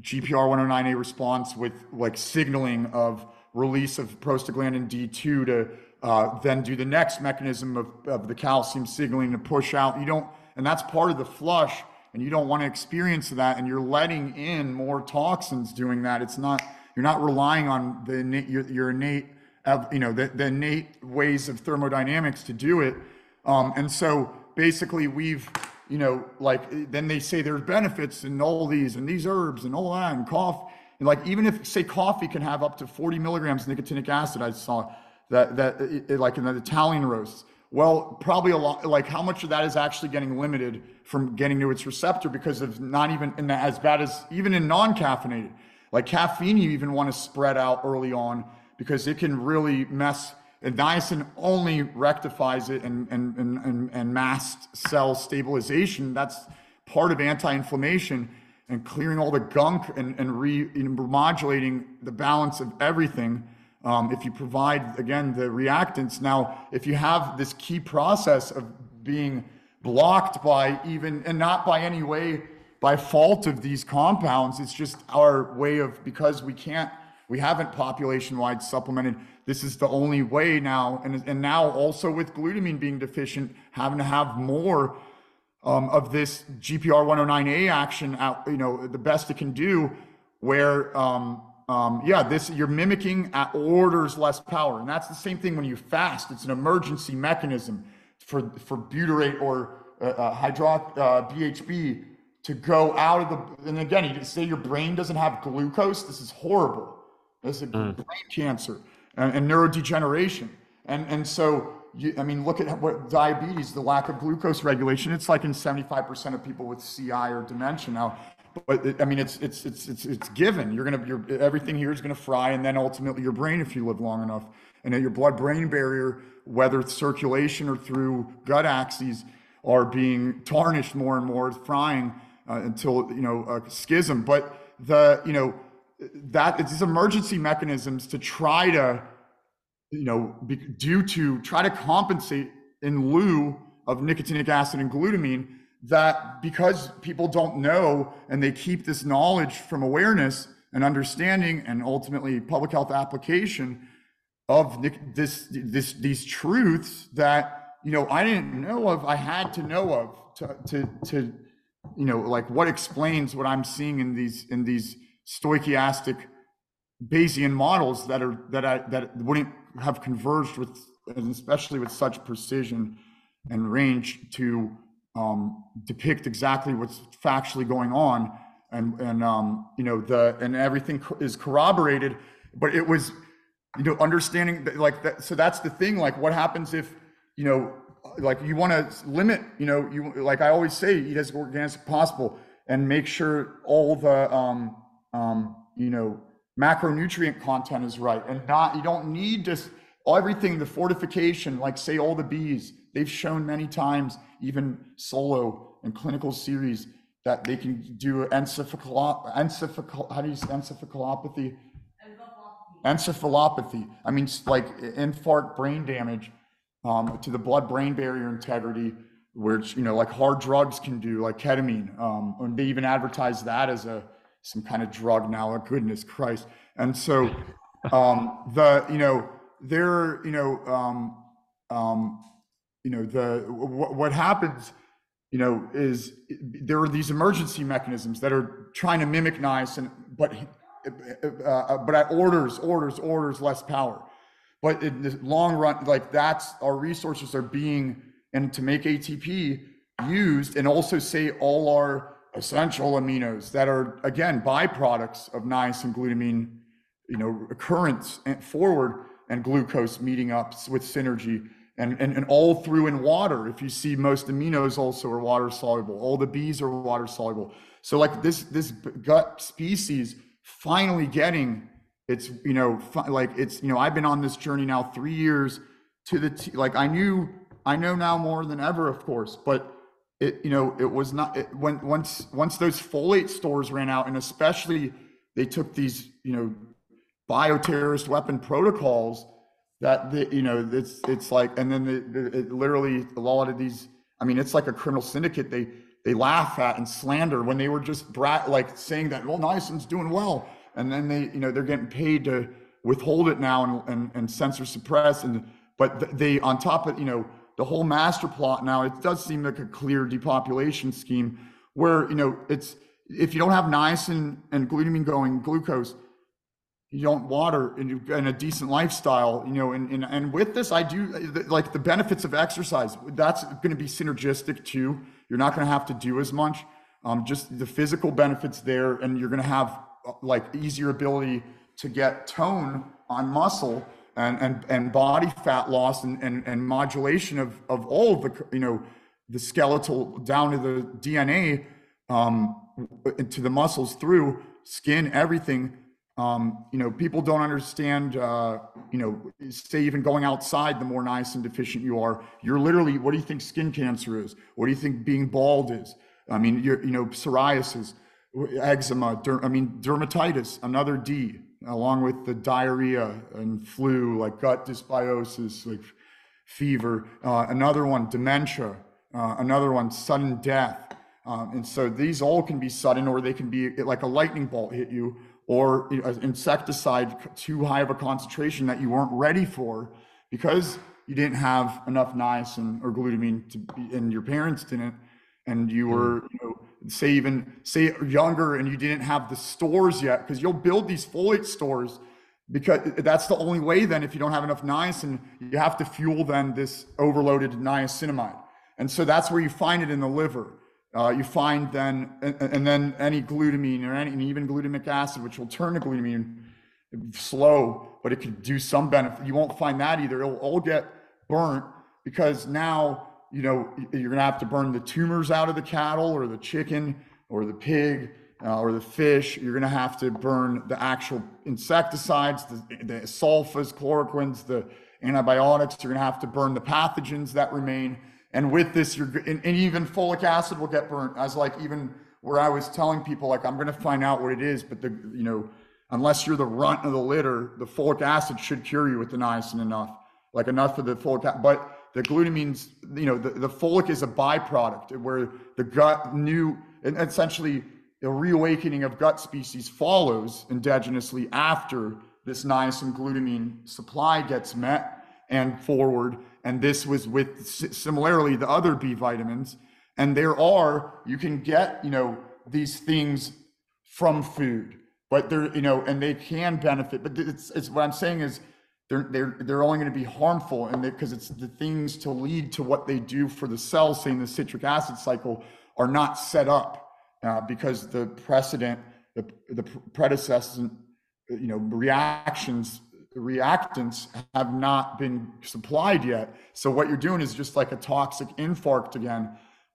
GPR109A response with like signaling of release of prostaglandin D2 to uh, then do the next mechanism of, of the calcium signaling to push out. You don't, and that's part of the flush, and you don't want to experience that, and you're letting in more toxins doing that. It's not, you're not relying on the your, your innate you know, the, the innate ways of thermodynamics to do it. Um, and so basically we've, you know, like then they say there's benefits in all these and these herbs and all that and cough. And like even if say coffee can have up to 40 milligrams of nicotinic acid, I saw that that it, like in the Italian roasts. Well, probably a lot. Like how much of that is actually getting limited from getting to its receptor because of not even in the, as bad as even in non-caffeinated. Like caffeine, you even want to spread out early on because it can really mess. And niacin only rectifies it and, and, and, and, and mast cell stabilization. That's part of anti-inflammation and clearing all the gunk and, and re, remodulating the balance of everything. Um, if you provide, again, the reactants. Now, if you have this key process of being blocked by even, and not by any way by fault of these compounds, it's just our way of, because we can't we haven't population wide supplemented. This is the only way now. And, and now also with glutamine being deficient, having to have more um, of this GPR 109A action out, you know, the best it can do where, um, um, yeah, this you're mimicking at orders less power. And that's the same thing when you fast. It's an emergency mechanism for, for butyrate or uh, uh, hydro, uh, BHB to go out of the, and again, you say your brain doesn't have glucose. This is horrible. This is mm. brain cancer and, and, neurodegeneration. And, and so, you, I mean, look at what diabetes, the lack of glucose regulation, it's like in 75% of people with CI or dementia now. But it, I mean, it's, it's, it's, it's, it's given. You're going to, your, everything here is going to fry. And then ultimately your brain, if you live long enough, and your blood brain barrier, whether circulation or through gut axes, are being tarnished more and more, frying Uh, until, you know, a schism. But the, you know, that it's these emergency mechanisms to try to you know be, due to try to compensate in lieu of nicotinic acid and glutamine that because people don't know and they keep this knowledge from awareness and understanding and ultimately public health application of this this these truths that you know I didn't know of I had to know of to to to you know like what explains what I'm seeing in these in these stochastic Bayesian models that are that I, that wouldn't have converged with, and especially with such precision and range to um, depict exactly what's factually going on, and and um, you know the and everything is corroborated, but it was you know understanding that, like that. So that's the thing. Like, what happens if you know like you want to limit you know you like I always say eat as organic as possible and make sure all the um, um, you know, macronutrient content is right and not, you don't need just everything, the fortification, like say all the bees, they've shown many times, even solo and clinical series, that they can do encephalopathy, encephal, how do you say encephalopathy? Encephalopathy. I mean, like infarct brain damage um, to the blood brain barrier integrity, which, you know, like hard drugs can do, like ketamine. Um, and they even advertise that as a, some kind of drug now. Oh, goodness Christ! And so um, the you know there you know um, um, you know the w- what happens you know is there are these emergency mechanisms that are trying to mimic niacin, but uh, uh, but at orders orders orders less power. But in the long run, like that's our resources are being and to make ATP used, and also say all our essential aminos that are again byproducts of niacin glutamine you know occurrence and forward and glucose meeting up with synergy and, and, and all through in water. If you see most aminos also are water soluble, all the Bs are water soluble. So like this, this gut species finally getting it's, you know, like it's, you know, I've been on this journey now three years to the, t- like I knew, I know now more than ever, of course, but it, you know, it was not, it, when, once, once those folate stores ran out and especially they took these, you know, bioterrorist weapon protocols that the, you know it's it's like and then the, the, it literally a lot of these i mean it's like a criminal syndicate they they laugh at and slander when they were just brat like saying that well niacin's doing well and then they you know they're getting paid to withhold it now and and, and censor suppress and but they on top of you know the whole master plot now it does seem like a clear depopulation scheme where you know it's if you don't have niacin and glutamine going glucose you don't water and, you, and a decent lifestyle, you know, and, and, and with this, I do like the benefits of exercise. That's going to be synergistic too. You're not going to have to do as much. Um, just the physical benefits there, and you're going to have like easier ability to get tone on muscle and, and, and body fat loss and, and, and modulation of, of all of the, you know, the skeletal down to the DNA, um, to the muscles through skin, everything um, you know, people don't understand, uh, you know, say even going outside, the more niacin deficient you are, you're literally, what do you think skin cancer is? What do you think being bald is? I mean, you're, you know, psoriasis, eczema, der- I mean, dermatitis, another D, along with the diarrhea and flu, like gut dysbiosis, like fever. Uh, another one, dementia. Uh, another one, sudden death. Um, and so these all can be sudden, or they can be like a lightning bolt hit you, or an insecticide too high of a concentration that you weren't ready for because you didn't have enough niacin or glutamine to be, and your parents didn't, and you were, mm. you know, say even say younger and you didn't have the stores yet, because you'll build these folate stores because that's the only way then if you don't have enough niacin, you have to fuel then this overloaded niacinamide. And so that's where you find it in the liver. Uh, you find then, and, and, then any glutamine or any, and even glutamic acid, which will turn to glutamine slow, but it could do some benefit. You won't find that either. It'll all get burnt because now, you know, you're going to have to burn the tumors out of the cattle or the chicken or the pig uh, or the fish. You're going to have to burn the actual insecticides, the, the sulfas, chloroquines, the antibiotics. You're going to have to burn the pathogens that remain and with this, you're and, and even folic acid will get burnt. As like even where I was telling people, like I'm going to find out what it is, but the you know, unless you're the runt of the litter, the folic acid should cure you with the niacin enough, like enough of the folic. But the glutamine's, you know, the, the folic is a byproduct where the gut new and essentially the reawakening of gut species follows endogenously after this niacin glutamine supply gets met and forward and this was with similarly the other B vitamins. And there are, you can get, you know, these things from food, but they're, you know, and they can benefit. But it's, it's what I'm saying is they're, they're, they're only going to be harmful and because it's the things to lead to what they do for the cell, saying the citric acid cycle, are not set up uh, because the precedent, the, the predecessor, you know, reactions reactants have not been supplied yet. So what you're doing is just like a toxic infarct again.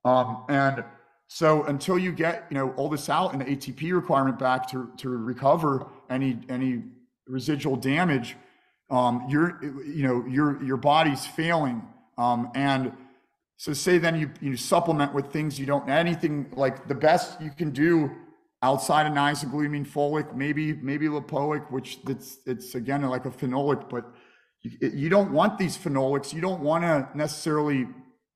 Um, and so until you get you know all this out and the ATP requirement back to to recover any any residual damage, um, your you know your your body's failing. Um, and so say then you you supplement with things you don't anything like the best you can do outside of niacin, glutamine folic, maybe maybe lipoic, which it's it's again like a phenolic, but you, you don't want these phenolics. You don't want to necessarily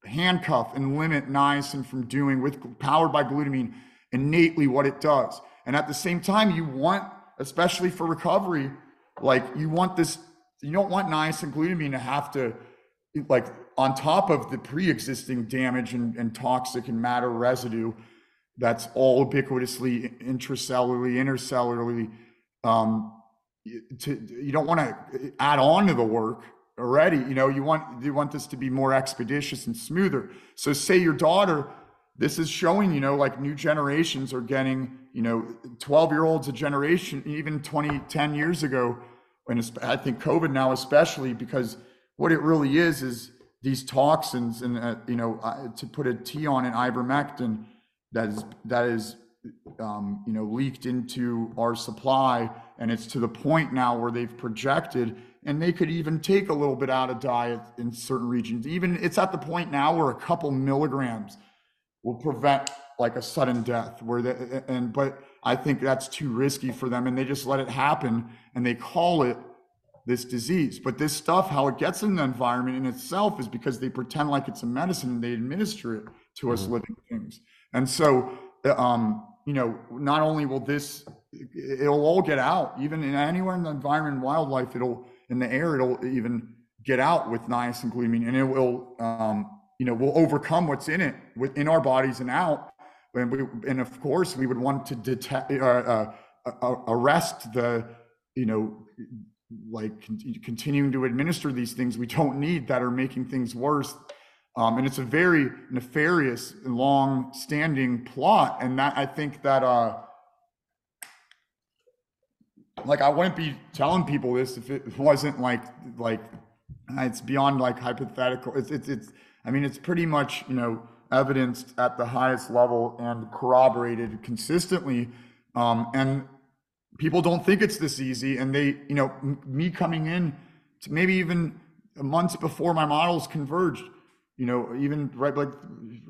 handcuff and limit niacin from doing with powered by glutamine innately what it does. And at the same time, you want, especially for recovery, like you want this. You don't want niacin glutamine to have to like on top of the pre-existing damage and, and toxic and matter residue that's all ubiquitously intracellularly, intercellularly. Um, to, you don't want to add on to the work already. You know, you want you want this to be more expeditious and smoother. So, say your daughter, this is showing. You know, like new generations are getting. You know, 12 year olds a generation, even 20, 10 years ago, and I think COVID now especially because what it really is is these toxins and uh, you know to put a T on an ivermectin that is that is um, you know leaked into our supply, and it's to the point now where they've projected, and they could even take a little bit out of diet in certain regions. Even it's at the point now where a couple milligrams will prevent like a sudden death. Where the, and but I think that's too risky for them, and they just let it happen, and they call it this disease. But this stuff, how it gets in the environment in itself is because they pretend like it's a medicine and they administer it to us mm-hmm. living things. And so, um, you know, not only will this, it'll all get out, even in anywhere in the environment wildlife, it'll, in the air, it'll even get out with niacin glutamine and it will, um, you know, will overcome what's in it within our bodies and out. And, we, and of course, we would want to detect, uh, uh, uh, arrest the, you know, like con- continuing to administer these things we don't need that are making things worse. Um, and it's a very nefarious, long-standing plot, and that I think that, uh, like, I wouldn't be telling people this if it wasn't like, like, it's beyond like hypothetical. It's, it's, it's. I mean, it's pretty much you know evidenced at the highest level and corroborated consistently. Um, and people don't think it's this easy and they you know m- me coming in to maybe even months before my models converged you know even right like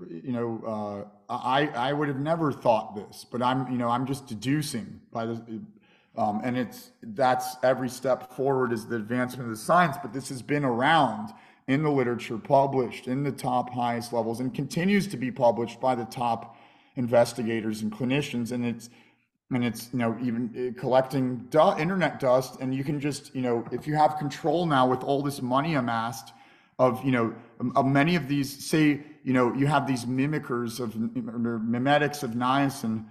you know uh, i i would have never thought this but i'm you know i'm just deducing by this um, and it's that's every step forward is the advancement of the science but this has been around in the literature published in the top highest levels and continues to be published by the top investigators and clinicians. And it's and it's you know even uh, collecting du- internet dust. And you can just you know if you have control now with all this money amassed of you know of many of these say you know you have these mimickers of mimetics of niacin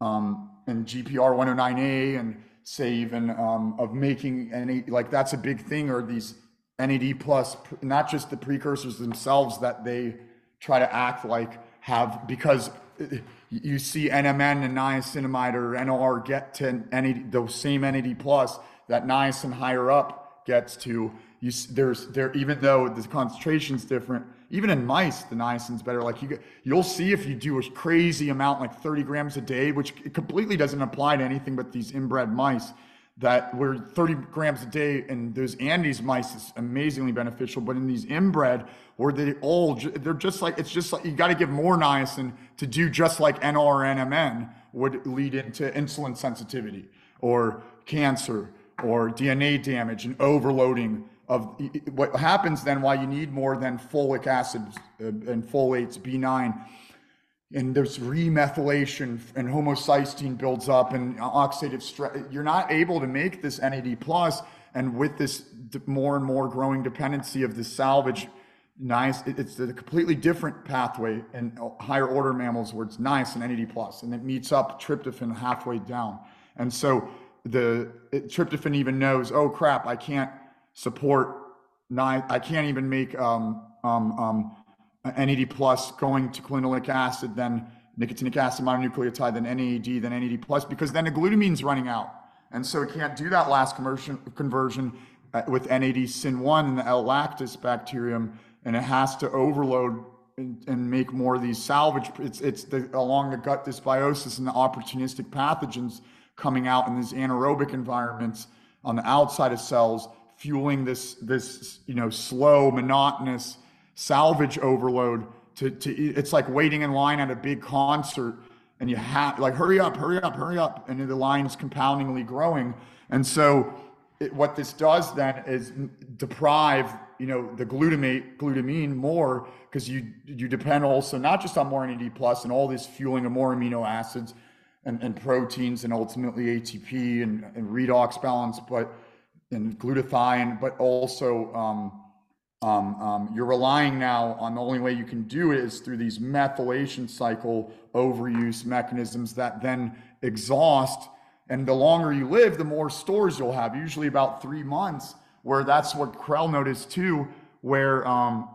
um, and gpr 109a and say even um, of making any like that's a big thing or these nad plus not just the precursors themselves that they try to act like have because uh, you see NMN and niacinamide or NR get to NAD, those same NAD plus that niacin higher up gets to. You, there's there even though the concentration's different, even in mice the niacin's better. Like you you'll see if you do a crazy amount like 30 grams a day, which completely doesn't apply to anything but these inbred mice that were 30 grams a day and those Andes mice is amazingly beneficial. But in these inbred, where they all, they're just like, it's just like, you got to give more niacin to do just like NR would lead into insulin sensitivity or cancer or DNA damage and overloading of what happens then why you need more than folic acid uh, and folates B9 and there's remethylation and homocysteine builds up and oxidative stress. You're not able to make this NAD plus, and with this more and more growing dependency of the salvage, nice. It's a completely different pathway in higher order mammals where it's nice and NAD plus, and it meets up tryptophan halfway down. And so the it, tryptophan even knows, oh crap, I can't support nine. I can't even make um, um, um, NAD plus going to quinolinic acid, then nicotinic acid mononucleotide, then NAD, then NAD plus, because then the glutamine's running out. And so it can't do that last conversion, conversion uh, with NAD SYN1 and the L-lactis bacterium, and it has to overload and, and make more of these salvage. It's, it's the, along the gut dysbiosis and the opportunistic pathogens coming out in these anaerobic environments on the outside of cells, fueling this, this you know, slow, monotonous, salvage overload to, to it's like waiting in line at a big concert and you have like hurry up hurry up hurry up and the line's compoundingly growing. And so it, what this does then is deprive you know the glutamate glutamine more because you you depend also not just on more NAD plus and all this fueling of more amino acids and, and proteins and ultimately ATP and, and redox balance but and glutathione but also um, um, um, you're relying now on the only way you can do it is through these methylation cycle overuse mechanisms that then exhaust. And the longer you live, the more stores you'll have, usually about three months, where that's what Krehl noticed too, where um,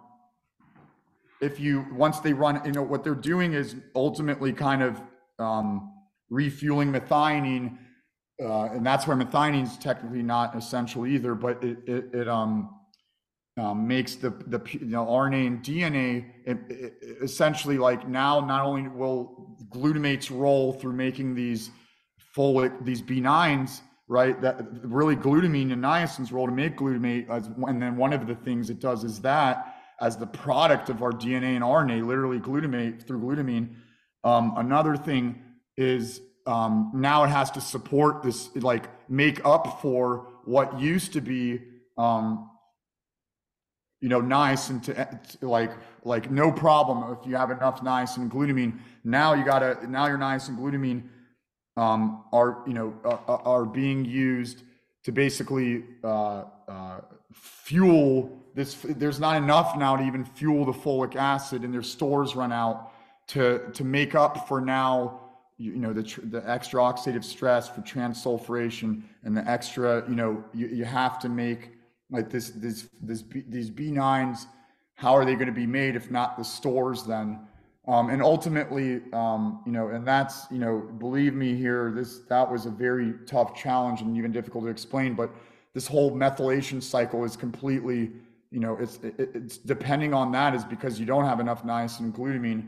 if you, once they run, you know, what they're doing is ultimately kind of um, refueling methionine. Uh, and that's where methionine is technically not essential either, but it, it, it um, um, makes the the you know RNA and DNA essentially like now not only will glutamate's role through making these folic these B9s right that really glutamine and niacin's role to make glutamate as, and then one of the things it does is that as the product of our DNA and RNA literally glutamate through glutamine um, another thing is um, now it has to support this like make up for what used to be um, you know, nice and to, to, like like no problem if you have enough niacin and glutamine. Now you gotta now your niacin and glutamine um, are you know are, are being used to basically uh, uh, fuel this. There's not enough now to even fuel the folic acid, and their stores run out to to make up for now. You, you know the the extra oxidative stress for transsulfuration and the extra you know you, you have to make like this, this, this, these B9s, how are they going to be made if not the stores then? Um, and ultimately, um, you know, and that's, you know, believe me here, this, that was a very tough challenge and even difficult to explain, but this whole methylation cycle is completely, you know, it's, it, it's depending on that is because you don't have enough niacin glutamine.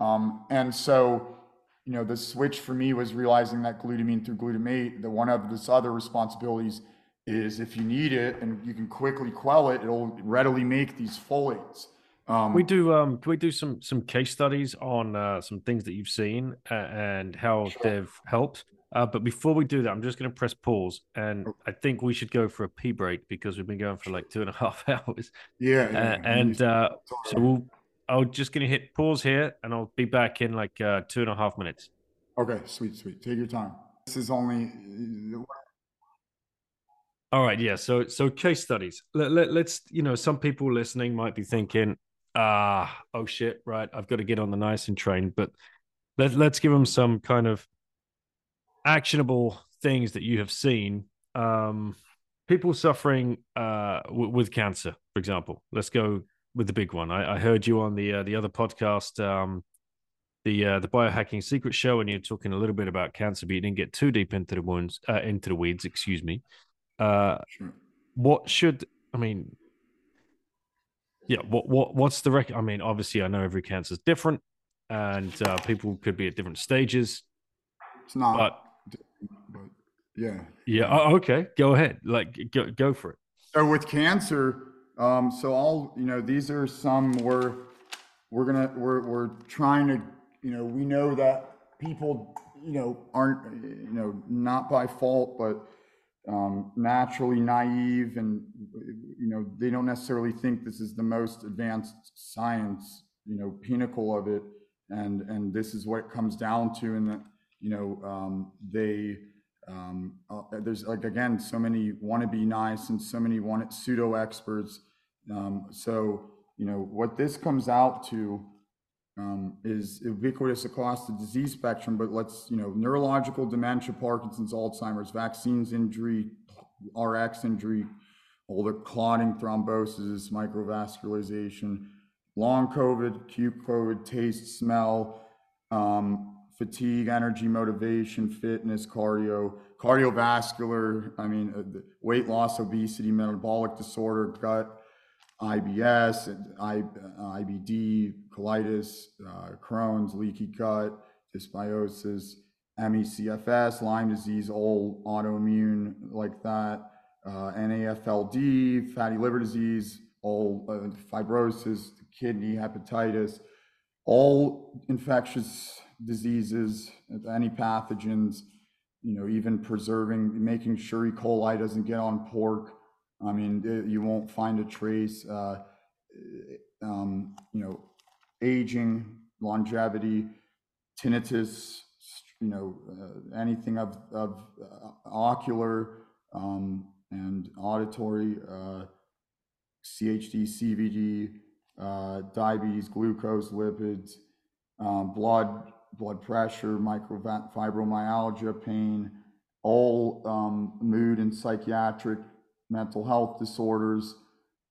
Um, and so, you know, the switch for me was realizing that glutamine through glutamate, the one of this other responsibilities is if you need it and you can quickly quell it, it'll readily make these folates. Um, we do. Um, can we do some some case studies on uh, some things that you've seen uh, and how sure. they've helped? Uh, but before we do that, I'm just going to press pause, and I think we should go for a pee break because we've been going for like two and a half hours. Yeah, yeah. and uh, so we'll. I'm just going to hit pause here, and I'll be back in like uh, two and a half minutes. Okay, sweet, sweet. Take your time. This is only all right, yeah. So so case studies. Let, let, let's you know some people listening might be thinking, ah, oh shit, right? I've got to get on the niacin train. But let let's give them some kind of actionable things that you have seen. Um, people suffering uh, w- with cancer, for example. Let's go with the big one. I, I heard you on the uh, the other podcast, um, the uh, the biohacking secret show, and you're talking a little bit about cancer, but you didn't get too deep into the wounds, uh, into the weeds. Excuse me. Uh, sure. What should I mean? Yeah, what what what's the rec? I mean, obviously, I know every cancer is different, and uh, people could be at different stages. It's not, but, but yeah, yeah. Oh, okay, go ahead. Like, go go for it. So with cancer, um, so all you know, these are some we're we're gonna we're we're trying to you know we know that people you know aren't you know not by fault but um, naturally naive and you know they don't necessarily think this is the most advanced science you know pinnacle of it. And and this is what it comes down to and that you know um, they um, uh, there's like again so many want to be nice and so many want it pseudo experts um, so you know what this comes out to um, is ubiquitous across the disease spectrum, but let's, you know, neurological dementia, Parkinson's, Alzheimer's, vaccines injury, RX injury, all the clotting, thrombosis, microvascularization, long COVID, acute COVID, taste, smell, um, fatigue, energy, motivation, fitness, cardio, cardiovascular, I mean, uh, weight loss, obesity, metabolic disorder, gut, IBS, I, IBD, colitis, uh, Crohn's, leaky gut, dysbiosis, ME/CFS, Lyme disease, all autoimmune like that, uh, NAFLD, fatty liver disease, all uh, fibrosis, kidney, hepatitis, all infectious diseases, any pathogens, you know, even preserving, making sure E. coli doesn't get on pork. I mean, you won't find a trace. Uh, um, you know, aging, longevity, tinnitus, you know, uh, anything of, of uh, ocular um, and auditory, uh, CHD, CVD, uh, diabetes, glucose, lipids, um, blood, blood pressure, microfibromyalgia, pain, all um, mood and psychiatric mental health disorders,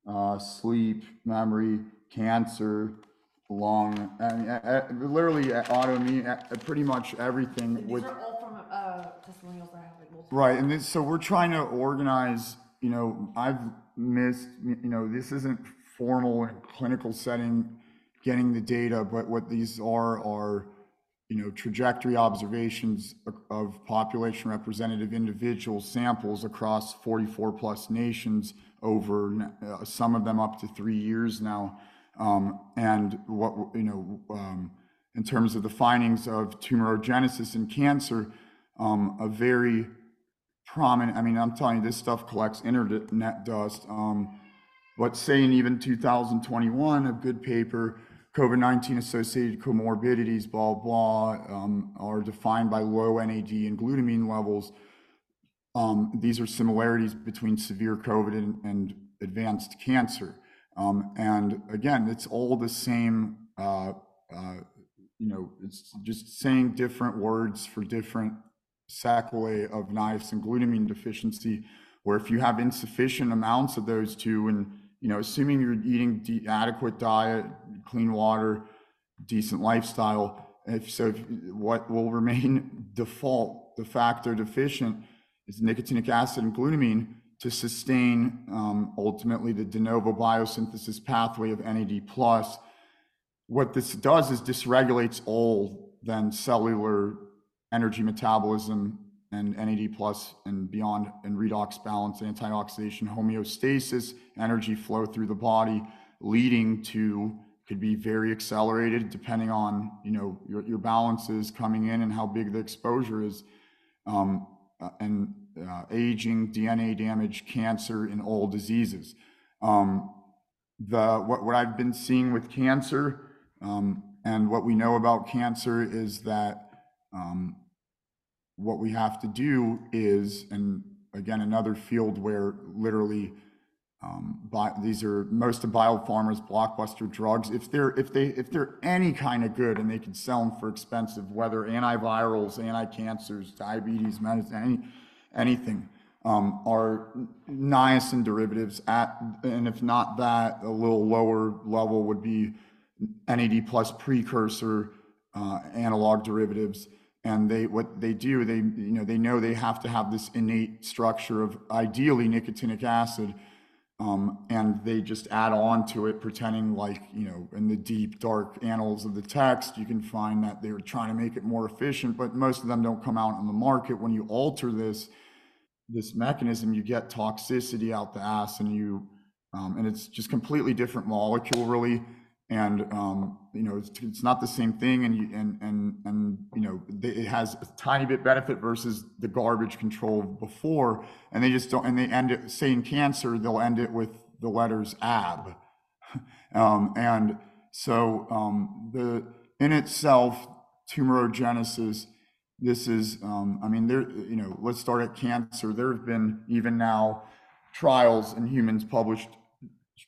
uh, sleep, memory, cancer, lung, I mean, uh, literally autoimmune, uh, pretty much everything. These with, are all from uh, testimonials that I have like multiple. Right, and this, so we're trying to organize you know, I've missed, you know, this isn't formal clinical setting getting the data, but what these are are, you know, trajectory observations of population representative individual samples across 44 plus nations over uh, some of them up to three years now. Um, and what, you know, um, in terms of the findings of tumorigenesis in cancer, um, a very prominent, I mean, I'm telling you, this stuff collects internet dust. Um, but say in even 2021, a good paper, COVID-19 associated comorbidities, blah, blah, um, are defined by low NAD and glutamine levels. Um, these are similarities between severe COVID and, and advanced cancer. Um, and again, it's all the same, uh, uh, you know, it's just saying different words for different sequelae of niacin glutamine deficiency, where if you have insufficient amounts of those two, and you know, assuming you're eating de- adequate diet, clean water, decent lifestyle, if so, if, what will remain default, the factor deficient, is nicotinic acid and glutamine to sustain um, ultimately the de novo biosynthesis pathway of NAD plus. What this does is dysregulates all then cellular energy metabolism and NAD plus and beyond and redox balance, antioxidation, homeostasis, energy flow through the body, leading to could be very accelerated depending on you know your, your balances coming in and how big the exposure is, um, uh, and uh, aging, DNA damage, cancer, and all diseases. Um, the what, what I've been seeing with cancer um, and what we know about cancer is that um, what we have to do is, and again, another field where literally um, these are most of biopharma's blockbuster drugs. If they're if they if they're any kind of good and they can sell them for expensive, whether antivirals, anti-cancers, diabetes medicine, any anything, um, are niacin derivatives. At and if not that, a little lower level would be NAD plus precursor uh, analog derivatives and they what they do they you know they know they have to have this innate structure of ideally nicotinic acid um, and they just add on to it pretending like you know in the deep dark annals of the text you can find that they were trying to make it more efficient but most of them don't come out on the market. When you alter this this mechanism you get toxicity out the ass and you um, and it's just completely different molecule really and um, you know it's, it's, not the same thing and you, and and and you know it has a tiny bit benefit versus the garbage control before. And they just don't and they end it saying cancer they'll end it with the letters ab um, and so um, the in itself tumorigenesis this is um, i mean there you know let's start at cancer. There have been even now trials in humans published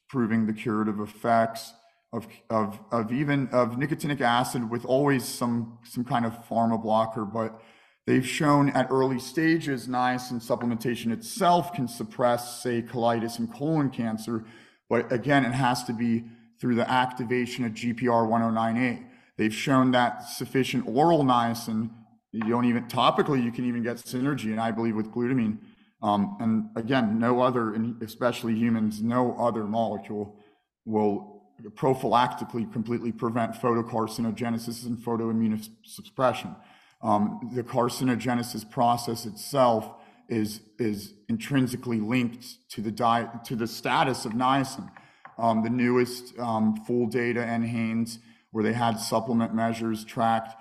proving the curative effects of, of, of even of nicotinic acid with always some, some kind of pharma blocker, but they've shown at early stages niacin supplementation itself can suppress, say, colitis and colon cancer. But again, it has to be through the activation of GPR 109A. They've shown that sufficient oral niacin, you don't even topically, you can even get synergy, and I believe with glutamine. Um, and again, no other, and especially humans, no other molecule will prophylactically completely prevent photocarcinogenesis and photoimmunosuppression. Um, the carcinogenesis process itself is, is intrinsically linked to the, diet, to the status of niacin. Um, the newest um, full data NHANES, where they had supplement measures tracked,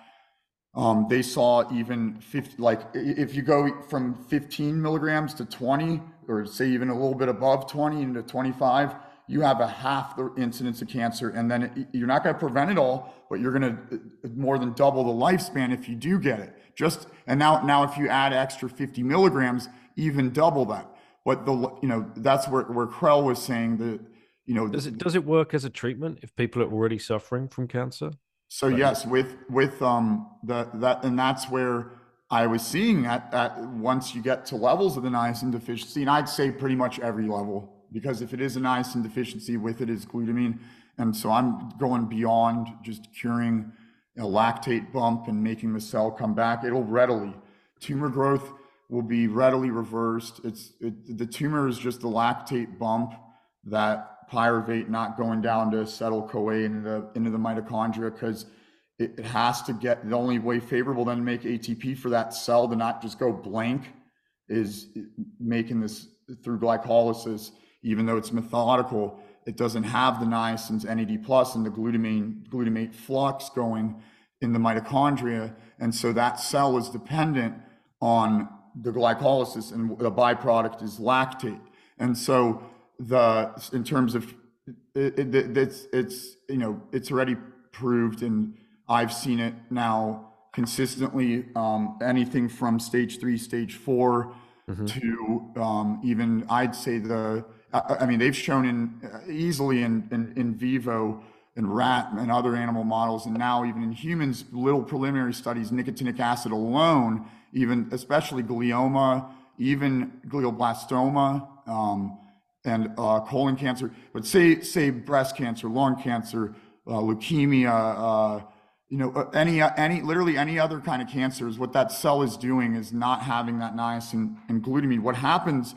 um, they saw even 50, like if you go from 15 milligrams to 20, or say even a little bit above 20 into 25, you have a half the incidence of cancer and then it, you're not going to prevent it all but you're going to uh, more than double the lifespan if you do get it. Just and now now if you add extra 50 milligrams even double that. But the you know that's where where krell was saying that you know does it does it work as a treatment if people are already suffering from cancer? So yes with with um the that and that's where I was seeing that, that once you get to levels of the niacin deficiency, and I'd say pretty much every level, because if it is a niacin deficiency with it is glutamine. And so I'm going beyond just curing a lactate bump and making the cell come back. It'll readily. Tumor growth will be readily reversed. It's it, the tumor is just the lactate bump that pyruvate not going down to acetyl CoA into the into the mitochondria because it, it, has to get the only way favorable then to make ATP for that cell to not just go blank is making this through glycolysis, even though it's methodical. It doesn't have the niacins, NAD plus, and the glutamine glutamate flux going in the mitochondria, and so that cell is dependent on the glycolysis, and the byproduct is lactate. And so the in terms of it, it, it's it's you know it's already proved, and I've seen it now consistently. Um, anything from stage three, stage 4 mm-hmm. to um, even I'd say the I, mean they've shown in uh, easily in, vivo in rat and other animal models, and now even in humans, little preliminary studies, nicotinic acid alone even especially glioma, even glioblastoma, um, and uh, colon cancer. But say breast cancer, lung cancer, uh, leukemia, you know, any any literally any other kind of cancers. What that cell is doing is not having that niacin and glutamine. What happens?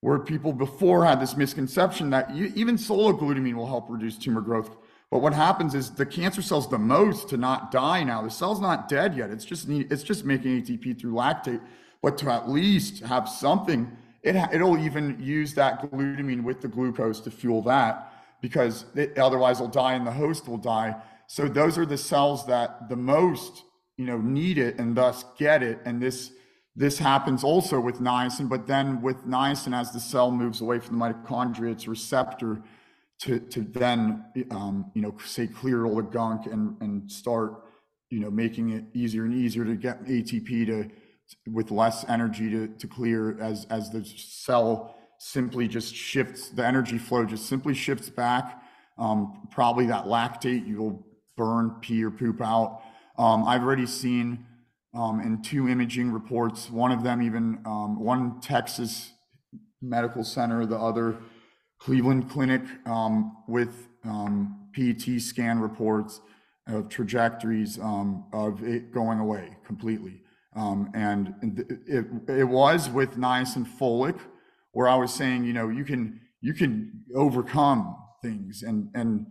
Where people before had this misconception that you, even solo glutamine will help reduce tumor growth but what happens is the cancer cell's the most to not die now. The cell's not dead yet. It's just it's just making ATP through lactate. But to at least have something, it it'll even use that glutamine with the glucose to fuel that because it, otherwise it'll die and the host will die. So those are the cells that the most you know need it and thus get it. And this this happens also with niacin, but then with niacin, as the cell moves away from the mitochondria, its receptor to to then um, you know say clear all the gunk and and start you know making it easier and easier to get ATP to with less energy to to clear as as the cell simply just shifts the energy flow just simply shifts back. Um, probably that lactate you'll burn pee or poop out. Um, I've already seen um, in two imaging reports one of them even um, one Texas medical center the other Cleveland Clinic um, with um, PET scan reports of trajectories um, of it going away completely. And it, it was with niacin folic, where I was saying, you know, you can you can overcome things, and and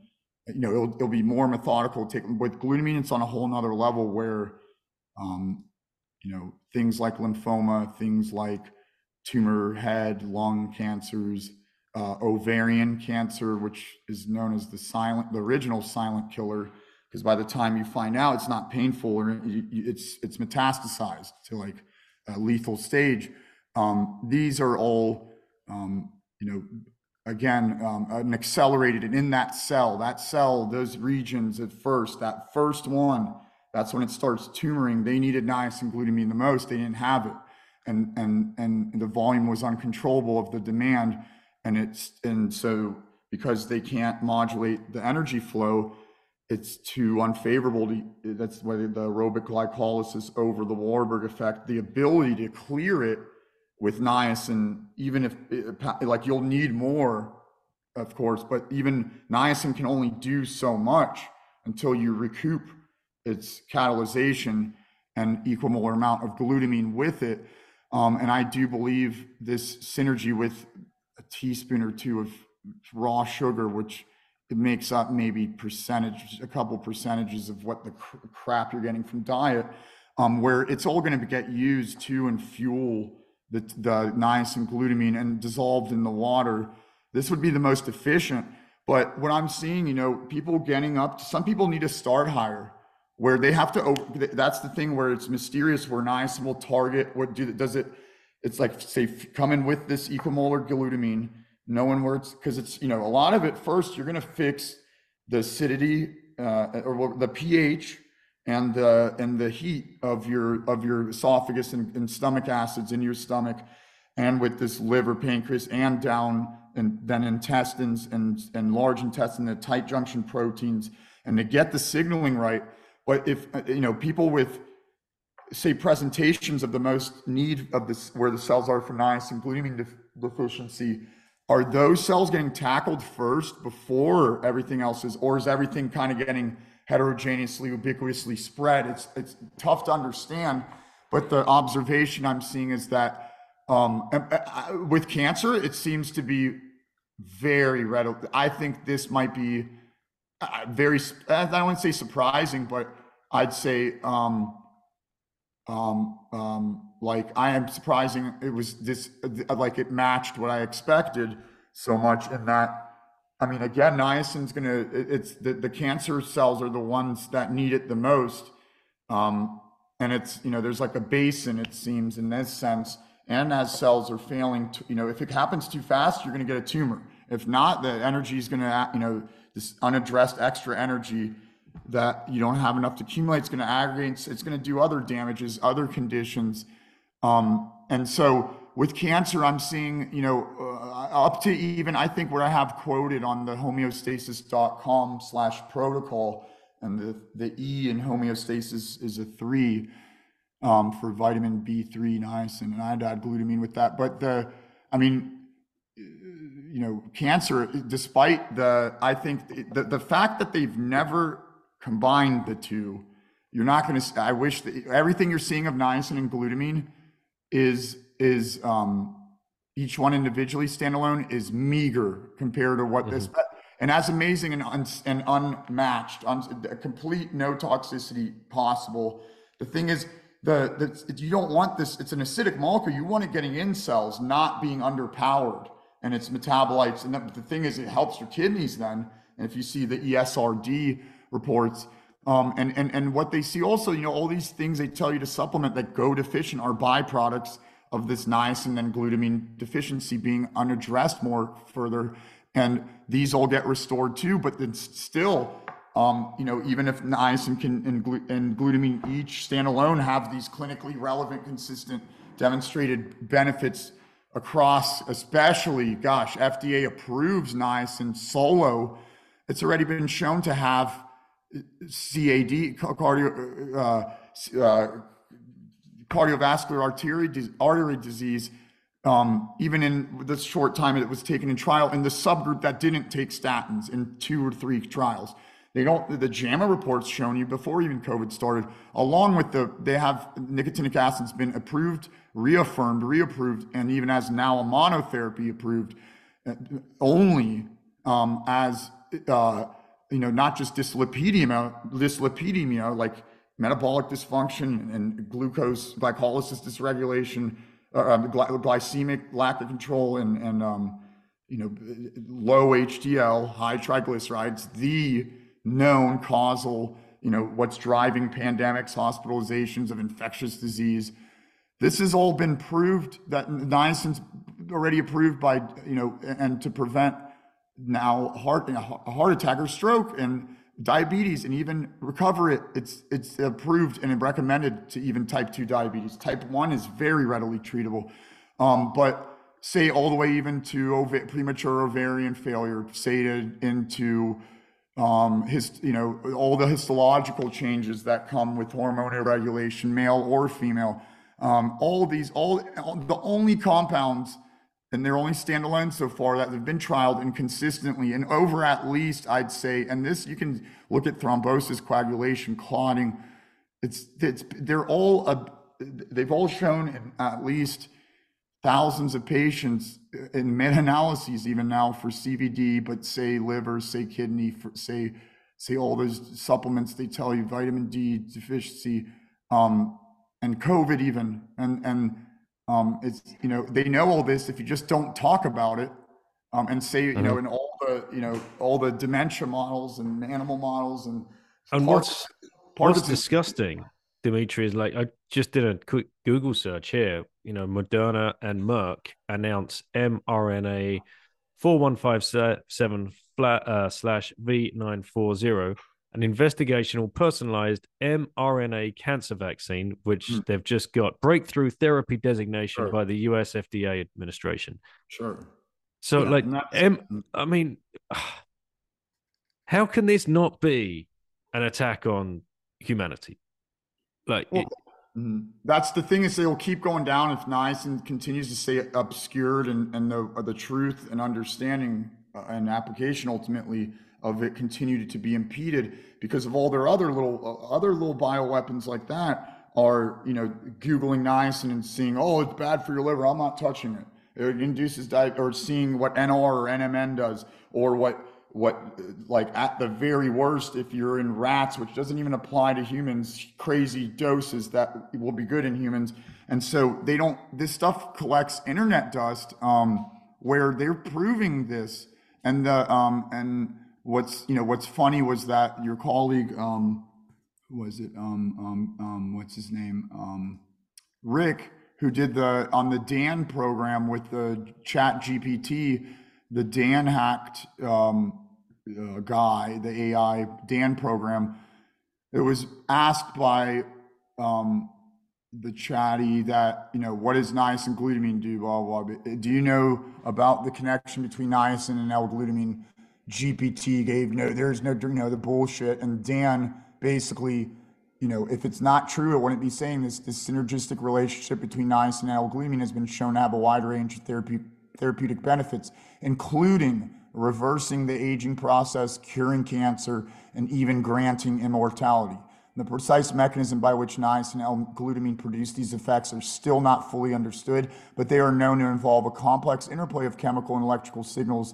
you know it'll, it'll be more methodical. Take with glutamine, it's on a whole nother level where, um, you know, things like lymphoma, things like tumor head, lung cancers, uh, ovarian cancer, which is known as the silent, the original silent killer, because by the time you find out, it's not painful or it's it's metastasized to like a lethal stage. Um, these are all, um, you know, again, um, an accelerated and in that cell, that cell, those regions at first, that first one, that's when it starts tumoring. They needed niacin glutamine the most. They didn't have it, and and and the volume was uncontrollable of the demand and it's and so because they can't modulate the energy flow it's too unfavorable to that's why the aerobic glycolysis over the warburg effect the ability to clear it with niacin even if like you'll need more of course but even niacin can only do so much until you recoup its catalyzation and equimolar amount of glutamine with it um, and i do believe this synergy with a teaspoon or two of raw sugar, which it makes up maybe percentage, a couple percentages of what the cr- crap you're getting from diet, um, where it's all going to get used to and fuel the, the niacin glutamine and dissolved in the water. This would be the most efficient. But what I'm seeing, you know, people getting up, some people need to start higher where they have to, that's the thing where it's mysterious where niacin will target, what do, does it, it's like say come in with this equimolar glutamine, knowing where it's because it's you know a lot of it first you're going to fix the acidity uh, or the pH and the and the heat of your of your esophagus and, and stomach acids in your stomach, and with this liver, pancreas, and down and then intestines and and large intestine, the tight junction proteins, and to get the signaling right. But if you know people with say presentations of the most need of this where the cells are for niacin glutamine def- deficiency are those cells getting tackled first before everything else is or is everything kind of getting heterogeneously ubiquitously spread it's it's tough to understand but the observation I'm seeing is that um, uh, with cancer, it seems to be very readily. I think this might be uh, very. I don't want to say surprising, but I'd say um, um, um, like I am surprising. It was this like it matched what I expected so much in that. I mean, again, niacin's gonna. It's the the cancer cells are the ones that need it the most, um, and it's you know there's like a basin it seems in this sense. And as cells are failing, to, you know, if it happens too fast, you're to get a tumor. If not, the energy is to, you know, this unaddressed extra energy that you don't have enough to accumulate. It's going to aggregate. It's going to do other damages, other conditions. Um, and so with cancer, I'm seeing, you know, uh, up to even, I think what I have quoted on the homeostasis.com slash protocol and the, the E in homeostasis is a three um, for vitamin B3, niacin, and iodide glutamine with that. But the, I mean, you know, cancer, despite the, I think the, the fact that they've never combine the two, you're not going to. I wish that everything you're seeing of niacin and glutamine is is um, each one individually standalone is meager compared to what mm-hmm. this. And as amazing and, un, and unmatched, un, complete no toxicity possible. The thing is, the, the you don't want this. It's an acidic molecule. You want it getting in cells, not being underpowered, and its metabolites. And the thing is, it helps your kidneys then. And if you see the ESRD reports. Um, and, and, and what they see also, you know, all these things they tell you to supplement that go deficient are byproducts of this niacin and glutamine deficiency being unaddressed more further. And these all get restored too, but then still, um, you know, even if niacin can, and, glu- and glutamine each stand alone have these clinically relevant, consistent, demonstrated benefits across, especially, gosh, FDA approves niacin solo. It's already been shown to have CAD, cardio, uh, uh, cardiovascular artery, artery disease, um, even in the short time it was taken in trial, in the subgroup that didn't take statins in two or three trials. They don't, the JAMA reports shown you before even COVID started, along with the, they have nicotinic acid's been approved, reaffirmed, reapproved, and even as now a monotherapy approved uh, only um, as uh, you know, not just dyslipidemia, dyslipidemia like metabolic dysfunction and glucose glycolysis dysregulation, uh, um, glycemic lack of control, and and um, you know, low HDL, high triglycerides, the known causal, you know, what's driving pandemics, hospitalizations of infectious disease. This has all been proved that niacin's already approved by, you know, and to prevent now heart a heart attack or stroke and diabetes and even recover it it's it's approved and recommended to even type 2 diabetes type 1 is very readily treatable um, but say all the way even to ov- premature ovarian failure say to, into um, his, you know, all the histological changes that come with hormone irregulation, male or female. Um, all these, all, all the only compounds and they're only standalone so far that have been trialed inconsistently and over at least I'd say, and this you can look at thrombosis, coagulation, clotting. It's it's they're all a, they've all shown in at least thousands of patients in meta-analyses even now for CVD, but say liver, say kidney, for, say say all those supplements they tell you, vitamin D deficiency, um, and COVID even, and and um, it's you know they know all this. If you just don't talk about it um, and say you mm-hmm. know in all the you know all the dementia models and animal models and and what's what's disgusting, Dimitri, is like I just did a quick Google search here. You know, Moderna and Merck announce mRNA four one five seven flat uh, slash V nine four zero an investigational personalized mRNA cancer vaccine, which mm. they've just got breakthrough therapy designation sure. by the US FDA administration. Sure. So, yeah, like, M- I mean, how can this not be an attack on humanity? Like, well, it, mm-hmm. that's the thing is they'll keep going down if niacin continues to stay obscured and, and the, the truth and understanding uh, and application ultimately of it continued to be impeded because of all their other little uh, other little bioweapons like that are, you know, Googling niacin and seeing, oh, it's bad for your liver. I'm not touching it. It induces diet or seeing what NR or NMN does or what what like at the very worst if you're in rats which doesn't even apply to humans crazy doses that will be good in humans and so they don't this stuff collects internet dust um, where they're proving this and the um, and what's you know what's funny was that your colleague um, was it um, um, um, what's his name rick who did the on the dan program with the chat gpt the dan hacked uh, guy, the AI Dan program, it was asked by um, the chatty that, you know, what does niacin glutamine do, blah, blah, blah. Do you know about the connection between niacin and L-glutamine? GPT gave no, there's no, you know, the bullshit. And Dan basically, you know, if it's not true, it wouldn't be saying this. This synergistic relationship between niacin and L-glutamine has been shown to have a wide range of therapy, therapeutic benefits, including reversing the aging process, curing cancer, and even granting immortality. The precise mechanism by which niacin and L-glutamine produce these effects are still not fully understood, but they are known to involve a complex interplay of chemical and electrical signals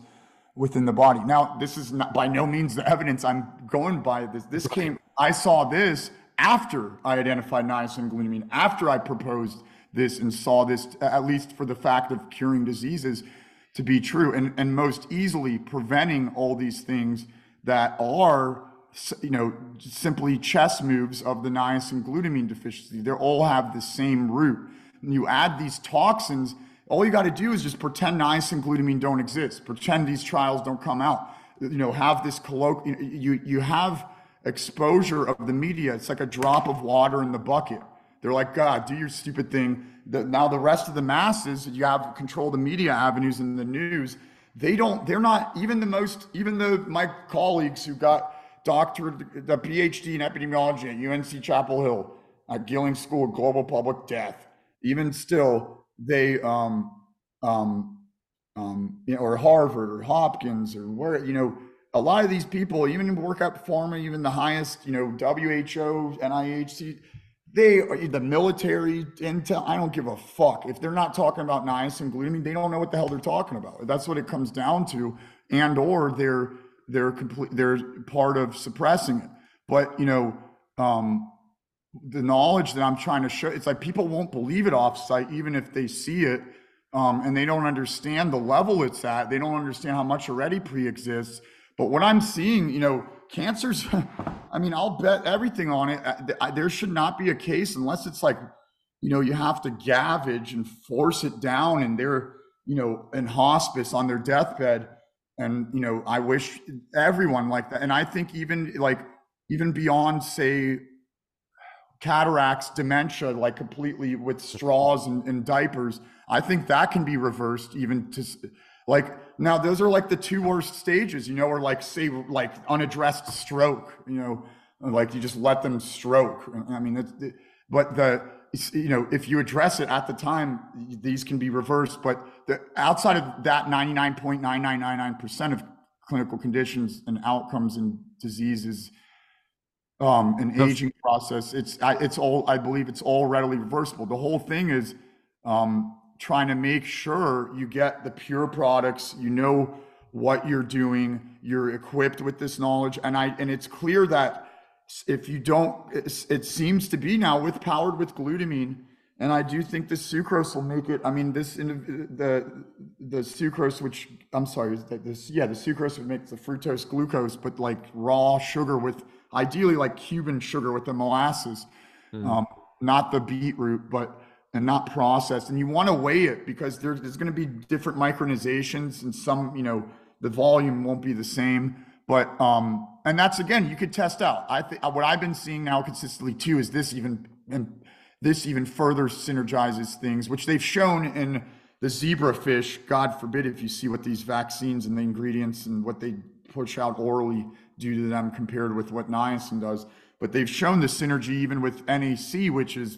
within the body. Now, this is not by no means the evidence I'm going by. This this came. I saw this after I identified niacin glutamine, after I proposed this and saw this, at least for the fact of curing diseases to be true and, and most easily preventing all these things that are you know simply chess moves of the niacin glutamine deficiency they all have the same root and you add these toxins all you got to do is just pretend niacin glutamine don't exist pretend these trials don't come out you know have this colloquial you you have exposure of the media it's like a drop of water in the bucket they're like god do your stupid thing the, now the rest of the masses, you have control the media avenues in the news. They don't. They're not even the most. Even the my colleagues who got doctorate, the PhD in epidemiology at UNC Chapel Hill, at Gillings School of Global Public Death. Even still, they um um um you know, or Harvard or Hopkins or where you know a lot of these people even work at pharma, even the highest you know WHO, NIH they are the military intel i don't give a fuck. If they're not talking about niacin glutamine they don't know what the hell they're talking about. That's what it comes down to and or they're they're complete they're part of suppressing it. But you know um the knowledge that i'm trying to show it's like people won't believe it off site even if they see it um, and they don't understand the level it's at. They don't understand how much already pre-exists. But what i'm seeing you know cancers i mean i'll bet everything on it. Uh, there should not be a case unless it's like you know you have to gavage and force it down and they're you know in hospice on their deathbed. And you know i wish everyone like that. And i think even like even beyond say cataracts dementia like completely with straws and, and diapers i think that can be reversed even to like now those are like the two worst stages, you know, or like say like unaddressed stroke, you know, like you just let them stroke. I mean, it's, it, but the you know if you address it at the time, these can be reversed. But the outside of that, ninety nine point nine nine nine nine percent of clinical conditions and outcomes and diseases um, an aging process. It's it's all I believe it's all readily reversible. The whole thing is um, trying to make sure you get the pure products, you know what you're doing, you're equipped with this knowledge. And I and it's clear that if you don't, it seems to be now with powered with glutamine. And I do think the sucrose will make it. I mean, this the the sucrose, which I'm sorry, this yeah, the sucrose would make the fructose glucose, but like raw sugar with ideally like Cuban sugar with the molasses, mm. um, not the beetroot, but and not processed. And you want to weigh it because there's, there's going to be different micronizations and some, you know, the volume won't be the same. But, um, and that's again, you could test out. I think what I've been seeing now consistently too is this even, and this even further synergizes things, which they've shown in the zebrafish. God forbid if you see what these vaccines and the ingredients and what they push out orally do to them compared with what niacin does. But they've shown the synergy even with NAC, which is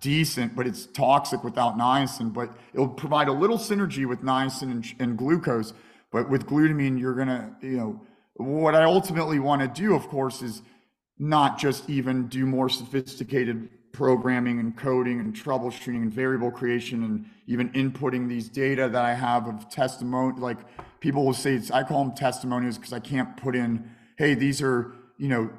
decent, but it's toxic without niacin. But it'll provide a little synergy with niacin and, and glucose. But with glutamine, you're gonna, you know, what I ultimately want to do, of course, is not just even do more sophisticated programming and coding and troubleshooting and variable creation and even inputting these data that I have of testimony. Like people will say, it's, I call them testimonials because I can't put in, hey, these are, you know,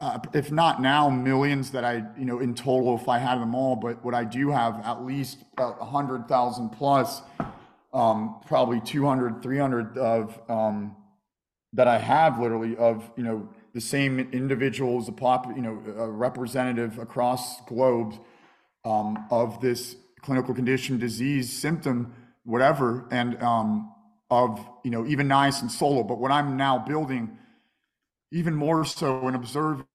uh, if not now, millions that I, you know, in total, if I had them all, but what I do have at least about 100,000 plus, um, probably 200, 300 of, um, that I have literally of, you know, the same individuals, a pop, you know, a representative across globes um, of this clinical condition, disease, symptom, whatever, and um, of, you know, even niacin solo. But what I'm now building, even more so and observing,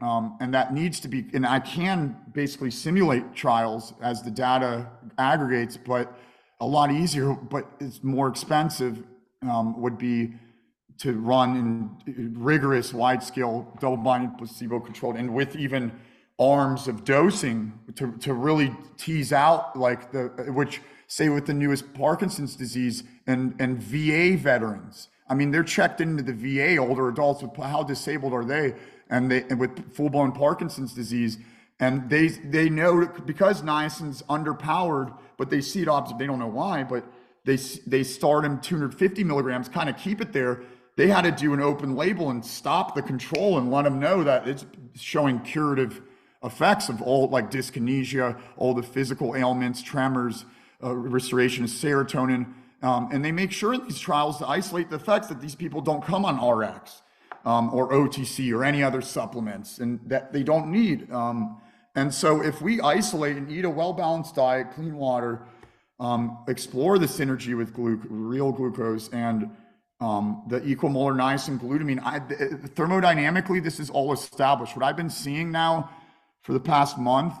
um, and that needs to be, and I can basically simulate trials as the data aggregates, but a lot easier, but it's more expensive, um, would be to run in rigorous wide-scale double-blind placebo-controlled and with even arms of dosing to, to really tease out like the which say with the newest parkinson's disease and and va veterans. I mean they're checked into the va older adults with how disabled are they? And they and with full-blown parkinson's disease. And they they know because niacin's underpowered but they see it opposite they don't know why but they they start him 250 milligrams kind of keep it there they had to do an open label and stop the control and let them know that it's showing curative effects of all like dyskinesia, all the physical ailments, tremors, uh, restoration of serotonin. Um, and they make sure in these trials to isolate the effects that these people don't come on RX um, or OTC or any other supplements and that they don't need. Um, and so if we isolate and eat a well-balanced diet, clean water, um, explore the synergy with glu- real glucose and um, the equimolar niacin glutamine. I, thermodynamically, this is all established. What I've been seeing now for the past month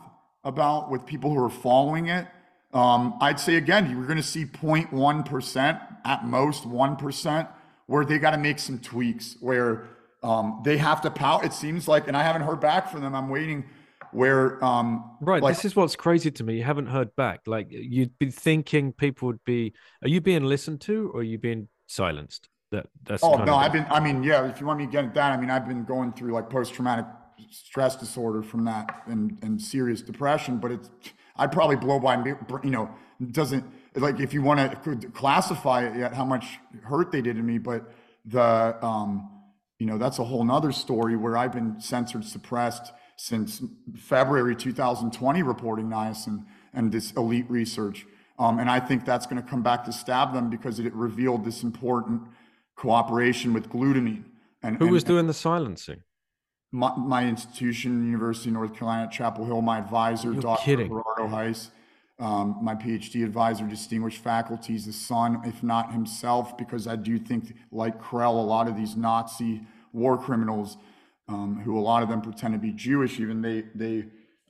about with people who are following it, um, I'd say again, you're going to see 0.1% at most 1% where they got to make some tweaks where um, they have to pout. It seems like, and I haven't heard back from them. I'm waiting where um right like, this is what's crazy to me you haven't heard back like you'd be thinking people would be are you being listened to or are you being silenced. That that's oh no, I've been. I mean, yeah. If you want me to get at that, I mean, I've been going through like post traumatic stress disorder from that and and serious depression. But it's I'd probably blow by you know doesn't like if you want to classify it yet how much hurt they did to me. But the um you know that's a whole nother story where I've been censored suppressed since February 2020 reporting niacin and this elite research um, and I think that's going to come back to stab them because it revealed this important cooperation with glutamine. And who and, was doing the silencing? My, my, institution, University of North Carolina, Chapel Hill. My advisor, You're Dr. Kidding. Gerardo Heiss. Um, my PhD advisor, distinguished faculty, is the son, if not himself, because I do think, like Krehl, a lot of these Nazi war criminals, um, who a lot of them pretend to be Jewish, even they they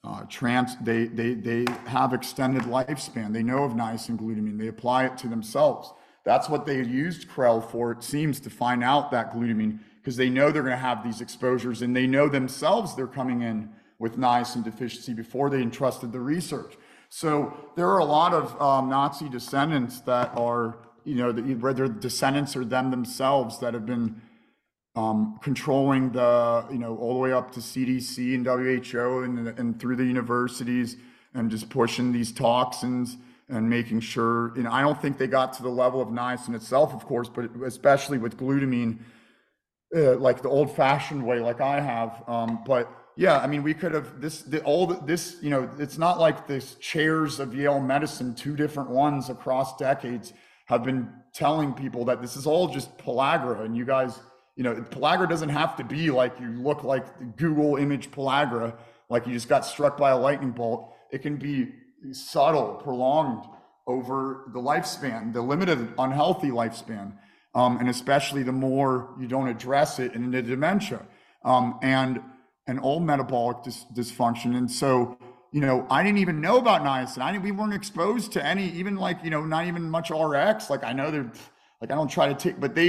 uh, trans, they, they, they have extended lifespan. They know of niacin glutamine. They apply it to themselves. That's what they used Krehl for, it seems, to find out that glutamine, because they know they're going to have these exposures and they know themselves they're coming in with niacin deficiency before they entrusted the research. So there are a lot of um, Nazi descendants that are, you know, whether descendants or them themselves that have been um, controlling the, you know, all the way up to CDC and WHO and, and through the universities and just pushing these toxins and making sure, know, I don't think they got to the level of niacin itself, of course, but especially with glutamine, uh, like the old fashioned way, like I have. Um, but yeah, I mean, we could have this, the, all the, this, you know, it's not like this chairs of Yale medicine, two different ones across decades have been telling people that this is all just pellagra and you guys, you know, pellagra doesn't have to be like you look like Google image pellagra, like you just got struck by a lightning bolt. It can be subtle, prolonged over the lifespan, the limited unhealthy lifespan. Um, and especially the more you don't address it in the dementia um, and an old metabolic dis- dysfunction. And so, you know, I didn't even know about niacin. I we weren't exposed to any, even like, you know, not even much RX. Like I know they're like, I don't try to take, but they,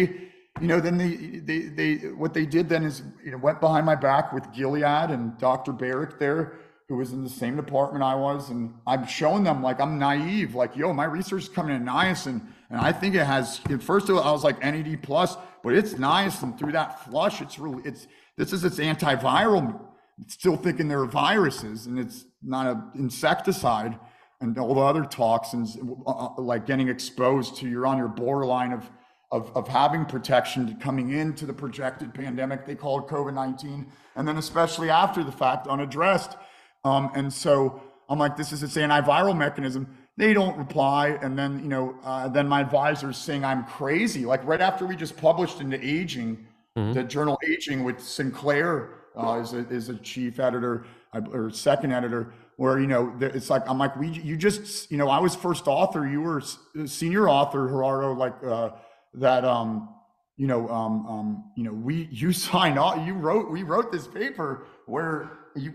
you know, then they, they, they, what they did then is, you know, went behind my back with Gilead and Dr. Baric there, who was in the same department I was. And I'm showing them like I'm naive, like, yo, my research is coming in niacin. And I think it has, at first I was like NAD plus, but it's niacin through that flush. It's really, it's, this is its antiviral. Still thinking they're viruses and it's not an insecticide and all the other toxins uh, uh, like getting exposed to you're on your borderline of of, of having protection coming into the projected pandemic they call it covid-19 and then especially after the fact unaddressed um, and so i'm like this is its antiviral mechanism. They don't reply. And then you know uh, then my advisor's saying i'm crazy. Like right after we just published into aging mm-hmm. the journal aging with sinclair uh, is, a, is a chief editor or second editor where you know it's like i'm like we you just you know i was first author. You were senior author gerardo like uh that um you know um um you know we you signed off you wrote we wrote this paper where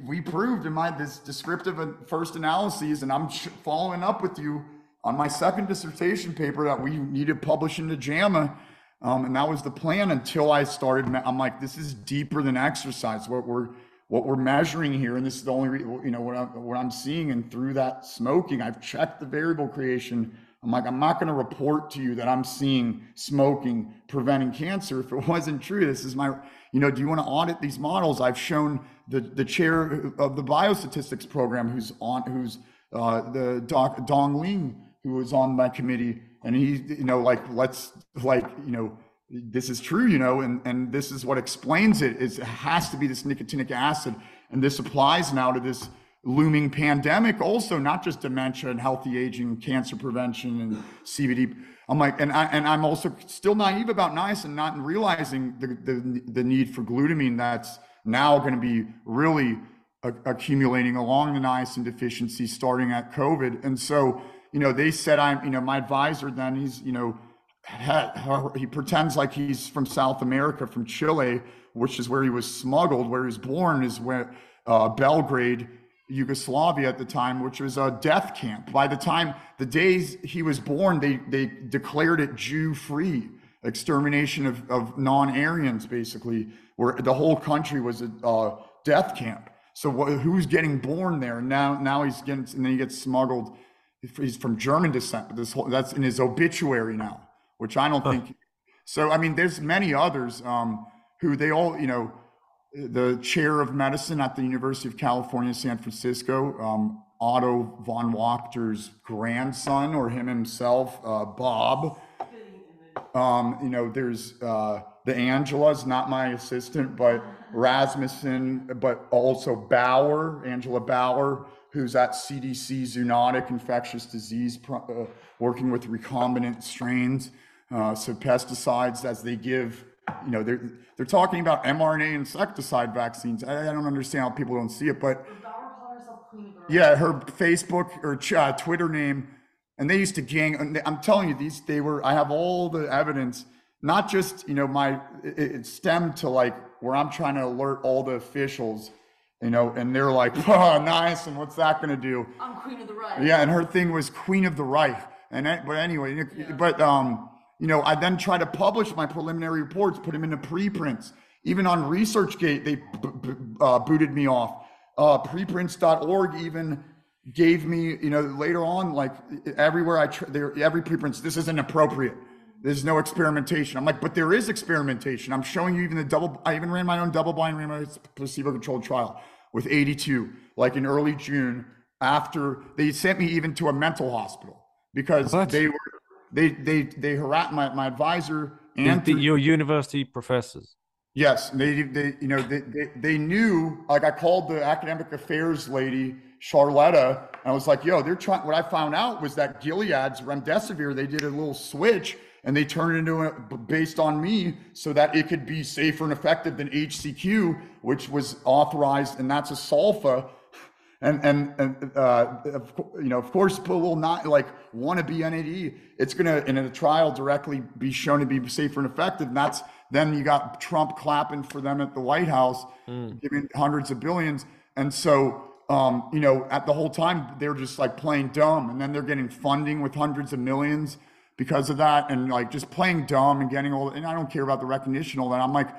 we proved in my this descriptive first analyses and i'm following up with you on my second dissertation paper that we needed published into JAMA um, and that was the plan until i started i'm like this is deeper than exercise what we're what we're measuring here, and this is the only, you know, what I'm, what I'm seeing, and through that smoking, I've checked the variable creation. I'm like, I'm not going to report to you that I'm seeing smoking preventing cancer if it wasn't true. This is my, you know, do you want to audit these models? I've shown the the chair of the biostatistics program, who's on, who's uh, the doc Dong Ling, who was on my committee, and he, you know, like let's like, you know this is true, you know, and, and this is what explains it is it has to be this nicotinic acid. And this applies now to this looming pandemic, also not just dementia and healthy aging, cancer prevention and CVD. I'm like, and I and I'm also still naive about niacin, not realizing the, the the need for glutamine that's now going to be really a, accumulating along the niacin deficiency starting at COVID. And so, you know, they said I'm, you know, my advisor then he's, you know, he pretends like he's from South America, from Chile, which is where he was smuggled. Where he was born is where uh, Belgrade, Yugoslavia at the time, which was a death camp. By the time the days he was born, they they declared it Jew free, extermination of, of non-Aryans, basically, where the whole country was a uh, death camp. So who's getting born there? Now now he's getting and then he gets smuggled. He's from German descent, but this whole that's in his obituary now which I don't think. So I mean, there's many others um, who they all, you know, the chair of medicine at the University of California, San Francisco, um, Otto von Wachter's grandson or him himself, uh, Bob. Um, you know, there's uh, the Angela's not my assistant, but Rasmussen, but also Bauer, Angela Bauer, who's at CDC Zoonotic Infectious Disease, uh, working with recombinant strains. Uh, so pesticides, as they give, you know, they're they're talking about mRNA insecticide vaccines. I, I don't understand how people don't see it, but yeah, her Facebook or uh, Twitter name, and they used to gang. I'm telling you, these they were. I have all the evidence, not just you know my. It, it stemmed to like where I'm trying to alert all the officials you know, and they're like, oh, nice, and what's that going to do? I'm Queen of the Reich. Yeah, and her thing was Queen of the Reich, and but anyway, yeah. but um, you know, I then try to publish my preliminary reports, put them into preprints. Even on ResearchGate, they b- b- uh, booted me off. Uh, preprints.org even gave me, you know, later on, like everywhere I, tr- there, every preprints, this isn't appropriate. There's no experimentation. I'm like, but there is experimentation. I'm showing you even the double, I even ran my own double blind randomized placebo controlled trial with 82, like in early June after they sent me even to a mental hospital because what? they were they they they harass my, my advisor and the, your university professors. Yes, they they you know they, they they knew like I called the academic affairs lady Charletta and I was like, yo, they're trying. What I found out was that Gilead's remdesivir they did a little switch and they turned it into a based on me so that it could be safer and effective than HCQ, which was authorized, and that's a sulfa and and, and uh, you know, of course, a little not like wannabe NAD. It's going to in a trial directly be shown to be safer and effective. And that's then you got Trump clapping for them at the White House, mm. giving hundreds of billions. And so, um, you know, at the whole time they're just like playing dumb, and then they're getting funding with hundreds of millions because of that, and like just playing dumb and getting all. And I don't care about the recognition, all that. I'm like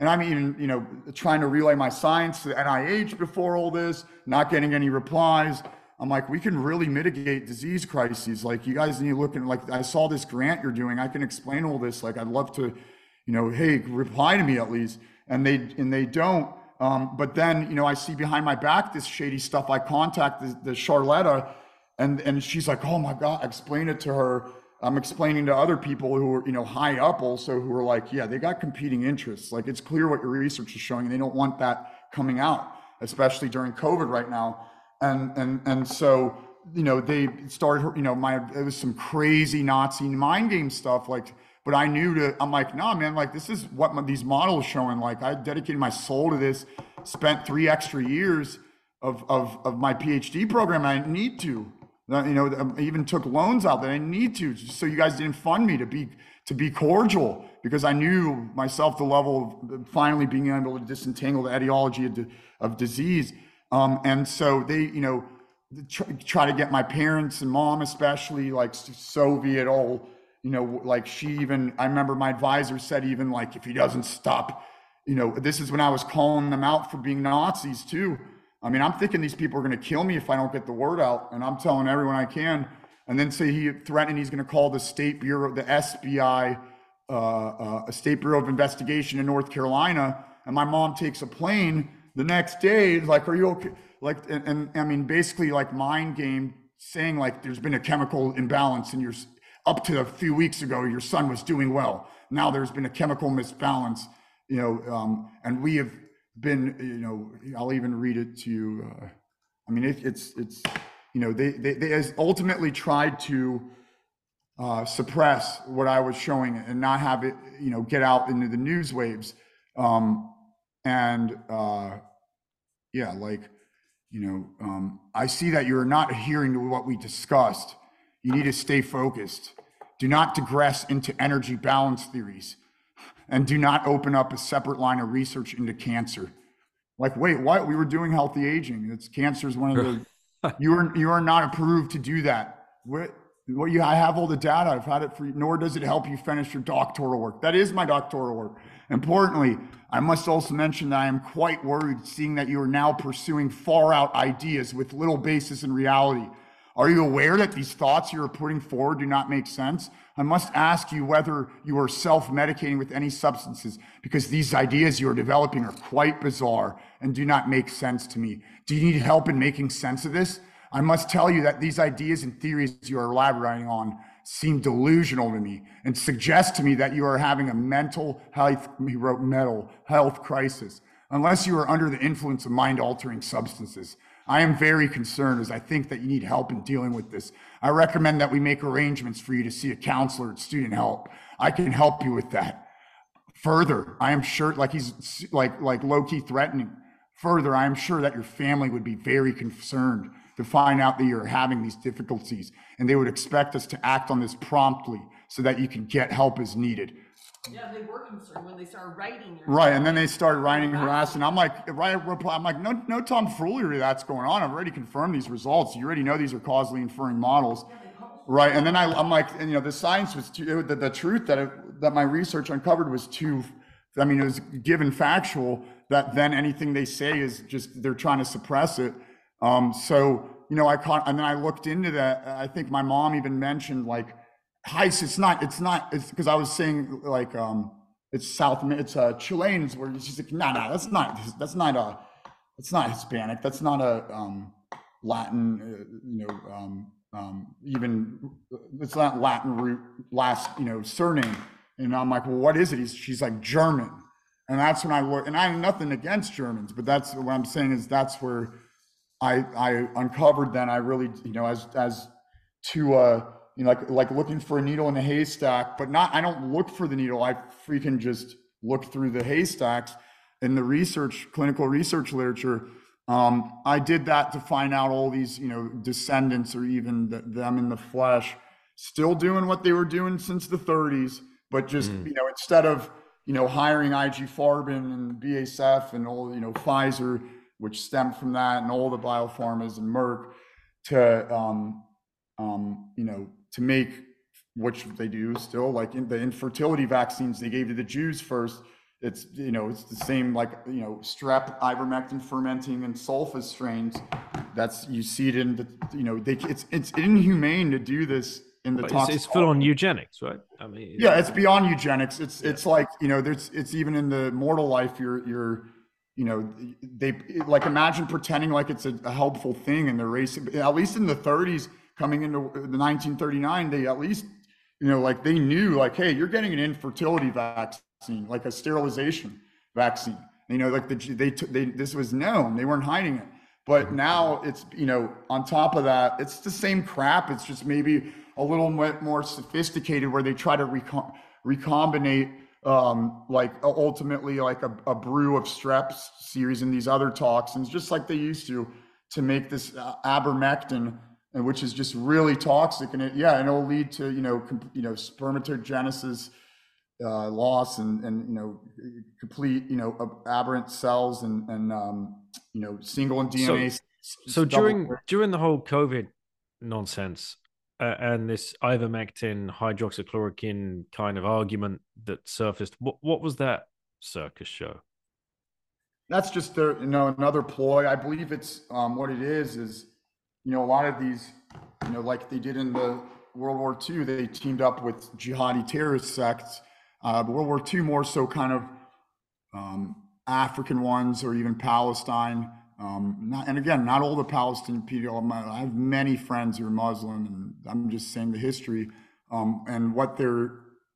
and I'm even, you know, trying to relay my science to NIH before all this, not getting any replies. I'm like, we can really mitigate disease crises. Like, you guys need to look at, like, I saw this grant you're doing. I can explain all this. Like, I'd love to, you know, hey, reply to me at least. And they, and they don't. Um, but then, you know, I see behind my back this shady stuff. I contact the, the Charletta and, and she's like, oh my God, explain it to her. I'm explaining to other people who are, you know, high up also who are like, yeah, they got competing interests. Like it's clear what your research is showing. And they don't want that coming out, especially during COVID right now. And, and, and so, you know, they started, you know, my, it was some crazy Nazi mind game stuff. Like, but I knew to, I'm like, nah, man, like this is what my, these models showing. Like I dedicated my soul to this, spent three extra years of, of, of my PhD program. I need to, you know, I even took loans out that I need to, so you guys didn't fund me to be, to be cordial because I knew myself the level of finally being able to disentangle the etiology of, of disease. Um, and so they, you know, try to get my parents and mom, especially like Soviet old you know, like she even, I remember my advisor said, even like, if he doesn't stop, you know, this is when I was calling them out for being Nazis too. I mean, I'm thinking these people are going to kill me if I don't get the word out. And I'm telling everyone I can. And then say he threatened he's going to call the State Bureau, the SBI, uh, uh, a State Bureau of Investigation in North Carolina. And my mom takes a plane the next day. Like, are you okay? Like, and, and I mean, basically like mind game saying like there's been a chemical imbalance in your up to a few weeks ago, your son was doing well. Now there's been a chemical misbalance, you know, um, and we have been, you know, I'll even read it to you. Uh, I mean, it, it's, it's, you know, they, they, they has ultimately tried to uh, suppress what I was showing and not have it, you know, get out into the news waves. Um, and uh, yeah, like, you know, um, I see that you're not adhering to what we discussed you need to stay focused. Do not digress into energy balance theories and do not open up a separate line of research into cancer. Like, wait, what? We were doing healthy aging. It's cancer is one of the, you are, you are not approved to do that. What, what you, I have all the data. I've had it for, nor does it help you finish your doctoral work. That is my doctoral work. Importantly, I must also mention that I am quite worried seeing that you are now pursuing far out ideas with little basis in reality are you aware that these thoughts you are putting forward do not make sense? I must ask you whether you are self medicating with any substances because these ideas you are developing are quite bizarre and do not make sense to me. Do you need help in making sense of this? I must tell you that these ideas and theories you are elaborating on seem delusional to me and suggest to me that you are having a mental health, he wrote mental health crisis, unless you are under the influence of mind altering substances. I am very concerned as I think that you need help in dealing with this. I recommend that we make arrangements for you to see a counselor at student help. I can help you with that. Further, I am sure, like he's like like low key threatening. Further, I am sure that your family would be very concerned to find out that you're having these difficulties, and they would expect us to act on this promptly so that you can get help as needed. Yeah, they were concerned when they started writing. Right, and then they started writing harassing. I'm like, right, reply. I'm like, no, no tomfoolery that's going on. I've already confirmed these results. You already know these are causally inferring models, right? And then I, I'm like, and, you know, the science was too, the, the truth that it, that my research uncovered was too. I mean, it was given factual that then anything they say is just they're trying to suppress it. Um, so you know, I caught, and then I looked into that. I think my mom even mentioned like Heiss, it's not, it's not, it's because I was saying like, um, it's South, it's uh, Chileans where she's like, no, no, that's not, that's not a, it's not Hispanic. That's not a um, Latin, uh, you know, um, um, even, it's not Latin root last, you know, surname. And I'm like, well, what is it? He's, she's like German. And that's when I and I have nothing against Germans, but that's what I'm saying is that's where I, I uncovered then I really, you know, as, as to, uh, you know, like like looking for a needle in a haystack, but not I don't look for the needle. I freaking just look through the haystacks in the research, clinical research literature. Um, I did that to find out all these, you know, descendants or even the, them in the flesh still doing what they were doing since the 30s, but just, mm. you know, instead of, you know, hiring IG Farben and BASF and all, you know, Pfizer, which stemmed from that and all the biopharmas and Merck to, um, um, you know, to make which they do still like in the infertility vaccines they gave to the Jews first. It's you know it's the same like you know strep, ivermectin, fermenting, and sulfa strains. That's you see it in the you know they it's it's inhumane to do this in the but it's, it's full on eugenics, right? I mean, yeah, it's beyond eugenics. It's yeah. it's like you know there's it's even in the mortal life you're you're you know, they like imagine pretending like it's a, a helpful thing in the race. At least in the 30s, coming into the 1939, they at least, you know, like they knew, like, hey, you're getting an infertility vaccine, like a sterilization vaccine. You know, like the, they, they, this was known. They weren't hiding it. But now it's, you know, on top of that, it's the same crap. It's just maybe a little bit more sophisticated where they try to recom- recombinate um, like ultimately like a, a, brew of strep series and these other toxins, just like they used to, to make this uh, ivermectin, which is just really toxic. And it, yeah, and it'll lead to, you know, com- you know, spermatogenesis uh, loss and, and, you know, complete, you know, aberrant cells and, and, um, you know, single and DNA. So, so during, during the whole COVID nonsense, uh, and this ivermectin hydroxychloroquine kind of argument that surfaced. What what was that circus show? That's just you know another ploy. I believe it's um, what it is is you know a lot of these you know like they did in the World War II, they teamed up with jihadi terrorist sects. Uh, World War II more so kind of um, African ones or even Palestine. Um, not, and again, not all the Palestinian people. I have many friends who are Muslim, and I'm just saying the history. Um, and what they're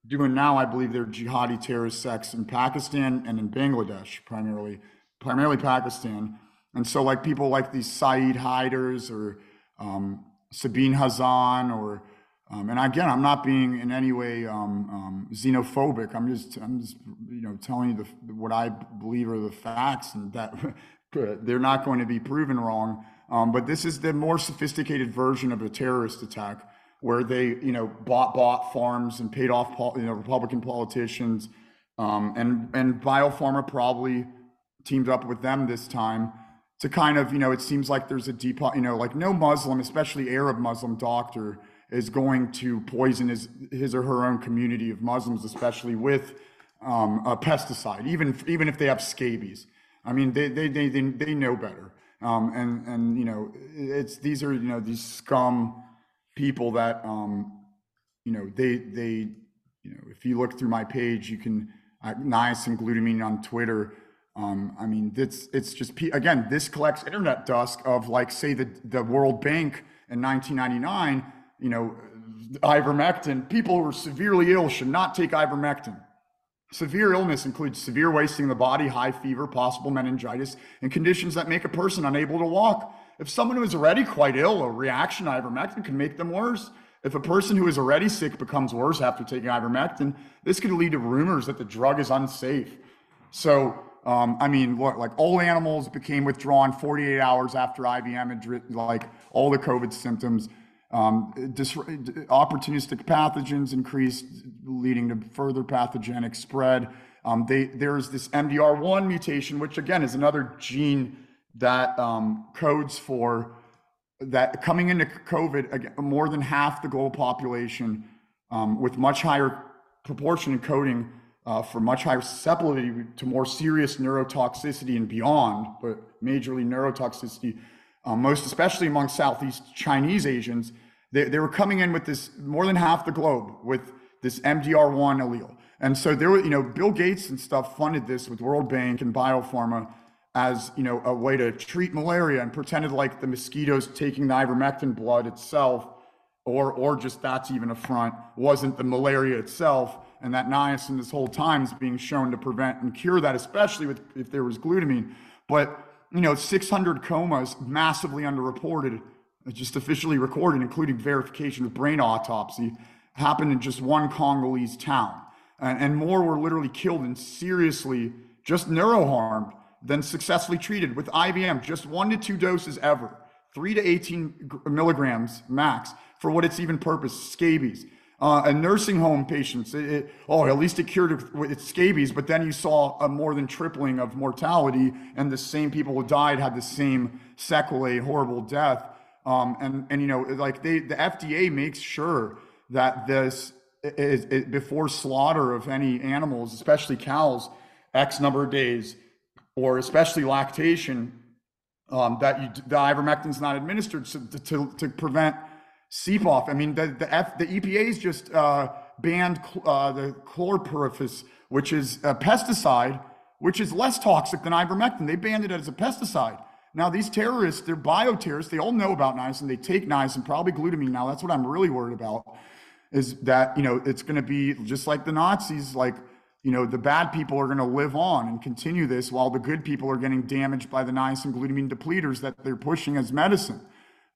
doing now, I believe they're jihadi terrorist sects in Pakistan and in Bangladesh, primarily, primarily Pakistan. And so, like people like these Saeed Haidars or um, Sabine Hazan, or um, and again, I'm not being in any way um, um, xenophobic. I'm just, I'm just, you know, telling you the, what I believe are the facts, and that they're not going to be proven wrong. Um, but this is the more sophisticated version of a terrorist attack where they, you know, bought bought farms and paid off, you know, Republican politicians, um, and and Biopharma probably teamed up with them this time to kind of, you know, it seems like there's a deep, you know, like no Muslim, especially Arab Muslim doctor, is going to poison his his or her own community of Muslims, especially with um, a pesticide, even even if they have scabies. I mean, they they they they, know better. Um, and and you know, it's these are you know these scum people that um, you know they they you know if you look through my page, you can uh, niacin glutamine on Twitter. Um, I mean, it's it's just again, this collects internet dust of like say the the World Bank in 1999. You know, ivermectin. People who are severely ill should not take ivermectin. Severe illness includes severe wasting of the body, high fever, possible meningitis, and conditions that make a person unable to walk. If someone who is already quite ill, a reaction to ivermectin can make them worse. If a person who is already sick becomes worse after taking ivermectin, this could lead to rumors that the drug is unsafe. So, um, I mean, look, like all animals became withdrawn 48 hours after IVM had like all the COVID symptoms. Um, opportunistic pathogens increased, leading to further pathogenic spread. Um, they, there's this MDR1 mutation, which again is another gene that um, codes for that coming into COVID, again, more than half the global population um, with much higher proportion encoding uh, for much higher susceptibility to more serious neurotoxicity and beyond, but majorly neurotoxicity um, most especially among Southeast Chinese Asians, they, they were coming in with this more than half the globe with this MDR1 allele. And so there were, you know, Bill Gates and stuff funded this with World Bank and Biopharma as, you know, a way to treat malaria and pretended like the mosquitoes taking the ivermectin blood itself, or or just that's even a front, wasn't the malaria itself. And that niacin this whole time is being shown to prevent and cure that, especially with if there was glutamine. But you know, 600 comas, massively underreported, uh, just officially recorded, including verification of brain autopsy, happened in just one Congolese town. And, and more were literally killed and seriously just neuroharmed than successfully treated with IVM, just one to two doses ever, three to 18 milligrams max for what its even purpose, scabies uh, and nursing home patients. It, it, oh, at least it cured its scabies, but then you saw a more than tripling of mortality, and the same people who died had the same sequelae, horrible death. Um, and and you know, like they, the FDA makes sure that this is, before slaughter of any animals, especially cows, X number of days, or especially lactation, um, that you, the ivermectin is not administered to, to, to prevent CPOF. I mean, the the, F, the EPA's just uh, banned uh, the chlorpyrifos, which is a pesticide which is less toxic than ivermectin. They banned it as a pesticide. Now, these terrorists, they're bioterrorists. They all know about niacin. They take niacin, probably glutamine. Now, that's what I'm really worried about is that, you know, it's going to be just like the Nazis, like, you know, the bad people are going to live on and continue this while the good people are getting damaged by the niacin glutamine depleters that they're pushing as medicine.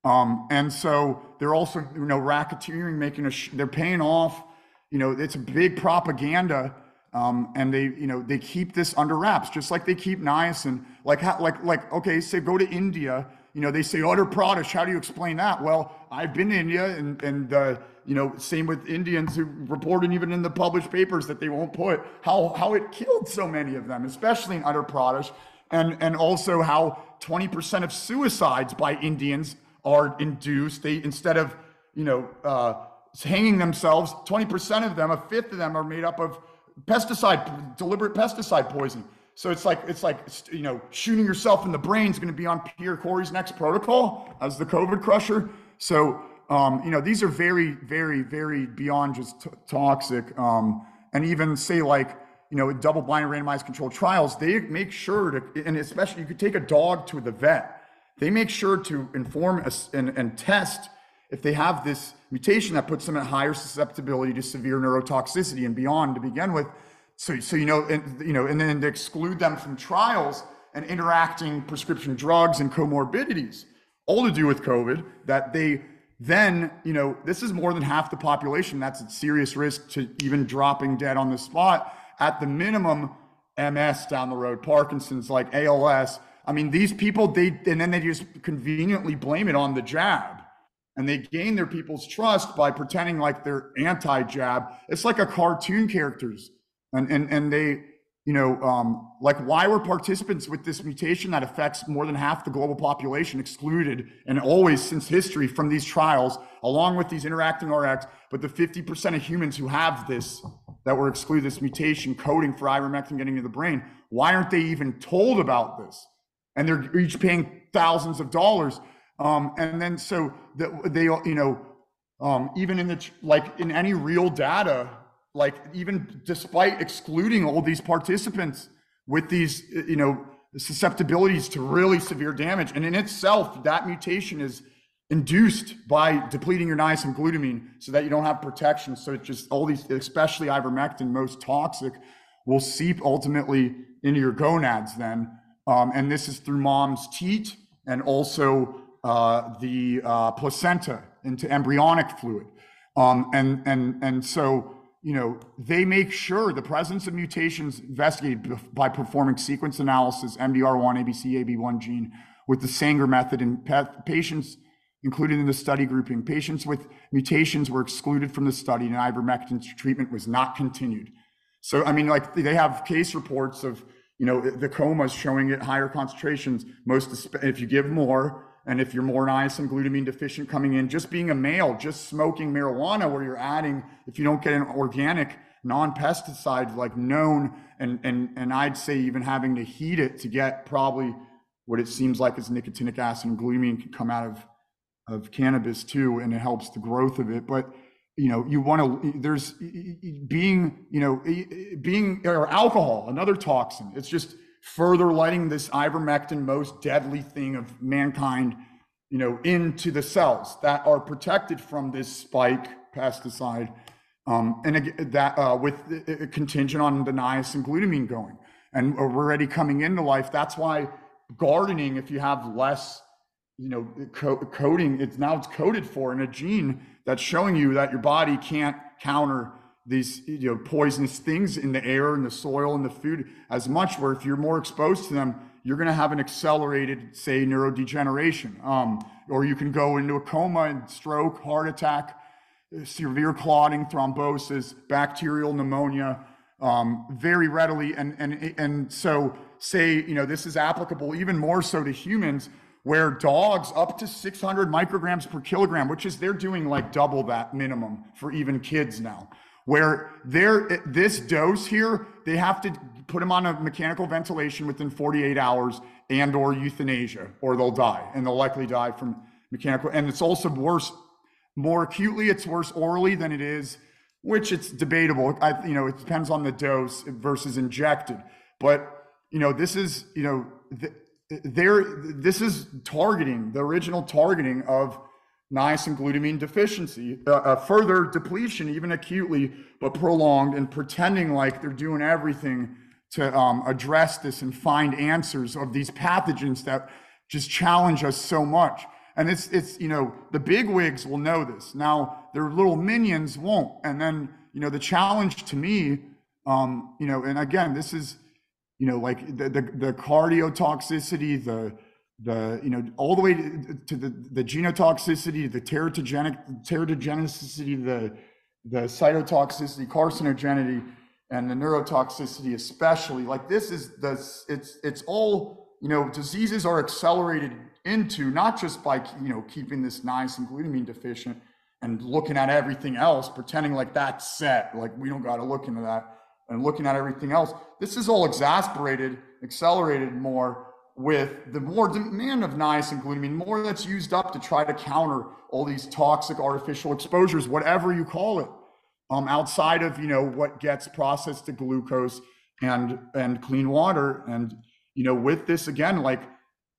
Um, and so they're also, you know, racketeering, making a, sh- they're paying off, you know, it's a big propaganda um, and they, you know, they keep this under wraps, just like they keep niacin. Like, how, like, like, okay, say go to India. You know, they say Uttar Pradesh. How do you explain that? Well, I've been to India, and and uh, you know, same with Indians who reported even in the published papers that they won't put how how it killed so many of them, especially in Uttar Pradesh, and and also how 20% of suicides by Indians are induced. They instead of you know uh, hanging themselves, 20% of them, a fifth of them, are made up of pesticide, deliberate pesticide poisoning. So it's like it's like you know shooting yourself in the brain is going to be on Pierre Kory's next protocol as the COVID crusher. So um, you know these are very very very beyond just t- toxic. Um, and even say like you know double blind randomized controlled trials, they make sure to and especially you could take a dog to the vet. They make sure to inform and, and test if they have this mutation that puts them at higher susceptibility to severe neurotoxicity and beyond to begin with. So, so you know, and, you know, and then to exclude them from trials and interacting prescription drugs and comorbidities, all to do with COVID. That they then, you know, this is more than half the population that's at serious risk to even dropping dead on the spot. At the minimum, MS down the road, Parkinson's, like ALS. I mean, these people, they and then they just conveniently blame it on the jab and they gain their people's trust by pretending like they're anti-jab. It's like a cartoon characters, and and and they, you know, um, like why were participants with this mutation that affects more than half the global population excluded, and always since history from these trials, along with these interacting RX, but the 50% of humans who have this that were excluded this mutation coding for ivermectin getting into the brain, why aren't they even told about this? And they're each paying thousands of dollars um, and then so that they, you know, um, even in the like in any real data, like even despite excluding all these participants with these, you know, susceptibilities to really severe damage, and in itself, that mutation is induced by depleting your niacin glutamine so that you don't have protection. So it's just all these, especially ivermectin, most toxic, will seep ultimately into your gonads then. Um, and this is through mom's teat and also uh, the uh, placenta into embryonic fluid. Um, and, and, and so, you know, they make sure the presence of mutations investigated by performing sequence analysis, MDR1, ABC, AB1 gene, with the Sanger method in patients included in the study grouping. Patients with mutations were excluded from the study and ivermectin treatment was not continued. So, I mean, like they have case reports of, you know, the coma is showing at higher concentrations. Most, if you give more, and if you're more niacin glutamine deficient coming in, just being a male, just smoking marijuana where you're adding, if you don't get an organic non-pesticide like known, and and and I'd say even having to heat it to get probably what it seems like is nicotinic acid and glutamine can come out of of cannabis too, and it helps the growth of it. But you know, you want to there's being you know being or alcohol, another toxin. It's just further letting this ivermectin, most deadly thing of mankind, you know, into the cells that are protected from this spike pesticide, um, and that uh, with a contingent on the niacin glutamine going, and already coming into life. That's why gardening, if you have less, you know, co- coding, it's now it's coded for in a gene that's showing you that your body can't counter these you know poisonous things in the air and the soil and the food as much where if you're more exposed to them you're going to have an accelerated say neurodegeneration. Um, or you can go into a coma and stroke heart attack severe clotting thrombosis bacterial pneumonia um, very readily. And and and so say you know this is applicable even more so to humans where dogs up to 600 micrograms per kilogram which is they're doing like double that minimum for even kids now where they're this dose here, they have to put them on a mechanical ventilation within 48 hours and or euthanasia, or they'll die, and they'll likely die from mechanical. And it's also worse, more acutely, it's worse orally than it is, which it's debatable. I, you know, it depends on the dose versus injected. But you know, this is, you know, th- there, this is targeting the original targeting of niacin glutamine deficiency, uh, a further depletion, even acutely, but prolonged, and pretending like they're doing everything to um, address this and find answers of these pathogens that just challenge us so much. And it's it's you know the big wigs will know this. Now their little minions won't. And then you know the challenge to me, um, you know, and again this is you know like the the, the cardiotoxicity, the the you know all the way to, the the genotoxicity, the teratogenic teratogenicity, the the cytotoxicity, carcinogenity, and the neurotoxicity especially. Like this is the it's it's all you know diseases are accelerated into not just by you know keeping this niacin glutamine deficient and looking at everything else, pretending like that's set, like we don't got to look into that, and looking at everything else. This is all exasperated, accelerated more with the more demand of niacin glutamine, more that's used up to try to counter all these toxic artificial exposures, whatever you call it, um, outside of you know what gets processed to glucose and and clean water. And you know, with this again, like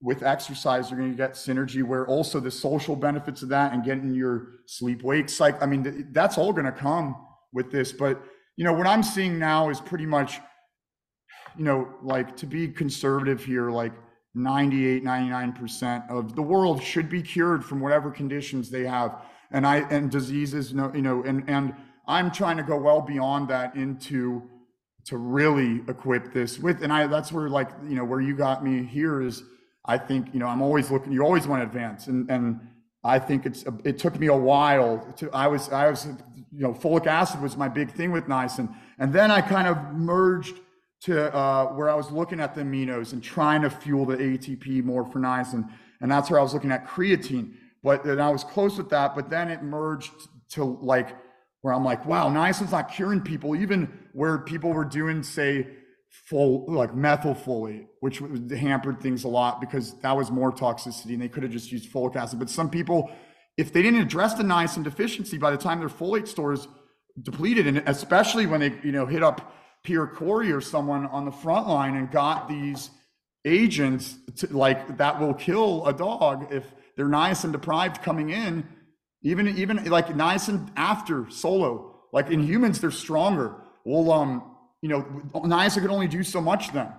with exercise, you're going to get synergy where also the social benefits of that and getting your sleep wake cycle. I mean, that's all going to come with this. But you know, what I'm seeing now is pretty much, you know, like to be conservative here, like 98, 99% of the world should be cured from whatever conditions they have. And I, and diseases, no, you know, and, and I'm trying to go well beyond that into, to really equip this with, and I, that's where like, you know, where you got me here is, I think, you know, I'm always looking, you always want to advance. And, and I think it's, it took me a while to, I was, I was, you know, folic acid was my big thing with niacin. And then I kind of merged to uh, where I was looking at the aminos and trying to fuel the ATP more for niacin. And that's where I was looking at creatine. But then I was close with that, but then it merged to like where I'm like, wow, niacin's not curing people, even where people were doing, say, full like methylfolate, which hampered things a lot because that was more toxicity and they could have just used folic acid. But some people, if they didn't address the niacin deficiency by the time their folate stores depleted, and especially when they, you know, hit up Pierre Kory or someone on the front line and got these agents to, like that will kill a dog if they're niacin deprived coming in even even like niacin after solo. Like in humans they're stronger. Well um you know niacin can only do so much then.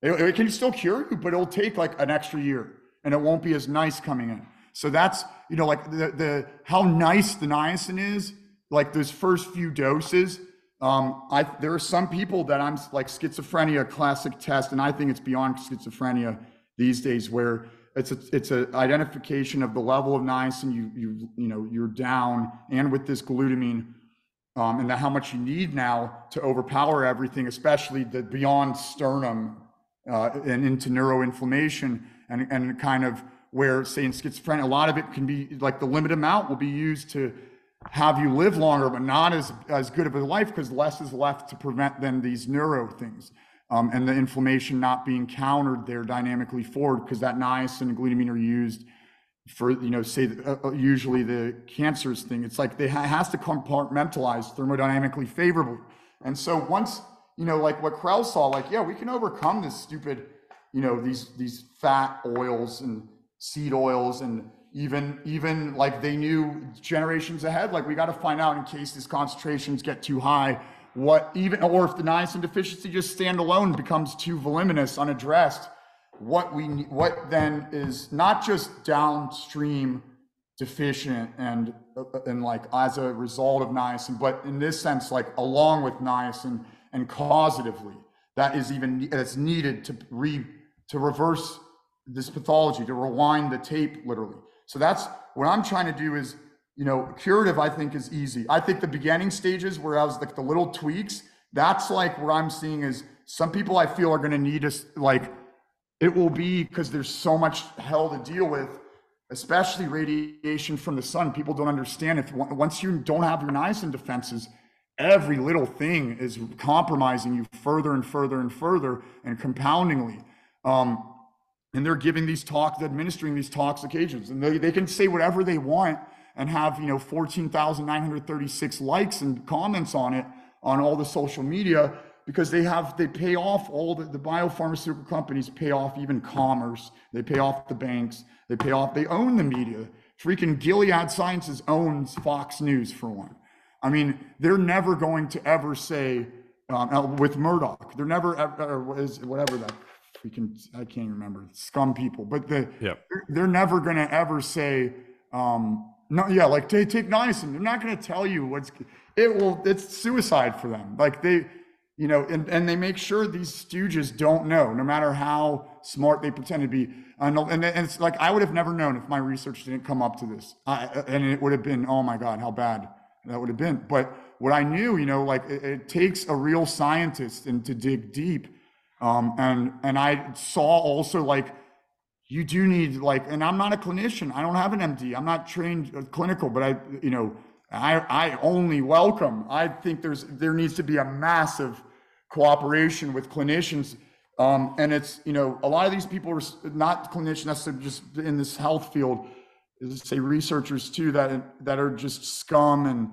It, it can still cure you but it'll take like an extra year and it won't be as nice coming in so that's you know like the the how nice the niacin is like those first few doses um, I, there are some people that I'm like schizophrenia classic test, and I think it's beyond schizophrenia these days, where it's a it's a identification of the level of niacin you you you know you're down, and with this glutamine, um, and the, how much you need now to overpower everything, especially the beyond sternum uh, and into neuroinflammation, and and kind of where say in schizophrenia, a lot of it can be like the limited amount will be used to have you live longer, but not as, as good of a life because less is left to prevent then these neuro things. Um, and the inflammation not being countered there dynamically forward because that niacin and glutamine are used for, you know, say uh, uh, usually the cancers thing. It's like they ha- has to compartmentalize thermodynamically favorably. And so once, you know, like what Krehl saw, like, yeah, we can overcome this stupid, you know, these, these fat oils and seed oils and even even like they knew generations ahead like we got to find out in case these concentrations get too high what even or if the niacin deficiency just standalone becomes too voluminous unaddressed what we what then is not just downstream deficient and uh, and like as a result of niacin but in this sense like along with niacin and causatively that is even that's needed to re to reverse this pathology to rewind the tape literally so that's what I'm trying to do is, you know, curative, I think is easy. I think the beginning stages where I was like the little tweaks, that's like what I'm seeing is some people I feel are going to need us like it will be because there's so much hell to deal with, especially radiation from the sun. People don't understand if once you don't have your niacin defenses, every little thing is compromising you further and further and further and compoundingly. Um, and they're giving these talks, administering these talks occasions, and they, they can say whatever they want and have you know 14,936 likes and comments on it on all the social media. because they have they pay off all the, the biopharmaceutical companies pay off even commerce. They pay off the banks. They pay off they own the media. Freaking gilead sciences owns fox news for one. I mean they're never going to ever say um, uh, with murdoch. They're never ever is whatever that freaking i can't remember scum people but the yeah. they're, they're never going to ever say um, no, yeah, like they take niacin. They're not going to tell you what's it will. It's suicide for them. Like they, you know, and, and they make sure these stooges don't know, no matter how smart they pretend to be. And, and, and it's like I would have never known if my research didn't come up to this, I, and it would have been, oh my god, how bad that would have been. But what I knew, you know, like it, it takes a real scientist and to dig deep. Um, and and I saw also like you do need like, and I'm not a clinician. I don't have an MD. I'm not trained uh, clinical, but I, you know, I, I only welcome. I think there's there needs to be a massive cooperation with clinicians, um, and it's you know a lot of these people are not clinicians necessarily just in this health field, say researchers too that that are just scum and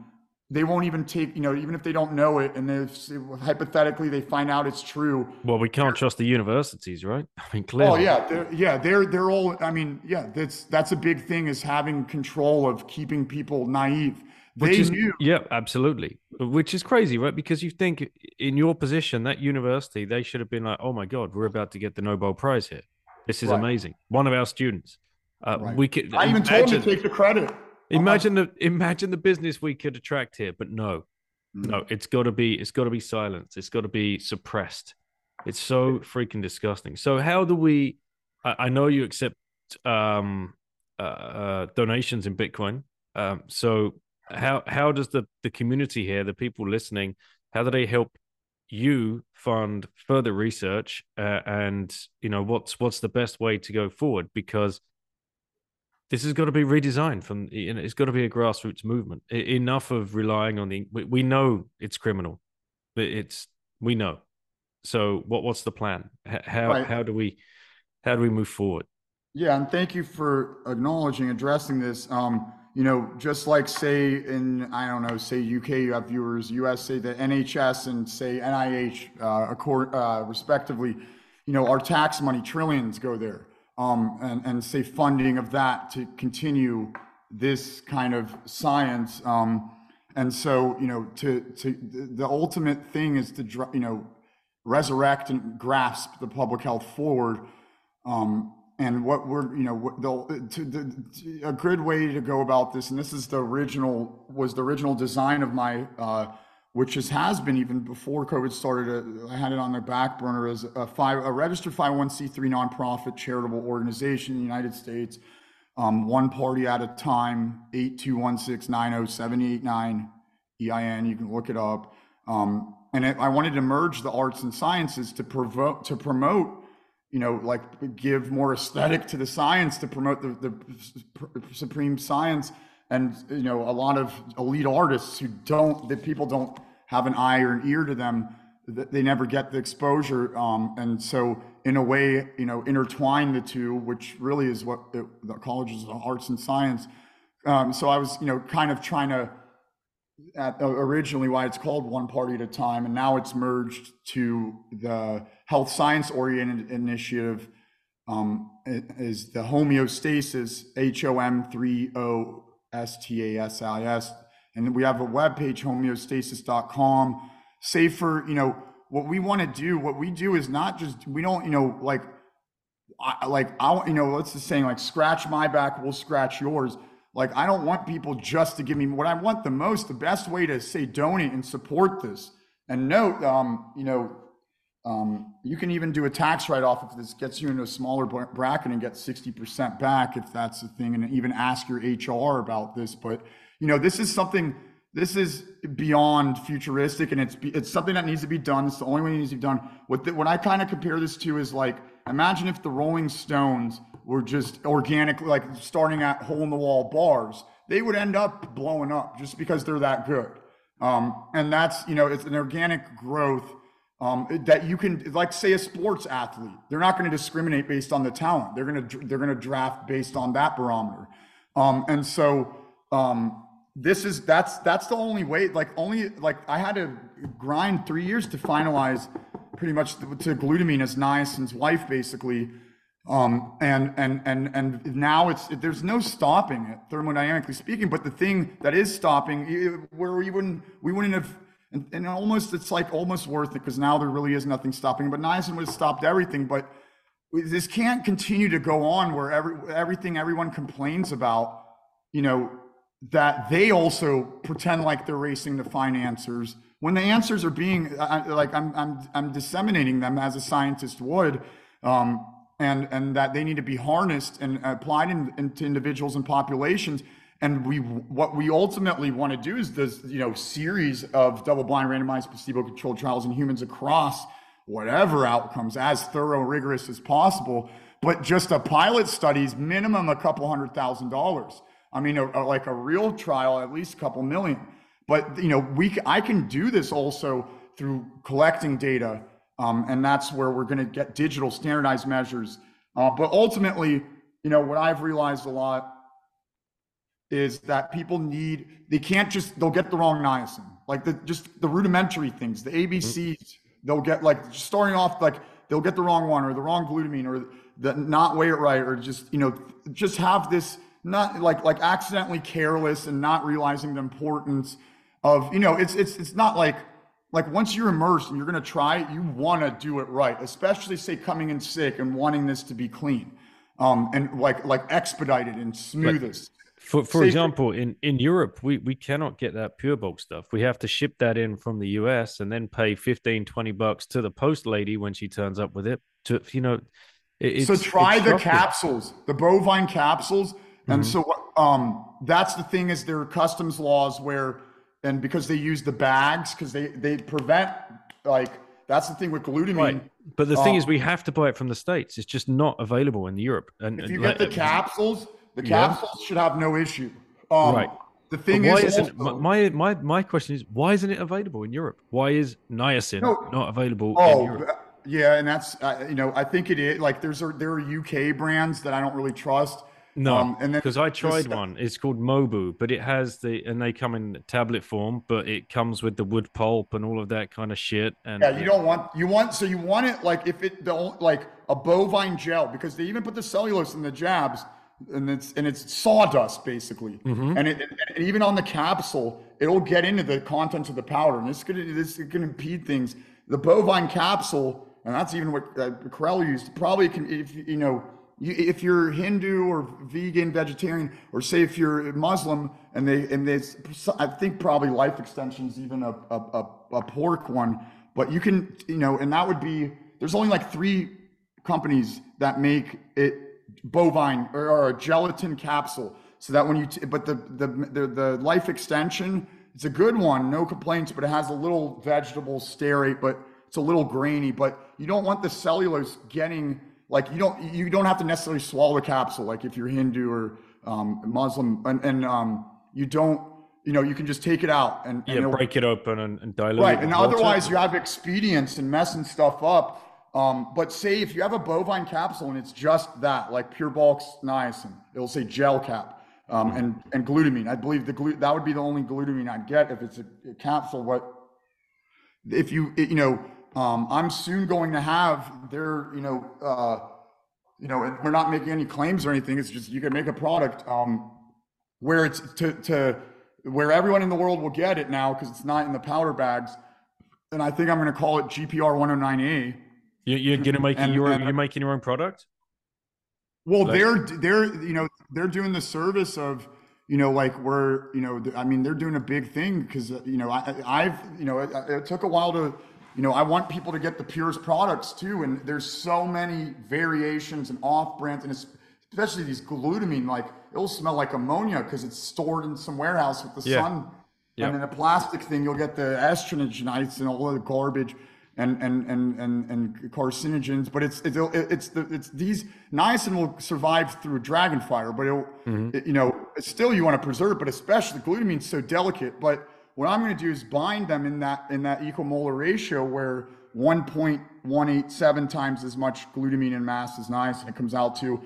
they won't even take you know even if they don't know it and if hypothetically they find out it's true. Well we can't trust the universities right? I mean clearly. Oh yeah they're, yeah they're they're all i mean yeah that's that's a big thing is having control of keeping people naive. Which they is, knew yeah absolutely. Which is crazy right? Because you think in your position that university they should have been like oh my god we're about to get the nobel prize here. This is right. amazing. One of our students. Uh, right. we could i even told him to take the credit Imagine the imagine the business we could attract here, but no, mm. no, it's got to be it's got to be silenced. It's got to be suppressed. It's so freaking disgusting. So how do we? I, I know you accept um, uh, uh, donations in Bitcoin. Um, so how how does the the community here, the people listening, how do they help you fund further research? Uh, and you know what's what's the best way to go forward? Because this has got to be redesigned from you know, it's got to be a grassroots movement. Enough of relying on the we, we know it's criminal but it's we know. So what what's the plan? How right. how do we how do we move forward? Yeah and thank you for acknowledging addressing this. Um you know just like say in i don't know say uk you have viewers us say the nhs and say nih uh, accord, uh respectively you know our tax money trillions go there um, and, and say funding of that to continue this kind of science. Um, and so, you know, to, to the ultimate thing is to, you know, resurrect and grasp the public health forward. Um, and what we're, you know, the, to, the, a good way to go about this, and this is the original, was the original design of my uh, which is, has been even before COVID started. Uh, I had it on the back burner as a, five, a registered 501c3 nonprofit charitable organization in the United States, um, one party at a time, 8216907089 EIN. You can look it up. Um, and it, I wanted to merge the arts and sciences to provoke to promote you know, like give more aesthetic to the science to promote the, the supreme science and you know a lot of elite artists who don't that people don't have an eye or an ear to them they never get the exposure um, and so in a way you know intertwine the two which really is what it, the colleges of arts and science um, so i was you know kind of trying to at, uh, originally why it's called one party at a time and now it's merged to the health science oriented initiative um, is the homeostasis h-o-m-3-o S-T-A-S-I-S. And we have a webpage, homeostasis.com. Safer, you know, what we want to do, what we do is not just, we don't, you know, like, I, like, I, want, you know, let's just saying like, scratch my back, we'll scratch yours. Like, I don't want people just to give me what I want the most, the best way to say donate and support this. And note, um, you know, um, you can even do a tax write-off if this gets you into a smaller bracket and get 60% back if that's the thing, and even ask your HR about this. But you know, this is something. This is beyond futuristic, and it's it's something that needs to be done. It's the only way it needs to be done. What the, what I kind of compare this to is like imagine if the Rolling Stones were just organically like starting at hole in the wall bars, they would end up blowing up just because they're that good. Um, and that's you know it's an organic growth um, that you can like say a sports athlete they're not going to discriminate based on the talent they're going to they're going to draft based on that barometer um, and so um, this is that's that's the only way like only like i had to grind three years to finalize pretty much to glutamine as niacin's wife basically. Um, and and and and now it's there's no stopping it thermodynamically speaking but the thing that is stopping where we wouldn't we wouldn't have and, and almost it's like almost worth it because now there really is nothing stopping but niacin would have stopped everything but this can't continue to go on where every everything everyone complains about you know that they also pretend like they're racing to find answers when the answers are being like I'm I'm I'm disseminating them as a scientist would, um, and and that they need to be harnessed and applied in, into individuals and populations. And we what we ultimately want to do is this you know series of double-blind, randomized, placebo-controlled trials in humans across whatever outcomes as thorough, rigorous as possible. But just a pilot studies minimum a couple hundred thousand dollars. I mean, a, a, like a real trial, at least a couple million. But you know, we I can do this also through collecting data, um, and that's where we're going to get digital standardized measures. Uh, but ultimately, you know, what I've realized a lot is that people need they can't just they'll get the wrong niacin, like the just the rudimentary things, the ABCs. They'll get like starting off like they'll get the wrong one or the wrong glutamine or the not weigh it right or just you know just have this not like like accidentally careless and not realizing the importance of you know it's it's it's not like like once you're immersed and you're going to try it you want to do it right especially say coming in sick and wanting this to be clean um and like like expedited and smoothest. for for example in in europe we we cannot get that PureBulk stuff. We have to ship that in from the us and then pay 15 20 bucks to the post lady when she turns up with it to you know it, so try the capsules the bovine capsules and mm-hmm. so um that's the thing is there are customs laws where and because they use the bags because they they prevent like that's the thing with glutamine. Right. But the thing is, um, we have to buy it from the states. It's just not available in Europe. And if you get the capsules, the capsules yeah. should have no issue. Um, right. The thing why is, isn't also, my my my question is why isn't it available in Europe? Why is niacin no, not available oh, in Europe? Yeah, and that's uh, you know I think it is like there's a, there are UK brands that I don't really trust no, um, because I tried one. It's called Mobu, but it has the and they come in tablet form, but it comes with the wood pulp and all of that kind of shit. And yeah, you don't want you want so you want it like if it don't like a bovine gel because they even put the cellulose in the jabs and it's and it's sawdust basically, mm-hmm. and, it, and even on the capsule it'll get into the contents of the powder and it's gonna this is gonna impede things. The bovine capsule, and that's even what uh, Krehl used, probably can if you know you, if you're Hindu or vegan, vegetarian, or say if you're Muslim, and they and there's, I think probably life extensions, even a, a, a, pork one, but you can, you know, and that would be there's only like three companies that make it bovine or, or a gelatin capsule, so that when you, t- but the, the the the life extension, it's a good one, no complaints, but it has a little vegetable stearate, but it's a little grainy, but you don't want the cellulose getting like you don't you don't have to necessarily swallow the capsule like if you're Hindu or um, Muslim and, and um, you don't you know you can just take it out and, yeah break it open and, and dilute right and otherwise you have excipients and messing stuff up um, but say if you have a bovine capsule and it's just that like PureBulk niacin it'll say gel cap um, and and glutamine. I believe the glu- that would be the only glutamine I'd get if it's a, a capsule what if you you know um, I'm soon going to have their, you know, uh, you know, we're not making any claims or anything. It's just you can make a product um, where it's to, to where everyone in the world will get it now because it's not in the powder bags. And I think I'm going to call it GPR 109A. You, you're going to make and, your and, you're making your own product. Well, like, they're they're you know they're doing the service of you know like we're you know I mean they're doing a big thing because you know I I've you know it, it took a while to you know, I want people to get the purest products too. And there's so many variations and off brands, and especially these glutamine, like it'll smell like ammonia because it's stored in some warehouse with the yeah. sun. Yep. And in a plastic thing, you'll get the estrogenites and all the garbage and and and and, and carcinogens. But it's it's it's the it's these niacin will survive through dragon fire, but it'll mm-hmm. it, you know still you want to preserve, but especially glutamine's so delicate, but what I'm going to do is bind them in that in that equimolar ratio where 1.187 times as much glutamine in mass as niacin it comes out to.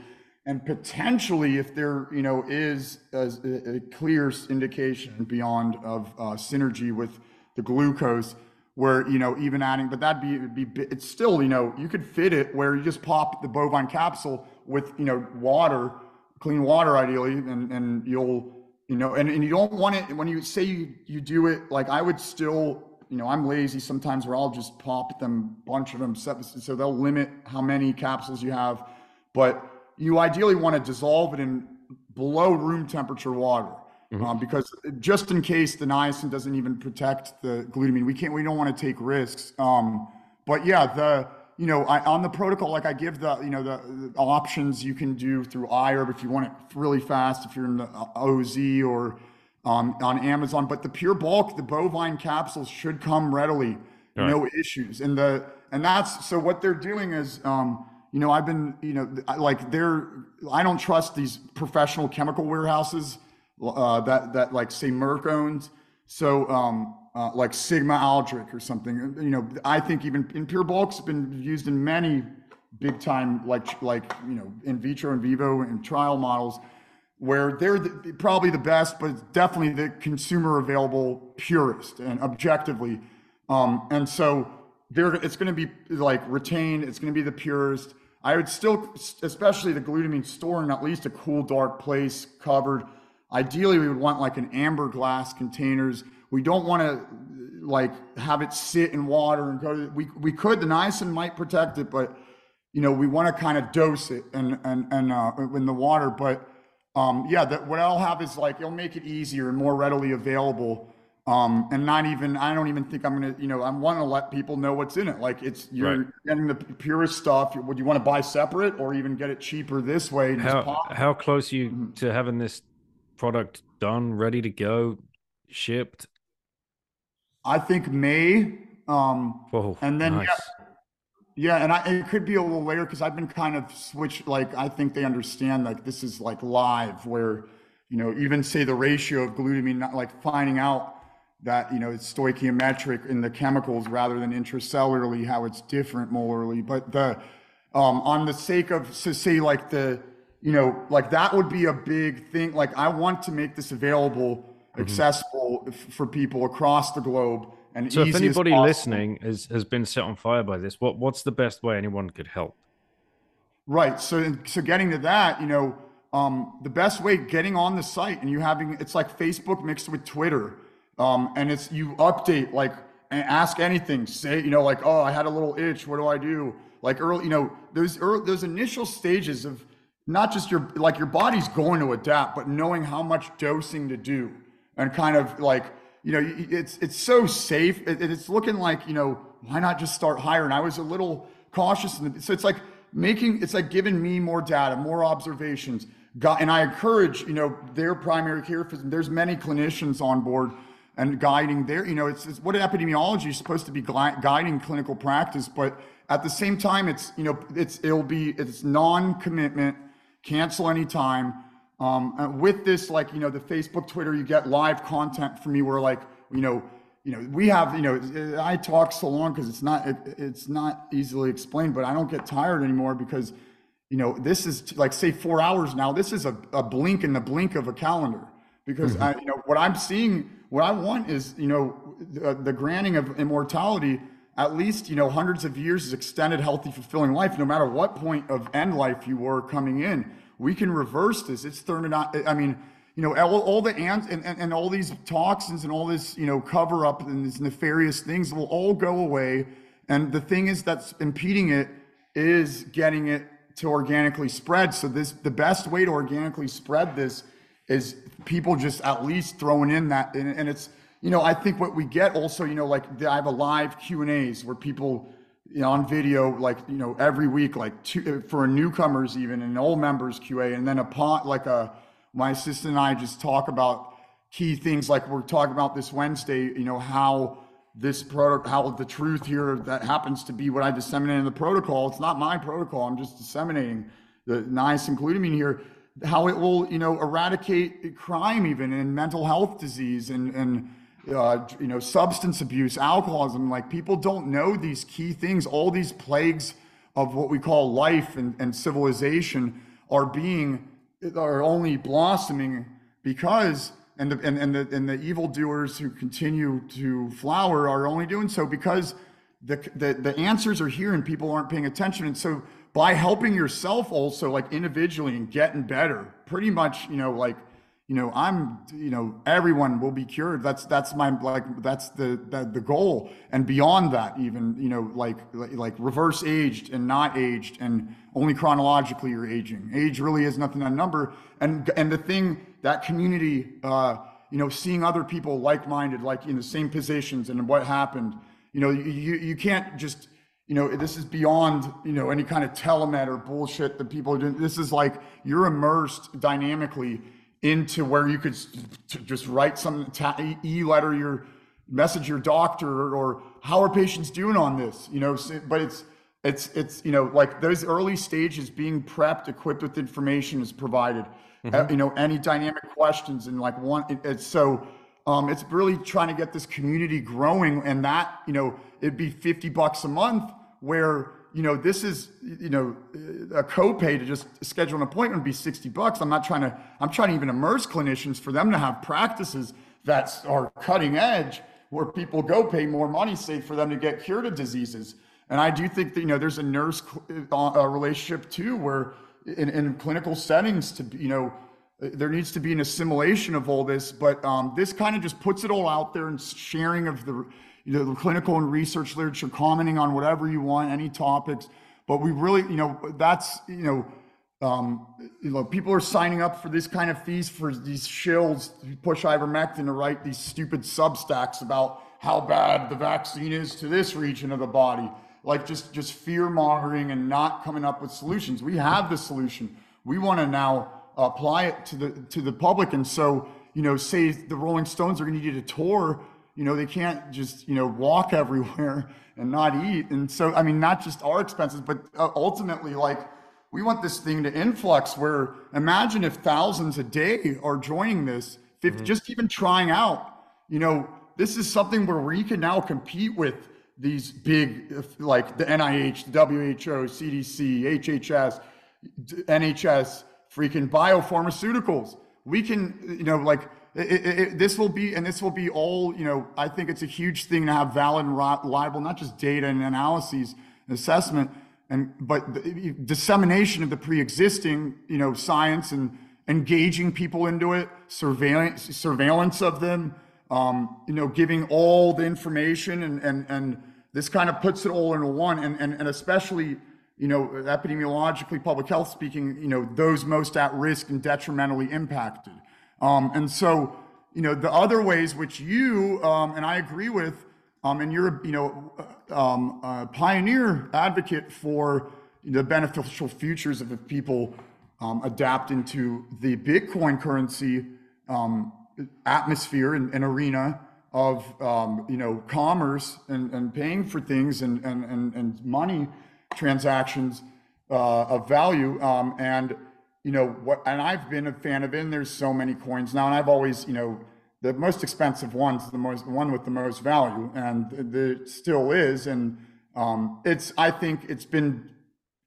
and potentially if there you know is a, a clear indication beyond of uh, synergy with the glucose where you know even adding but that'd be, be it's still you know you could fit it where you just pop the bovine capsule with you know water clean water ideally and and you'll you know and, and you don't want it when you say you, you do it like i would still you know i'm lazy sometimes where i'll just pop them bunch of them so they'll limit how many capsules you have but you ideally want to dissolve it in below room temperature water mm-hmm. um, because just in case the niacin doesn't even protect the glutamine, we can't, we don't want to take risks. Um, but yeah, the, you know, I, on the protocol, like I give the, you know, the, the, options you can do through iHerb if you want it really fast, if you're in the uh, OZ or um, on Amazon. But the PureBulk, the bovine capsules should come readily, right. no issues. And the and that's so what they're doing is, um, you know, I've been, you know, like they're, I don't trust these professional chemical warehouses uh, that that like say Merck owns. So um, uh, like Sigma Aldrich or something. You know, I think even in PureBulk's been used in many big time like like you know in vitro and vivo and trial models where they're the, probably the best, but definitely the consumer available purest and objectively. Um, and so they're it's going to be like retained. It's going to be the purest. I would still, especially the glutamine, store in at least a cool, dark place, covered. Ideally, we would want like an amber glass containers. We don't want to like have it sit in water and go. To, we we could the niacin might protect it, but you know we want to kind of dose it and and and uh, in the water. But um, yeah, that what I'll have is like it'll make it easier and more readily available. Um, and not even I don't even think I'm gonna you know I want to let people know what's in it. Like it's you're right. getting the purest stuff. Would you want to buy separate or even get it cheaper this way? How how close are you mm-hmm. to having this product done, ready to go, shipped? I think May. Um, Whoa, and then nice. yeah, yeah, and I, it could be a little later because I've been kind of switched. Like I think they understand like this is like live, where you know even say the ratio of glutamine, not like finding out that you know it's stoichiometric in the chemicals rather than intracellularly how it's different molarly. But the um, on the sake of to say like the you know, like that would be a big thing. Like I want to make this available, mm-hmm. accessible f- for people across the globe. And so, if anybody listening has has been set on fire by this, what what's the best way anyone could help? Right. So, so getting to that, you know, um, the best way getting on the site and you having it's like Facebook mixed with Twitter, um, and it's you update like and ask anything. Say, you know, like, oh, I had a little itch. What do I do? Like early, you know, those early, those initial stages of not just your like your body's going to adapt, but knowing how much dosing to do and kind of like you know it's it's so safe. It, it's looking like you know why not just start higher? And I was a little cautious, and so it's like making it's like giving me more data, more observations. And I encourage you know their primary care physician. There's many clinicians on board and guiding their you know it's, it's what epidemiology is supposed to be guiding clinical practice, but at the same time it's you know it's it'll be it's non-commitment cancel anytime. Um, with this, like, you know, the Facebook, Twitter, you get live content from me where like, you know, you know, we have, you know, I talk so long because it's not, it, it's not easily explained, but I don't get tired anymore because, you know, this is like say four hours now. This is a, a blink in the blink of a calendar because mm-hmm. I, you know, what I'm seeing, what I want is, you know, the, the granting of immortality at least you know hundreds of years is extended healthy fulfilling life no matter what point of end life you were coming in we can reverse this. It's thermodynamic i mean you know all, all the ants and, and, and all these toxins and all this you know cover up and these nefarious things will all go away. And the thing is that's impeding it is getting it to organically spread. So this the best way to organically spread this is people just at least throwing in that. And, and it's you know, I think what we get also, you know, like I have a live Q and A's where people, on video, like you know, every week, like two, for newcomers even and old members QA, and then upon like a my assistant and I just talk about key things like we're talking about this Wednesday. You know how this product, how the truth here that happens to be what I disseminate in the protocol. It's not my protocol. I'm just disseminating the niacin glutamine here. How it will, you know, eradicate crime even and mental health disease and and uh, you know, substance abuse, alcoholism. Like people don't know these key things, all these plagues of what we call life and, and civilization are being are only blossoming because and the and, and the and the evildoers who continue to flower are only doing so because the, the the answers are here and people aren't paying attention and so by helping yourself also like individually and getting better pretty much you know like you know i'm you know everyone will be cured. That's that's my like that's the the, the goal. And beyond that even you know like like reverse aged and not aged and only chronologically you're aging. Age really is nothing a number. And and the thing that community uh you know seeing other people like-minded like in the same positions and what happened you know you you can't just you know this is beyond you know any kind of telemed or bullshit that people are doing. This is like you're immersed dynamically into where you could just write some e-letter your message your doctor or how are patients doing on this you know but it's it's it's you know like those early stages being prepped equipped with information is provided mm-hmm. you know any dynamic questions and like one it, it's so um, it's really trying to get this community growing and that you know it'd be 50 bucks a month where you know, this is, you know, a copay to just schedule an appointment would be 60 bucks. I'm not trying to, I'm trying to even immerse clinicians for them to have practices that are cutting edge where people go pay more money, say, for them to get cured of diseases. And I do think that, you know, there's a nurse uh, relationship too, where in, in clinical settings to, you know, there needs to be an assimilation of all this, but um, this kind of just puts it all out there and sharing of the, you know, the clinical and research literature, commenting on whatever you want, any topics. But we really, you know, that's, you know, um, you know, people are signing up for this kind of fees for these shills who push ivermectin to write these stupid substacks about how bad the vaccine is to this region of the body. Like just just fear mongering and not coming up with solutions. We have the solution. We want to now apply it to the to the public. And so, you know, say the Rolling Stones are going to need a tour you know, they can't just, you know, walk everywhere and not eat. And so, I mean, not just our expenses, but uh, ultimately, like, we want this thing to influx where imagine if thousands a day are joining this, if mm-hmm. just even trying out, you know, this is something where we can now compete with these big, like the NIH, the WHO, CDC, HHS, NHS, freaking biopharmaceuticals. We can, you know, like, it, it, this will be, and this will be all, you know, I think it's a huge thing to have valid and reliable, not just data and analyses and assessment, and but the dissemination of the pre-existing, you know, science and engaging people into it, surveillance, surveillance of them, um, you know, giving all the information, and and and this kind of puts it all into one, and and and especially you know, epidemiologically, public health speaking, you know, those most at risk and detrimentally impacted. Um, and so, you know, the other ways which you, um, and I agree with, um, and you're, you know, uh, um, a pioneer advocate for the beneficial futures of people um, adapt into the Bitcoin currency um, atmosphere and, and, arena of, you know, commerce and, and paying for things and, and, and, and money transactions uh, of value. and you know what and i've been a fan of it and there's so many coins now and i've always you know the most expensive one's the most one with the most value and it still is and um, it's i think it's been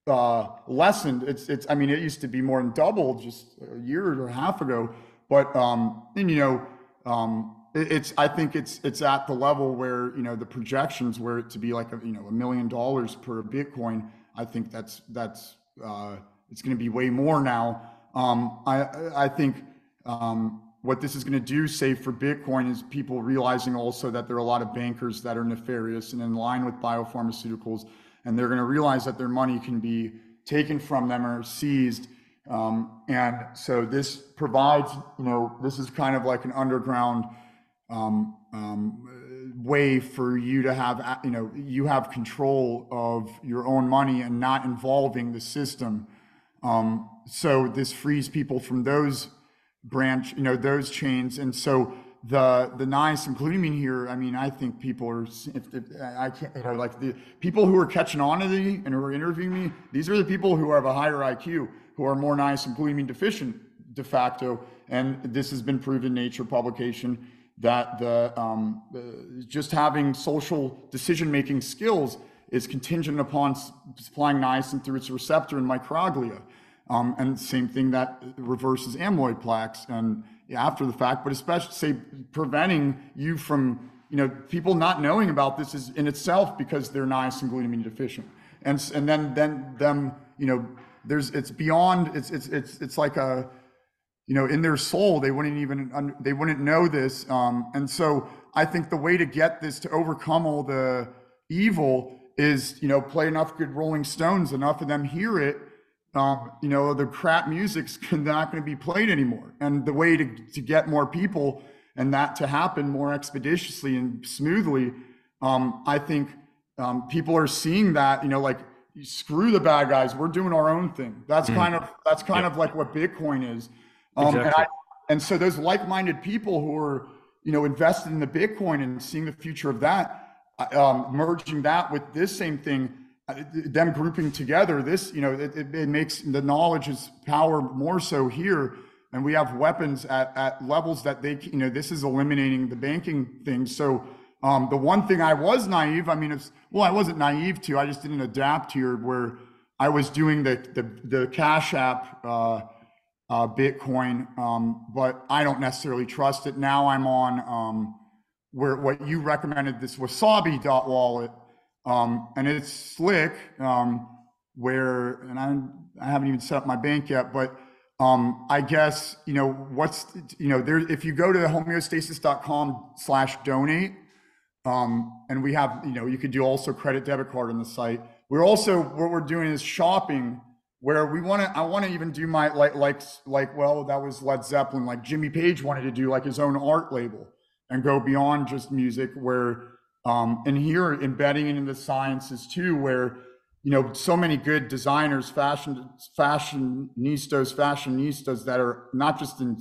uh, lessened. It's it's i mean it used to be more than double just a year or a half ago but um and you know um it, it's i think it's it's at the level where you know the projections were to be like a you know a million dollars per bitcoin i think that's that's uh it's going to be way more now. Um, I, I think um, what this is going to do, say for Bitcoin, is people realizing also that there are a lot of bankers that are nefarious and in line with biopharmaceuticals, and they're going to realize that their money can be taken from them or seized. Um, and so this provides, you know, this is kind of like an underground um, um, way for you to have, you know, you have control of your own money and not involving the system. Um, so this frees people from those branch, you know, those chains. And so the the niacin glutamine here, I mean, I think people are, if, I can't, you know, like the people who are catching on to me and who are interviewing me, these are the people who have a higher IQ, who are more niacin glutamine deficient de facto. And this has been proven in Nature publication that the um, just having social decision making skills is contingent upon supplying niacin through its receptor in microglia. Um, and same thing that reverses amyloid plaques and after the fact, but especially say preventing you from, you know, people not knowing about this is in itself because they're niacin glutamine deficient. And, and then, then them, you know, there's, it's beyond, it's, it's, it's, it's like a, you know, in their soul, they wouldn't even, they wouldn't know this. Um, and so I think the way to get this to overcome all the evil is, you know, play enough good Rolling Stones, enough of them hear it. Um, you know, the crap music's not going to be played anymore. And the way to, to get more people and that to happen more expeditiously and smoothly, um, I think um, people are seeing that, you know, like screw the bad guys. We're doing our own thing. That's mm. kind of, that's kind yep. of like what Bitcoin is. Um, exactly. and, I, and so those like-minded people who are, you know, invested in the Bitcoin and seeing the future of that, um, merging that with this same thing, uh, them grouping together, this, you know, it, it, it, makes the knowledge is power more so here. And we have weapons at, at levels that they, you know, this is eliminating the banking thing. So um, the one thing I was naive, I mean, it's, well, I wasn't naive to, I just didn't adapt here where I was doing the, the, the Cash App, uh, uh, Bitcoin, um, but I don't necessarily trust it. Now I'm on um, where what you recommended this Wasabi dot wallet, um, and it's slick. Um, where and I I haven't even set up my bank yet, but um, I guess you know what's you know there if you go to homeostasis.com slash donate, um, and we have you know you could do also credit debit card on the site. We're also what we're doing is shopping where we want to i want to even do my like like like well that was led zeppelin like jimmy page wanted to do like his own art label and go beyond just music where um and here embedding it in the sciences too where you know so many good designers fashion fashionistas fashionistas that are not just in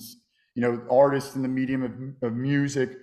you know artists in the medium of, of music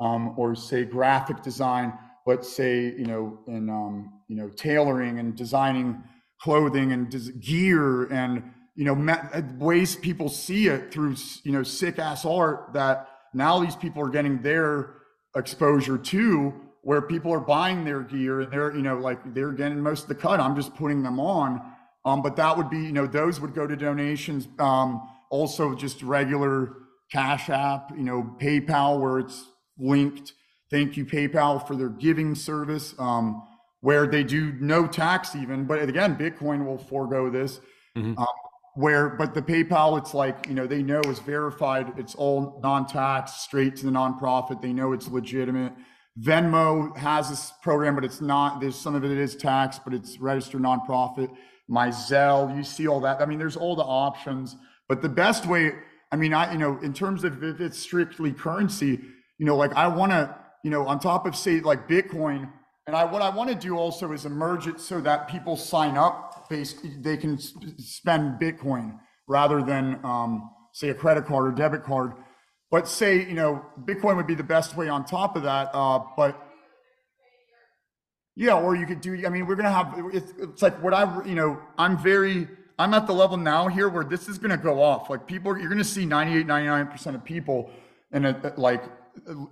um, or say graphic design but say you know in um, you know tailoring and designing clothing and gear and you know uh, ways people see it through you know sick ass art that now these people are getting their exposure to where people are buying their gear and they're you know like they're getting most of the cut i'm just putting them on um, but that would be you know those would go to donations um, also just regular cash app you know paypal where it's linked thank you paypal for their giving service um, where they do no tax even. But again, Bitcoin will forego this. Mm-hmm. Um, where, but the PayPal, it's like, you know, they know it's verified. It's all non-tax, straight to the nonprofit. They know it's legitimate. Venmo has this program, but it's not, there's some of it is tax, but it's registered nonprofit. My Zelle, you see all that. I mean, there's all the options, but the best way, I mean, I, you know, in terms of if it's strictly currency, you know, like I want to, you know, on top of say like Bitcoin, and I, what I want to do also is emerge it so that people sign up, based, they can spend Bitcoin rather than um, say a credit card or debit card. But say, you know, Bitcoin would be the best way on top of that. Uh, but yeah, or you could do, I mean, we're going to have, it's, it's like what I, you know, I'm very, I'm at the level now here where this is going to go off. Like people, you're going to see 98, 99% of people and like,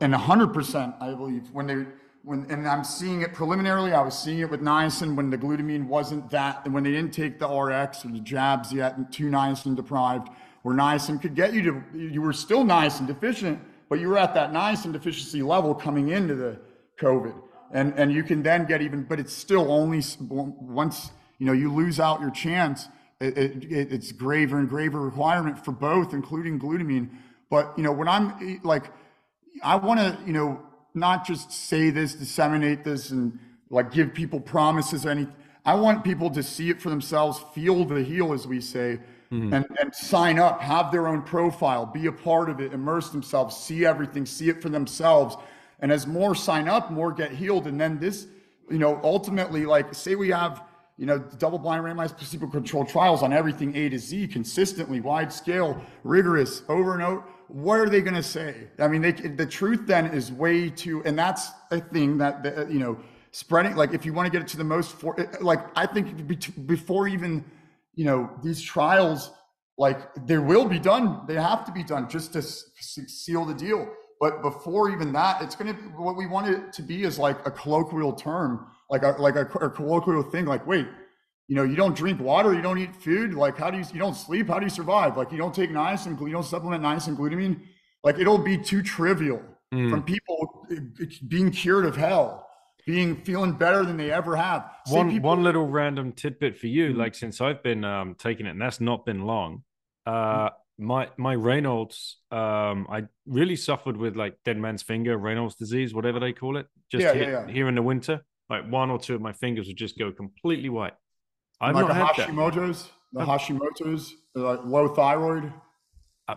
and 100%, I believe, when they, when, and I'm seeing it preliminarily. I was seeing it with niacin when the glutamine wasn't that, when they didn't take the RX or the jabs yet, and too niacin deprived, where niacin could get you to, you were still niacin deficient, but you were at that niacin deficiency level coming into the COVID. And, and you can then get even, but it's still only once, you know, you lose out your chance, it, it, it's graver and graver requirement for both, including glutamine. But, you know, when I'm like, I want to, you know, not just say this, disseminate this, and like give people promises or anything. I want people to see it for themselves, feel the heal, as we say, mm-hmm. and, and sign up, have their own profile, be a part of it, immerse themselves, see everything, see it for themselves. And as more sign up, more get healed. And then this, you know, ultimately, like say we have, you know, double blind randomized placebo controlled trials on everything A to Z consistently, wide scale, rigorous, over and over what are they going to say? I mean, they, the truth then is way too, and that's a thing that, the, you know, spreading, like if you want to get it to the most, for, like I think before even, you know, these trials, like they will be done, they have to be done just to seal the deal. But before even that, it's going to, what we want it to be is like a colloquial term, like a, like a, a colloquial thing, like, wait, you know, you don't drink water, you don't eat food. Like, how do you, you don't sleep? How do you survive? Like, you don't take niacin, you don't supplement niacin glutamine. Like, it'll be too trivial mm. from people being cured of hell, being feeling better than they ever have. one, people, one little random tidbit for you, mm-hmm. like, since I've been um, taking it, and that's not been long. Uh, my my Raynaud's, um, I really suffered with like dead man's finger, Raynaud's disease, whatever they call it. Just yeah, here, yeah, yeah. here in the winter, like one or two of my fingers would just go completely white. I've like not the Hashimoto's, that. the Hashimoto's, like low thyroid. Uh,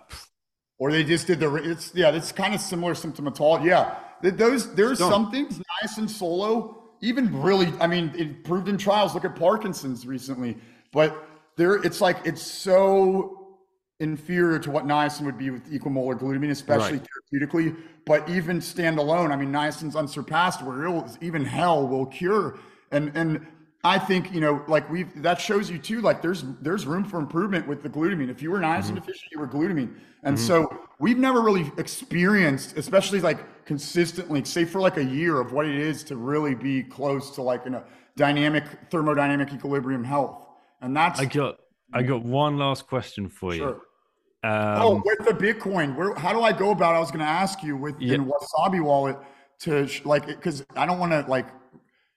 or they just did the it's yeah, it's kind of similar symptomatology. Yeah, those there's some things niacin solo even really. I mean, it proved in trials. Look at Parkinson's recently, but there it's like it's so inferior to what niacin would be with equimolar glutamine, especially right. therapeutically. But even standalone, I mean, niacin's unsurpassed. Where even hell will cure. And and I think you know, like we've that shows you too. Like there's there's room for improvement with the glutamine. If you were niacin mm-hmm. deficient, you were glutamine, and mm-hmm. so we've never really experienced, especially like consistently, say for like a year, of what it is to really be close to like in a dynamic thermodynamic equilibrium health. And that's I got I got one last question for sure. you. Um, oh, with the Bitcoin, where how do I go about? It? I was going to ask you with yeah. in Wasabi wallet to like because I don't want to like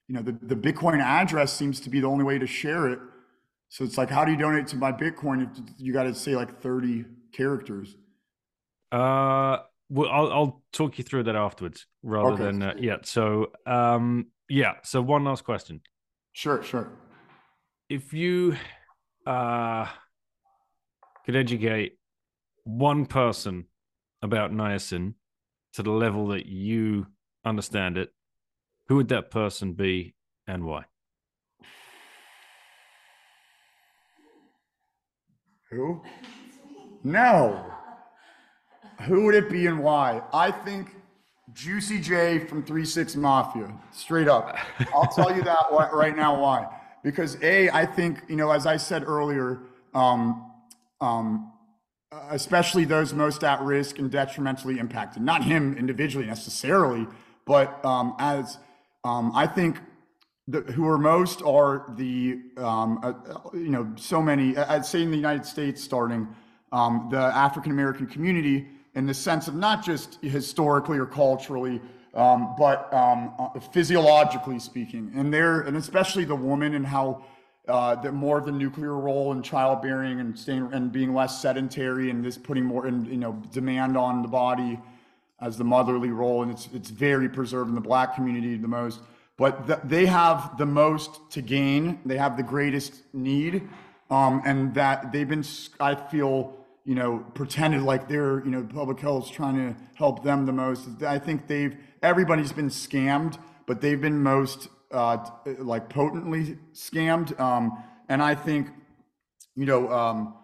you know, the, the Bitcoin address seems to be the only way to share it. So it's like, how do you donate to my Bitcoin? You got to say like 30 characters. Uh, well, I'll, I'll talk you through that afterwards rather okay. than, uh, yeah. So, um, yeah. So one last question. Sure, sure. If you, uh, could educate one person about niacin to the level that you understand it, who would that person be and why? Who? No. Who would it be and why? I think Juicy J from 3 6 Mafia, straight up. I'll tell you that right now why. Because, A, I think, you know, as I said earlier, um, um, especially those most at risk and detrimentally impacted, not him individually necessarily, but um, as um, I think the, who are most are the, um, uh, you know, so many, I'd say in the United States starting, um, the African American community in the sense of not just historically or culturally, um, but um, uh, physiologically speaking. And there, and especially the woman and how uh, the more of the nuclear role in childbearing and staying and being less sedentary and this putting more in, you know, demand on the body as the motherly role, and it's it's very preserved in the black community the most. But the, they have the most to gain. They have the greatest need, um, and that they've been. I feel you know pretended like they're you know public health trying to help them the most. I think they've everybody's been scammed, but they've been most uh, like potently scammed. Um, and I think you know um,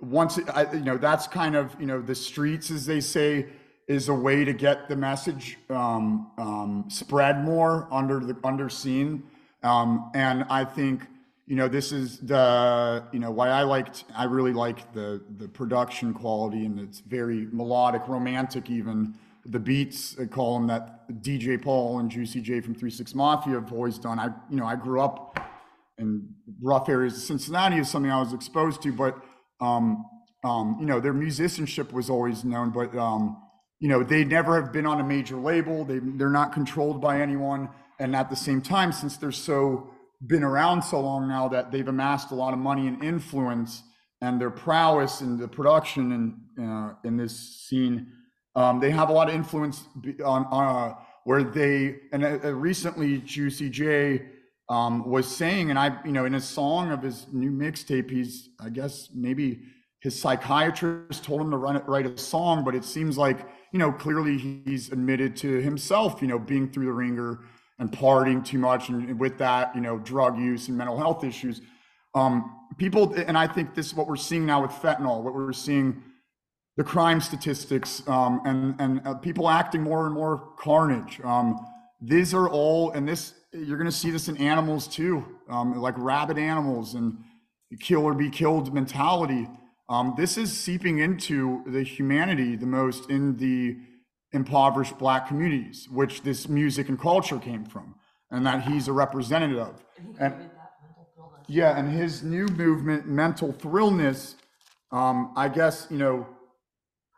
once I, you know that's kind of you know the streets as they say is a way to get the message um, um, spread more under the under scene. Um, and I think you know this is the you know why I liked I really like the the production quality and it's very melodic, romantic even. The beats I call them that DJ Paul and Juicy J from Three Six Mafia have always done. I you know I grew up in rough areas of Cincinnati is something I was exposed to, but um, um, you know their musicianship was always known, but um, you know, they never have been on a major label. They they're not controlled by anyone. And at the same time, since they're so been around so long now that they've amassed a lot of money and influence and their prowess in the production and uh, in this scene, um, they have a lot of influence on, uh, where they and uh, recently Juicy J um, was saying, and I, you know, in a song of his new mixtape, he's I guess maybe his psychiatrist told him to run it, write a song, but it seems like you know, clearly he's admitted to himself, you know, being through the ringer and partying too much, and with that, you know, drug use and mental health issues. Um, people, and I think this is what we're seeing now with fentanyl. What we're seeing, the crime statistics, um, and and uh, people acting more and more carnage. Um, these are all, and this you're going to see this in animals too, um, like rabid animals and kill or be killed mentality. Um, this is seeping into the humanity the most in the impoverished black communities, which this music and culture came from, and that he's a representative of. And he and, that mental pill yeah, and his new movement, mental thrillness, um, I guess, you know,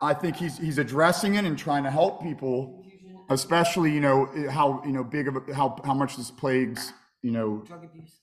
I think he's he's addressing it and trying to help people, especially, you know, how, you know, big of a, how how much this plagues, you know, Drug abuse.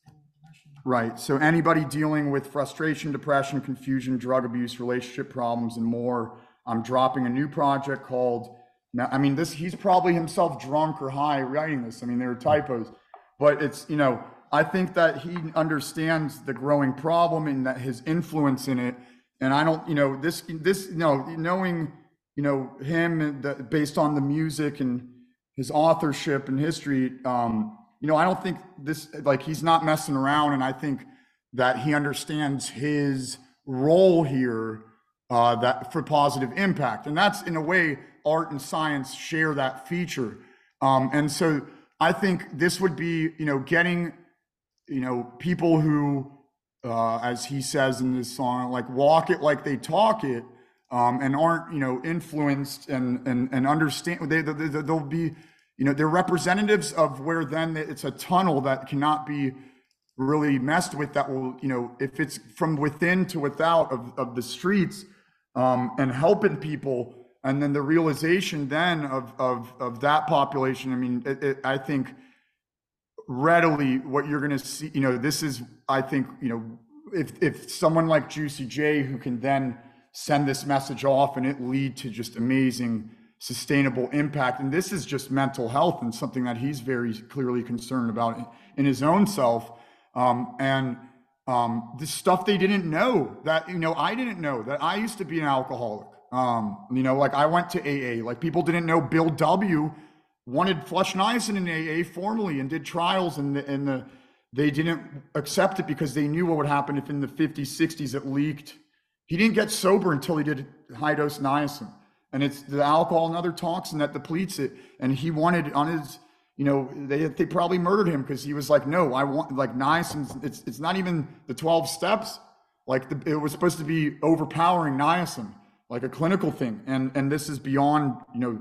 Right. So anybody dealing with frustration, depression, confusion, drug abuse, relationship problems, and more, I'm dropping a new project called. Now, I mean, this he's probably himself drunk or high writing this. I mean, there are typos, but it's you know I think that he understands the growing problem and that his influence in it. And I don't, you know, this this you know knowing you know him the, based on the music and his authorship and history. Um, you know, I don't think this like he's not messing around, and I think that he understands his role here uh, that for positive impact, and that's in a way art and science share that feature, um, and so I think this would be you know getting you know people who, uh, as he says in this song, like walk it like they talk it. Um, and aren't you know influenced and and and understand they, they they'll be you know they're representatives of where then it's a tunnel that cannot be really messed with that will you know if it's from within to without of, of the streets um, and helping people and then the realization then of of of that population i mean it, it, i think readily what you're going to see you know this is i think you know if if someone like juicy j who can then send this message off and it lead to just amazing sustainable impact. And this is just mental health and something that he's very clearly concerned about in his own self. Um, and um, the stuff they didn't know that, you know, I didn't know that I used to be an alcoholic. Um, you know, like I went to AA, like people didn't know Bill W wanted flush niacin in AA formally and did trials and the, and the, they didn't accept it because they knew what would happen if in the 50s, 60s it leaked. He didn't get sober until he did high dose niacin and it's the alcohol and other toxin that depletes it. And he wanted on his, you know, they they probably murdered him because he was like, no, I want like niacin. It's it's not even the twelve steps. Like the, it was supposed to be overpowering niacin, like a clinical thing. And and this is beyond, you know,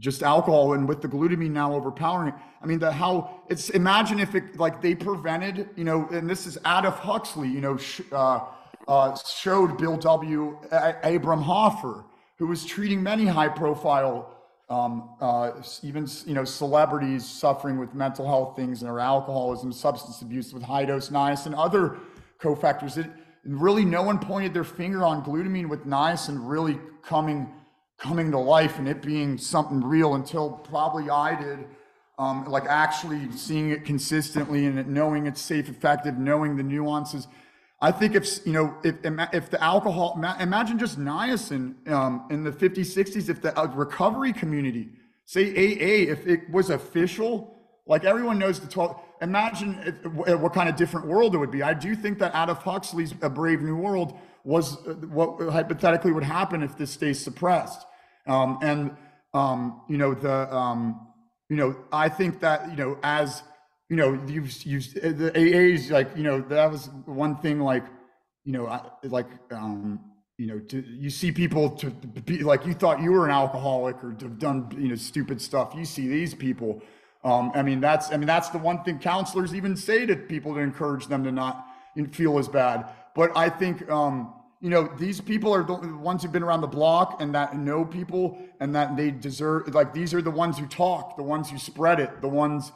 just alcohol and with the glutamine now overpowering it. I mean, the how it's imagine if it like they prevented, you know, and this is Aldous Huxley, you know, sh- uh, uh, showed Bill W. A- Abram Hoffer who was treating many high profile um, uh, even you know celebrities suffering with mental health things and or alcoholism, substance abuse with high dose niacin, other cofactors. It really no one pointed their finger on glutamine with niacin really coming coming to life and it being something real until probably I did. Um, like actually seeing it consistently and knowing it's safe, effective, knowing the nuances. I think if you know if if the alcohol imagine just niacin um, in the 50s 60s if the uh, recovery community say AA if it was official like everyone knows the 12 imagine if, what kind of different world it would be. I do think that Aldous Huxley's A Brave New World was uh, what hypothetically would happen if this stays suppressed. Um, and um, you know the um, you know I think that you know as you know, you've used the AAs, like, you know, that was one thing, like, you know, like, um, you know, to, you see people to be like, you thought you were an alcoholic or have done, you know, stupid stuff. You see these people. Um, I mean, that's, I mean, that's the one thing counselors even say to people to encourage them to not feel as bad. But I think, um, you know, these people are the ones who've been around the block and that know people and that they deserve, like, these are the ones who talk, the ones who spread it, the ones,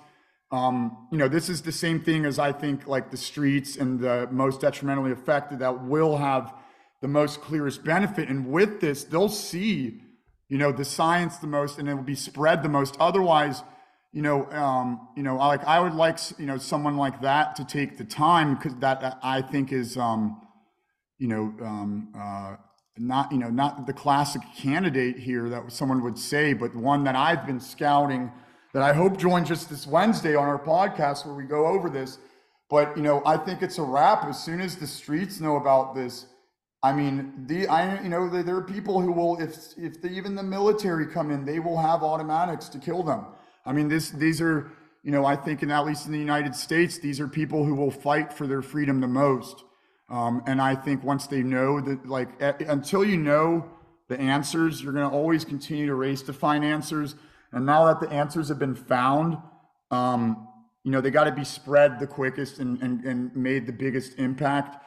um, you know, this is the same thing as I think like the streets and the most detrimentally affected that will have the most clearest benefit. And with this, they'll see, you know, the science the most and it will be spread the most. Otherwise, you know, um, you know, like I would like, you know, someone like that to take the time because that I think is, um, you know, um, uh, not, you know, not the classic candidate here that someone would say, but one that I've been scouting that I hope joins us this Wednesday on our podcast where we go over this. But you know, I think it's a wrap as soon as the streets know about this. I mean, the I you know there are people who will if if the, even the military come in, they will have automatics to kill them. I mean, this these are you know I think in at least in the United States, these are people who will fight for their freedom the most. Um, and I think once they know that, like, until you know the answers, you're going to always continue to race to find answers. And now that the answers have been found, um, you know, they got to be spread the quickest and, and, and made the biggest impact.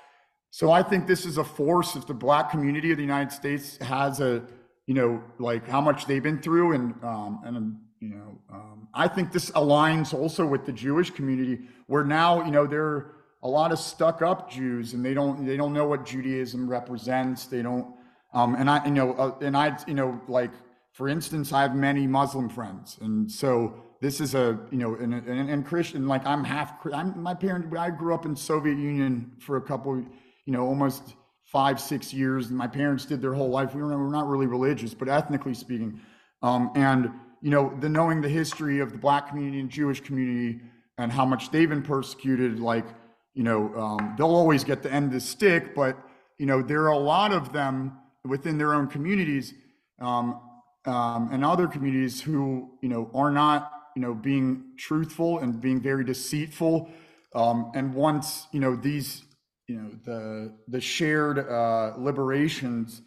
So I think this is a force if the black community of the United States has a, you know, like how much they've been through and, um, and, you know, um, I think this aligns also with the Jewish community where now, you know, there are a lot of stuck up Jews and they don't, they don't know what Judaism represents. They don't, um, and I, you know, uh, and I, you know, like, for instance, I have many Muslim friends. And so this is a, you know, and, and, and Christian, like I'm half, I'm, my parents, I grew up in Soviet Union for a couple, you know, almost five, six years. And my parents did their whole life. We were, we were not really religious, but ethnically speaking. Um, and, you know, the knowing the history of the black community and Jewish community and how much they've been persecuted, like, you know, um, they'll always get the end of the stick, but, you know, there are a lot of them within their own communities um, um, and other communities who, you know, are not, you know, being truthful and being very deceitful. Um, and once, you know, these you know the the shared uh, liberations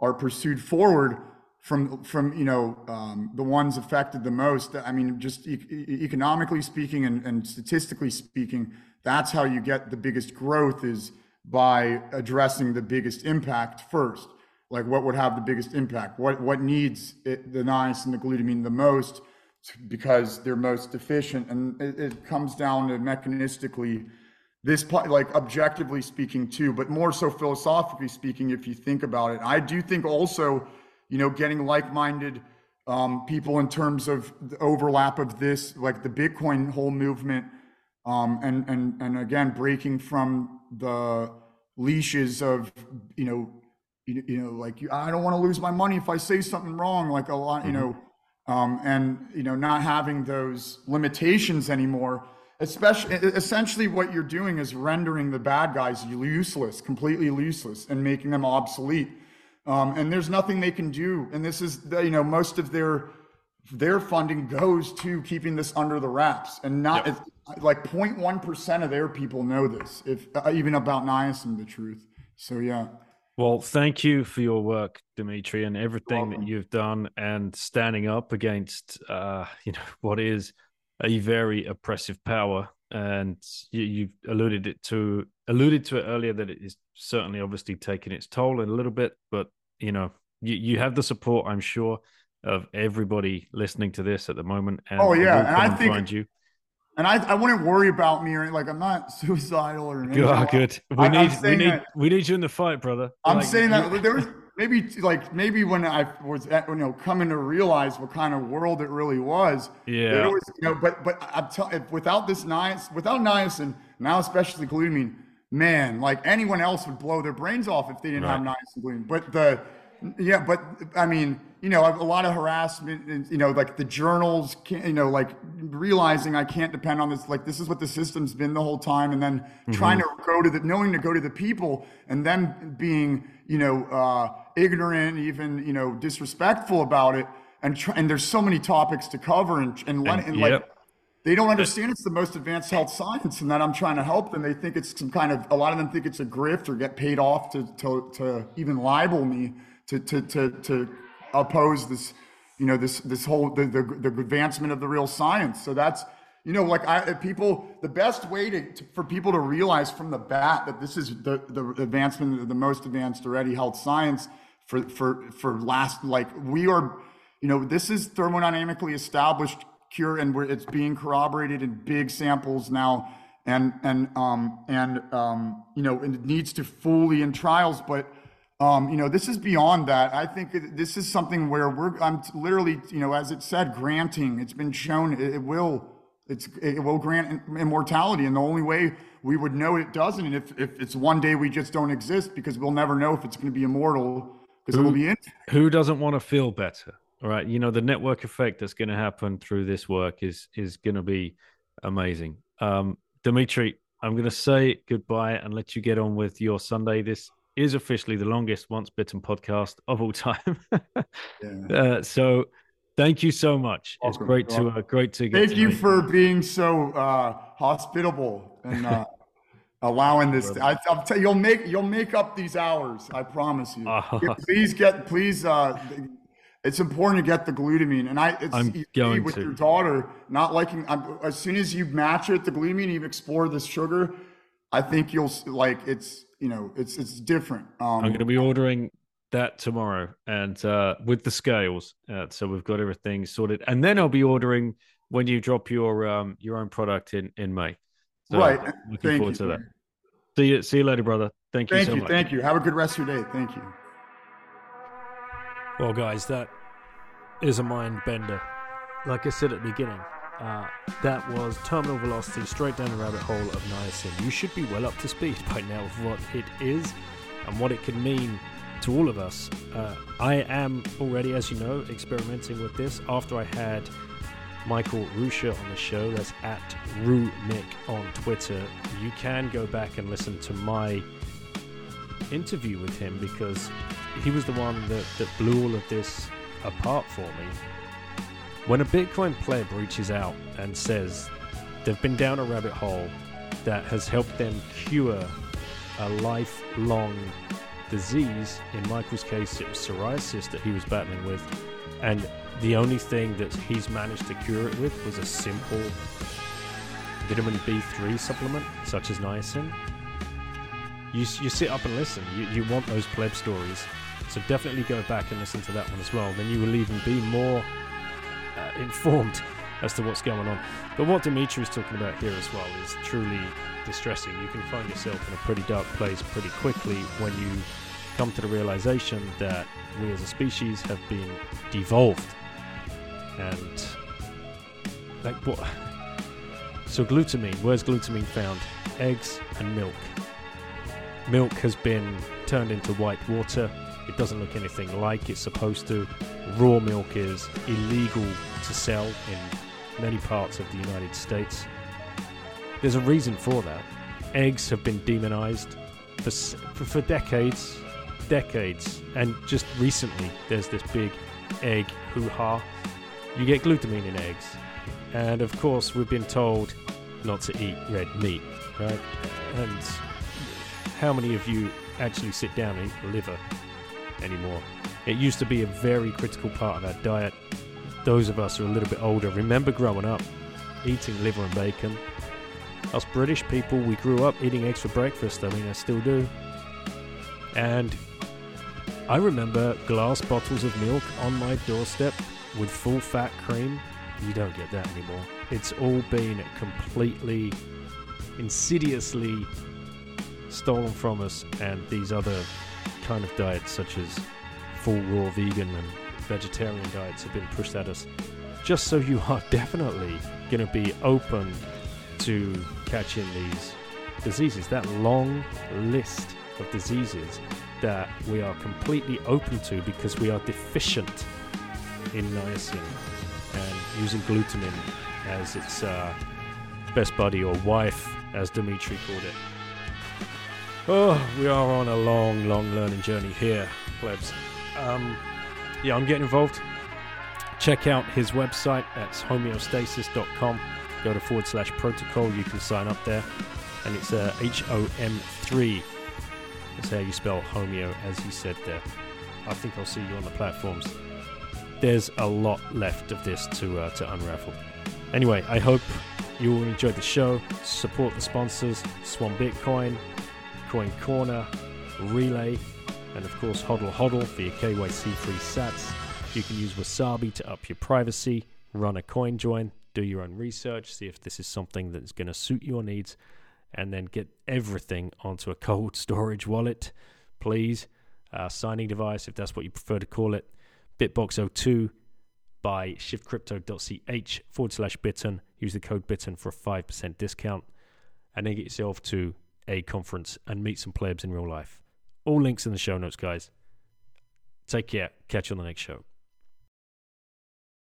are pursued forward from from you know um, the ones affected the most. I mean, just e- economically speaking and, and statistically speaking, that's how you get the biggest growth is by addressing the biggest impact first. Like what would have the biggest impact? What what needs it, the niacin and the glutamine the most because they're most deficient, and it, it comes down to mechanistically this like objectively speaking too but more so philosophically speaking if you think about it i do think also you know getting like-minded um, people in terms of the overlap of this like the bitcoin whole movement um, and and and again breaking from the leashes of you know you, you know like i don't want to lose my money if i say something wrong like a lot you mm-hmm. know um, and you know not having those limitations anymore especially essentially what you're doing is rendering the bad guys useless completely useless and making them obsolete um, and there's nothing they can do and this is the, you know most of their their funding goes to keeping this under the wraps and not yep. like 0.1% of their people know this if uh, even about niacin the truth so yeah well thank you for your work dimitri and everything that you've done and standing up against uh, you know what is a very oppressive power, and you, you alluded it to alluded to it earlier that it is certainly obviously taking its toll in a little bit, but you know you, you have the support, I'm sure, of everybody listening to this at the moment. And oh yeah, and I think find you. And I, I wouldn't worry about me or like I'm not suicidal or anything. Oh, good. We I, need we need that, we need you in the fight, brother. I'm like, saying that there was maybe like maybe when I was at, you know coming to realize what kind of world it really was. Yeah. Was, you know, but but I'm telling without this niacin, without niacin, now especially glutamine, man, like anyone else would blow their brains off if they didn't right. have niacin glutamine. But the yeah, but I mean, you know, a lot of harassment, you know, like the journals, you know, like realizing I can't depend on this, like this is what the system's been the whole time, and then mm-hmm. trying to go to the, knowing to go to the people, and then being, you know, uh, ignorant, even, you know, disrespectful about it, and try, and there's so many topics to cover, and and, and, and yep. like they don't understand it's the most advanced health science and that I'm trying to help them. They think it's some kind of, a lot of them think it's a grift or get paid off to, to, to even libel me to to to to oppose this, you know, this this whole the, the the advancement of the real science. So that's you know, like I people, the best way to, to, for people to realize from the bat that this is the the advancement of the most advanced already health science for for for last like we are, you know, this is thermodynamically established cure and it's being corroborated in big samples now and and um and um you know it needs to fully in trials but um, you know, this is beyond that. I think this is something where we're, I'm literally, you know, as it said, granting, it's been shown it, it will, it's, it will grant immortality. And the only way we would know it doesn't, if, if it's one day we just don't exist because we'll never know if it's going to be immortal because it will be in. Who doesn't want to feel better? All right. You know, the network effect that's going to happen through this work is, is going to be amazing. Um, Dimitri, I'm going to say goodbye and let you get on with your Sunday. This is officially the longest once bitten podcast of all time. yeah. uh, so thank you so much. Welcome. It's great to uh, great to get. Thank to you for you. being so uh, hospitable and uh, allowing this. I, will tell you, you'll make you'll make up these hours. I promise you. Uh-huh. Please get please. Uh, it's important to get the glutamine. And I, it's I'm going with to. your daughter not liking. I'm, as soon as you match it, the glutamine, you've explored this sugar. I think you'll s- like it's you know it's it's different. Um, I'm going to be ordering that tomorrow, and uh, with the scales, uh, so we've got everything sorted. And then I'll be ordering when you drop your um, your own product in in May. So, right. Looking Thank forward you. to that. See you. See you later, brother. Thank you Thank so you. much. Thank you. Have a good rest of your day. Thank you. Well, guys, that is a mind bender. Like I said at the beginning, uh, that was terminal velocity straight down the rabbit hole of niacin. You should be well up to speed by now of what it is and what it can mean to all of us. Uh, I am already, as you know, experimenting with this after I had Michael Rusha on the show. That's at RuNick on Twitter. You can go back and listen to my interview with him because he was the one that, that blew all of this apart for me. When a Bitcoin pleb reaches out and says they've been down a rabbit hole that has helped them cure a lifelong disease, in Michael's case, it was psoriasis that he was battling with, and the only thing that he's managed to cure it with was a simple vitamin B3 supplement, such as niacin. You, you sit up and listen. You, you want those pleb stories. So definitely go back and listen to that one as well. Then you will even be more uh, informed as to what's going on. But what Dimitri is talking about here as well is truly distressing. You can find yourself in a pretty dark place pretty quickly when you come to the realization that we as a species have been devolved. And like what? So glutamine, where's glutamine found? Eggs and milk. Milk has been turned into white water. It doesn't look anything like it's supposed to. Raw milk is illegal to sell in many parts of the United States. There's a reason for that. Eggs have been demonized for, for, decades, decades, and just recently there's this big egg hoo ha. You get glutamine in eggs, and of course, we've been told not to eat red meat, right? And how many of you actually sit down and eat liver anymore? It used to be a very critical part of our diet. Those of us who are a little bit older remember growing up eating liver and bacon. Us British people, we grew up eating eggs for breakfast. I mean, I still do. And I remember glass bottles of milk on my doorstep with full fat cream. You don't get that anymore. It's all been completely insidiously stolen from us, and these other kind of diets, such as full raw vegan and vegetarian diets, have been pushed at us. Just so you are definitely going to be open to catching these diseases. That long list of diseases that we are completely open to because we are deficient in niacin and using glutamine as its uh, best buddy or wife, as Dimitri called it. Oh, we are on a long, long learning journey here, plebs. Um, yeah, I'm getting involved. Check out his website. That's homeostasis.com. Go to forward slash protocol. You can sign up there. And it's uh, H O M 3. That's how you spell homeo, as he said there. I think I'll see you on the platforms. There's a lot left of this to uh, to unravel. Anyway, I hope you all enjoyed the show. Support the sponsors: Swan Bitcoin, Coin Corner, Relai, and of course Hodl Hodl for your KYC-free Sats. You can use Wasabi to up your privacy. Run a coin join. Do your own research. See if this is something that's going to suit your needs, and then get everything onto a cold storage wallet, please. Uh, signing device, if that's what you prefer to call it. BitBox02 by shiftcrypto.ch forward slash bitten. Use the code bitten for a 5% discount. And then get yourself to a conference and meet some plebs in real life. All links in the show notes, guys. Take care. Catch you on the next show.